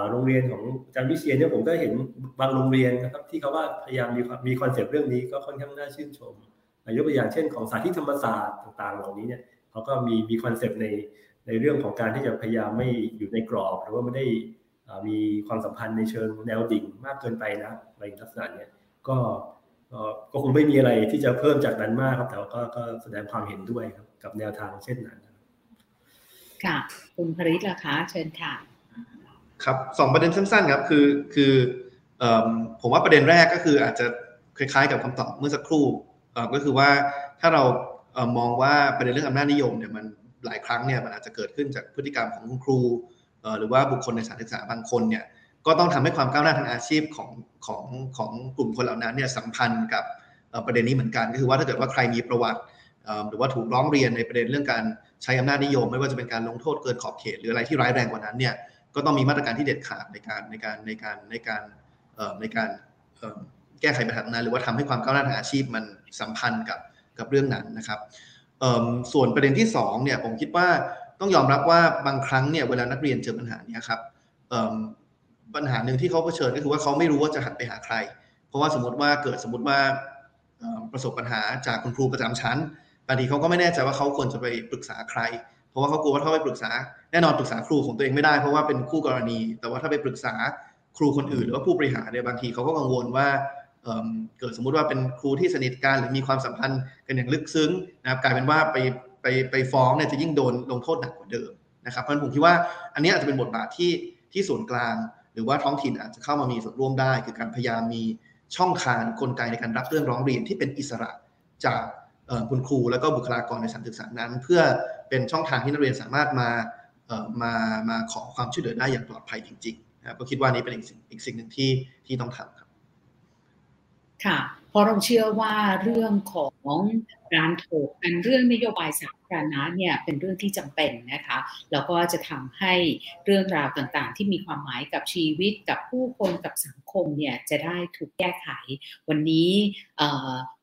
[SPEAKER 2] โรงเรียนของอาจารย์วิเชียรเนี่ยผมก็เห็นบางโรงเรียนนะครับที่เขาว่าพยายามมีมี concept เรื่องนี้ก็ค่อนข้างน่าชื่นชมยกตัวอย่างเช่นของสาธิตธรรมศาสตร์ต่างๆ เหล่านี้เนี่ยเขาก็มีมี concept ในในเรื่องของการที่จะพยายามไม่อยู่ในกรอบ หรือว่าไม่ได้มีความสัมพันธ์ในเชิงแนวดิ่งมากเกินไปนะอะไรลักษณะเนี้ยก็ ก็คงไม่มีอะไรที่จะเพิ่มจากนั้นมากครับ แต่ก็ก็แสดงความเห็นด้วยครับ กับแนวทางเช่นนั้น
[SPEAKER 1] ค่ะ คุณภริศล่ะคะเชิญค่ะ
[SPEAKER 4] ครับสองประเด็นสั้นๆครับ คือคือผมว่าประเด็นแรกก็คืออาจจะคล้ายๆ กับคำตอบเมื่อสักครู่ก็คือว่าถ้าเรามองว่าประเด็นเรื่องอำนาจนิยมเนี่ยมันหลายครั้งเนี่ยมันอาจจะเกิดขึ้นจากพฤติกรรมของคุณครูหรือว่าบุคคลในสถานศึกษาบางคนเนี่ย ก็ต้องทำให้ความก้าวหน้าทางอาชีพของของของกลุ่มคนเหล่านั้นเนี่ยสัมพันธ์กับประเด็นนี้เหมือนกัน ก็คือว่าถ้าเกิดว่าใครมีประวัติหรือว่าถูกร้องเรียนในประเด็นเรื่องการใช้อำนาจนิยม ไม่ว่าจะเป็นการลงโทษเกินขอบเขต หรืออะไรที่ร้ายแรงกว่านั้นเนี่ยก็ต้องมีมาตรการที่เด็ดขาดในการในการในการในการในการแก้ไขปัญหานั้นหรือว่าทำให้ความก้าวหน้าทางอาชีพมันสัมพันธ์กับกับเรื่องนั้นนะครับส่วนประเด็นที่2เนี่ยผมคิดว่าต้องยอมรับว่าบางครั้งเนี่ยเวลานักเรียนเจอปัญหานี้ครับ ปัญหาหนึ่งที่เขาเผชิญก็คือว่าเขาไม่รู้ว่าจะหันไปหาใคร เพราะว่าสมมติว่าเกิดสมมติว่าประสบปัญหาจากคุณครูประจำชั้นบางทีเขาก็ไม่แน่ใจว่าเขาควรจะไปปรึกษาใคร เพราะว่าเขากลัวว่าถ้าไปปรึกษาแน่นอนปรึกษาครูของตัวเองไม่ได้เพราะว่าเป็นคู่กรณี แต่ว่าถ้าไปปรึกษาครูคนอื่น หรือว่าผู้บริหารเนี่ยบางทีเขาก็กังวลว่าเกิดสมมุติว่าเป็นครูที่สนิทกันหรือมีความสัมพันธ์กันอย่างลึกซึ้งนะครับกลายเป็นว่าไปไปไปฟ้องเนี่ยจะยิ่งโดนลงโทษหนักกว่าเดิมนะครับเพราะฉะนั้นผมคิดว่าอันนี้อาจจะเป็นบทบาทที่ที่ส่วนกลาง หรือว่าท้องถิ่นอาจจะเข้ามามีส่วนร่วมได้ คือการพยายามมีช่องทางกลไกในการรับเรื่องร้องเรียนที่เป็นอิสระจากคุณครูและก็บุคลากรในสถานศึกษานั้น เพื่อเป็นช่องทางที่นักเรียนสามารถมามามาขอความช่วยเหลือได้อย่างปลอดภัยจริงๆนะครับก็คิดว่านี้เป็นอีกสิ่งอีกสิ่งหนึ่งที่ที่ต้องทำครับ
[SPEAKER 1] ค่ะ เพราะเราเชื่อว่าเรื่องของการถกกันเรื่องนโยบายสาธารณะเนี่ยเป็นเรื่องที่จำเป็นนะคะแล้วก็จะทำให้เรื่องราวต่างๆ ที่มีความหมายกับชีวิตกับผู้คนกับสังคมเนี่ยจะได้ถูกแก้ไข วันนี้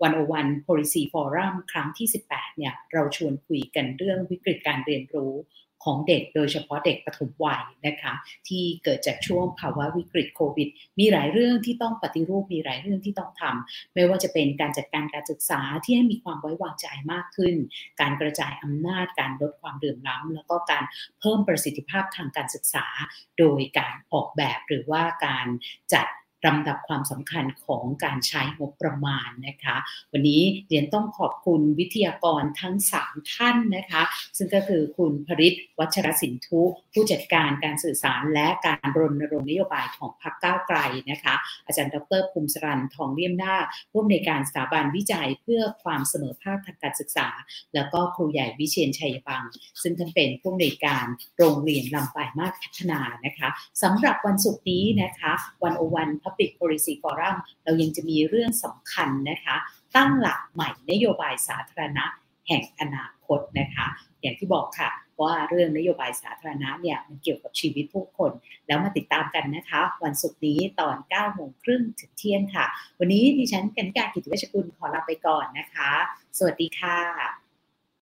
[SPEAKER 1] วันโอวัน policy forum ครั้งที่ 18เนี่ยเราชวนคุยกันเรื่องวิกฤตการเรียนรู้ ของเด็กโดยเฉพาะเด็กปฐมวัยนะคะที่เกิดจากช่วงภาวะวิกฤตโควิด มีหลายเรื่องที่ต้องปฏิรูปมีหลายเรื่องที่ต้องทำไม่ว่าจะเป็นการจัดการการศึกษาที่ให้มีความไว้วางใจมากขึ้น การกระจายอำนาจการลดความเดือดร้อนแล้วก็การเพิ่มประสิทธิภาพทางการศึกษา โดยการออกแบบหรือว่าการจัด ลำดับความสำคัญของการใช้งบประมาณนะคะ วันนี้เรียนต้องขอบคุณวิทยากรทั้ง 3 ท่านนะคะ ซึ่งก็คือคุณพริศวัชรสินทุ ผู้จัดการการสื่อสารและการรณรงค์นโยบายของพรรคก้าวไกลนะคะ อาจารย์ดรภูมิสรันทองเลี่ยมนาผู้อำนวยการสถาบันวิจัยเพื่อความเสมอภาคทางการศึกษา แล้วก็ครูใหญ่วิเชียนชัยบัง ซึ่งท่านเป็นผู้อำนวยการโรงเรียนลำปายมาศพัฒนานะคะสำหรับวันศุกร์นี้นะคะ วันโอวัน Public Policy Forum เรายังจะมีเรื่องสำคัญนะคะ ตั้งหลักใหม่นโยบายสาธารณะแห่งอนาคตนะคะ อย่างที่บอกค่ะว่าเรื่องนโยบายสาธารณะเนี่ยมันเกี่ยวกับชีวิตผู้คน แล้วมาติดตามกันนะคะ วันศุกร์นี้ตอน9โมงครึ่งถึงเที่ยงค่ะ วันนี้ดิฉันกันกากิติวชกุลขอลาไปก่อนนะคะ สวัสดีค่ะ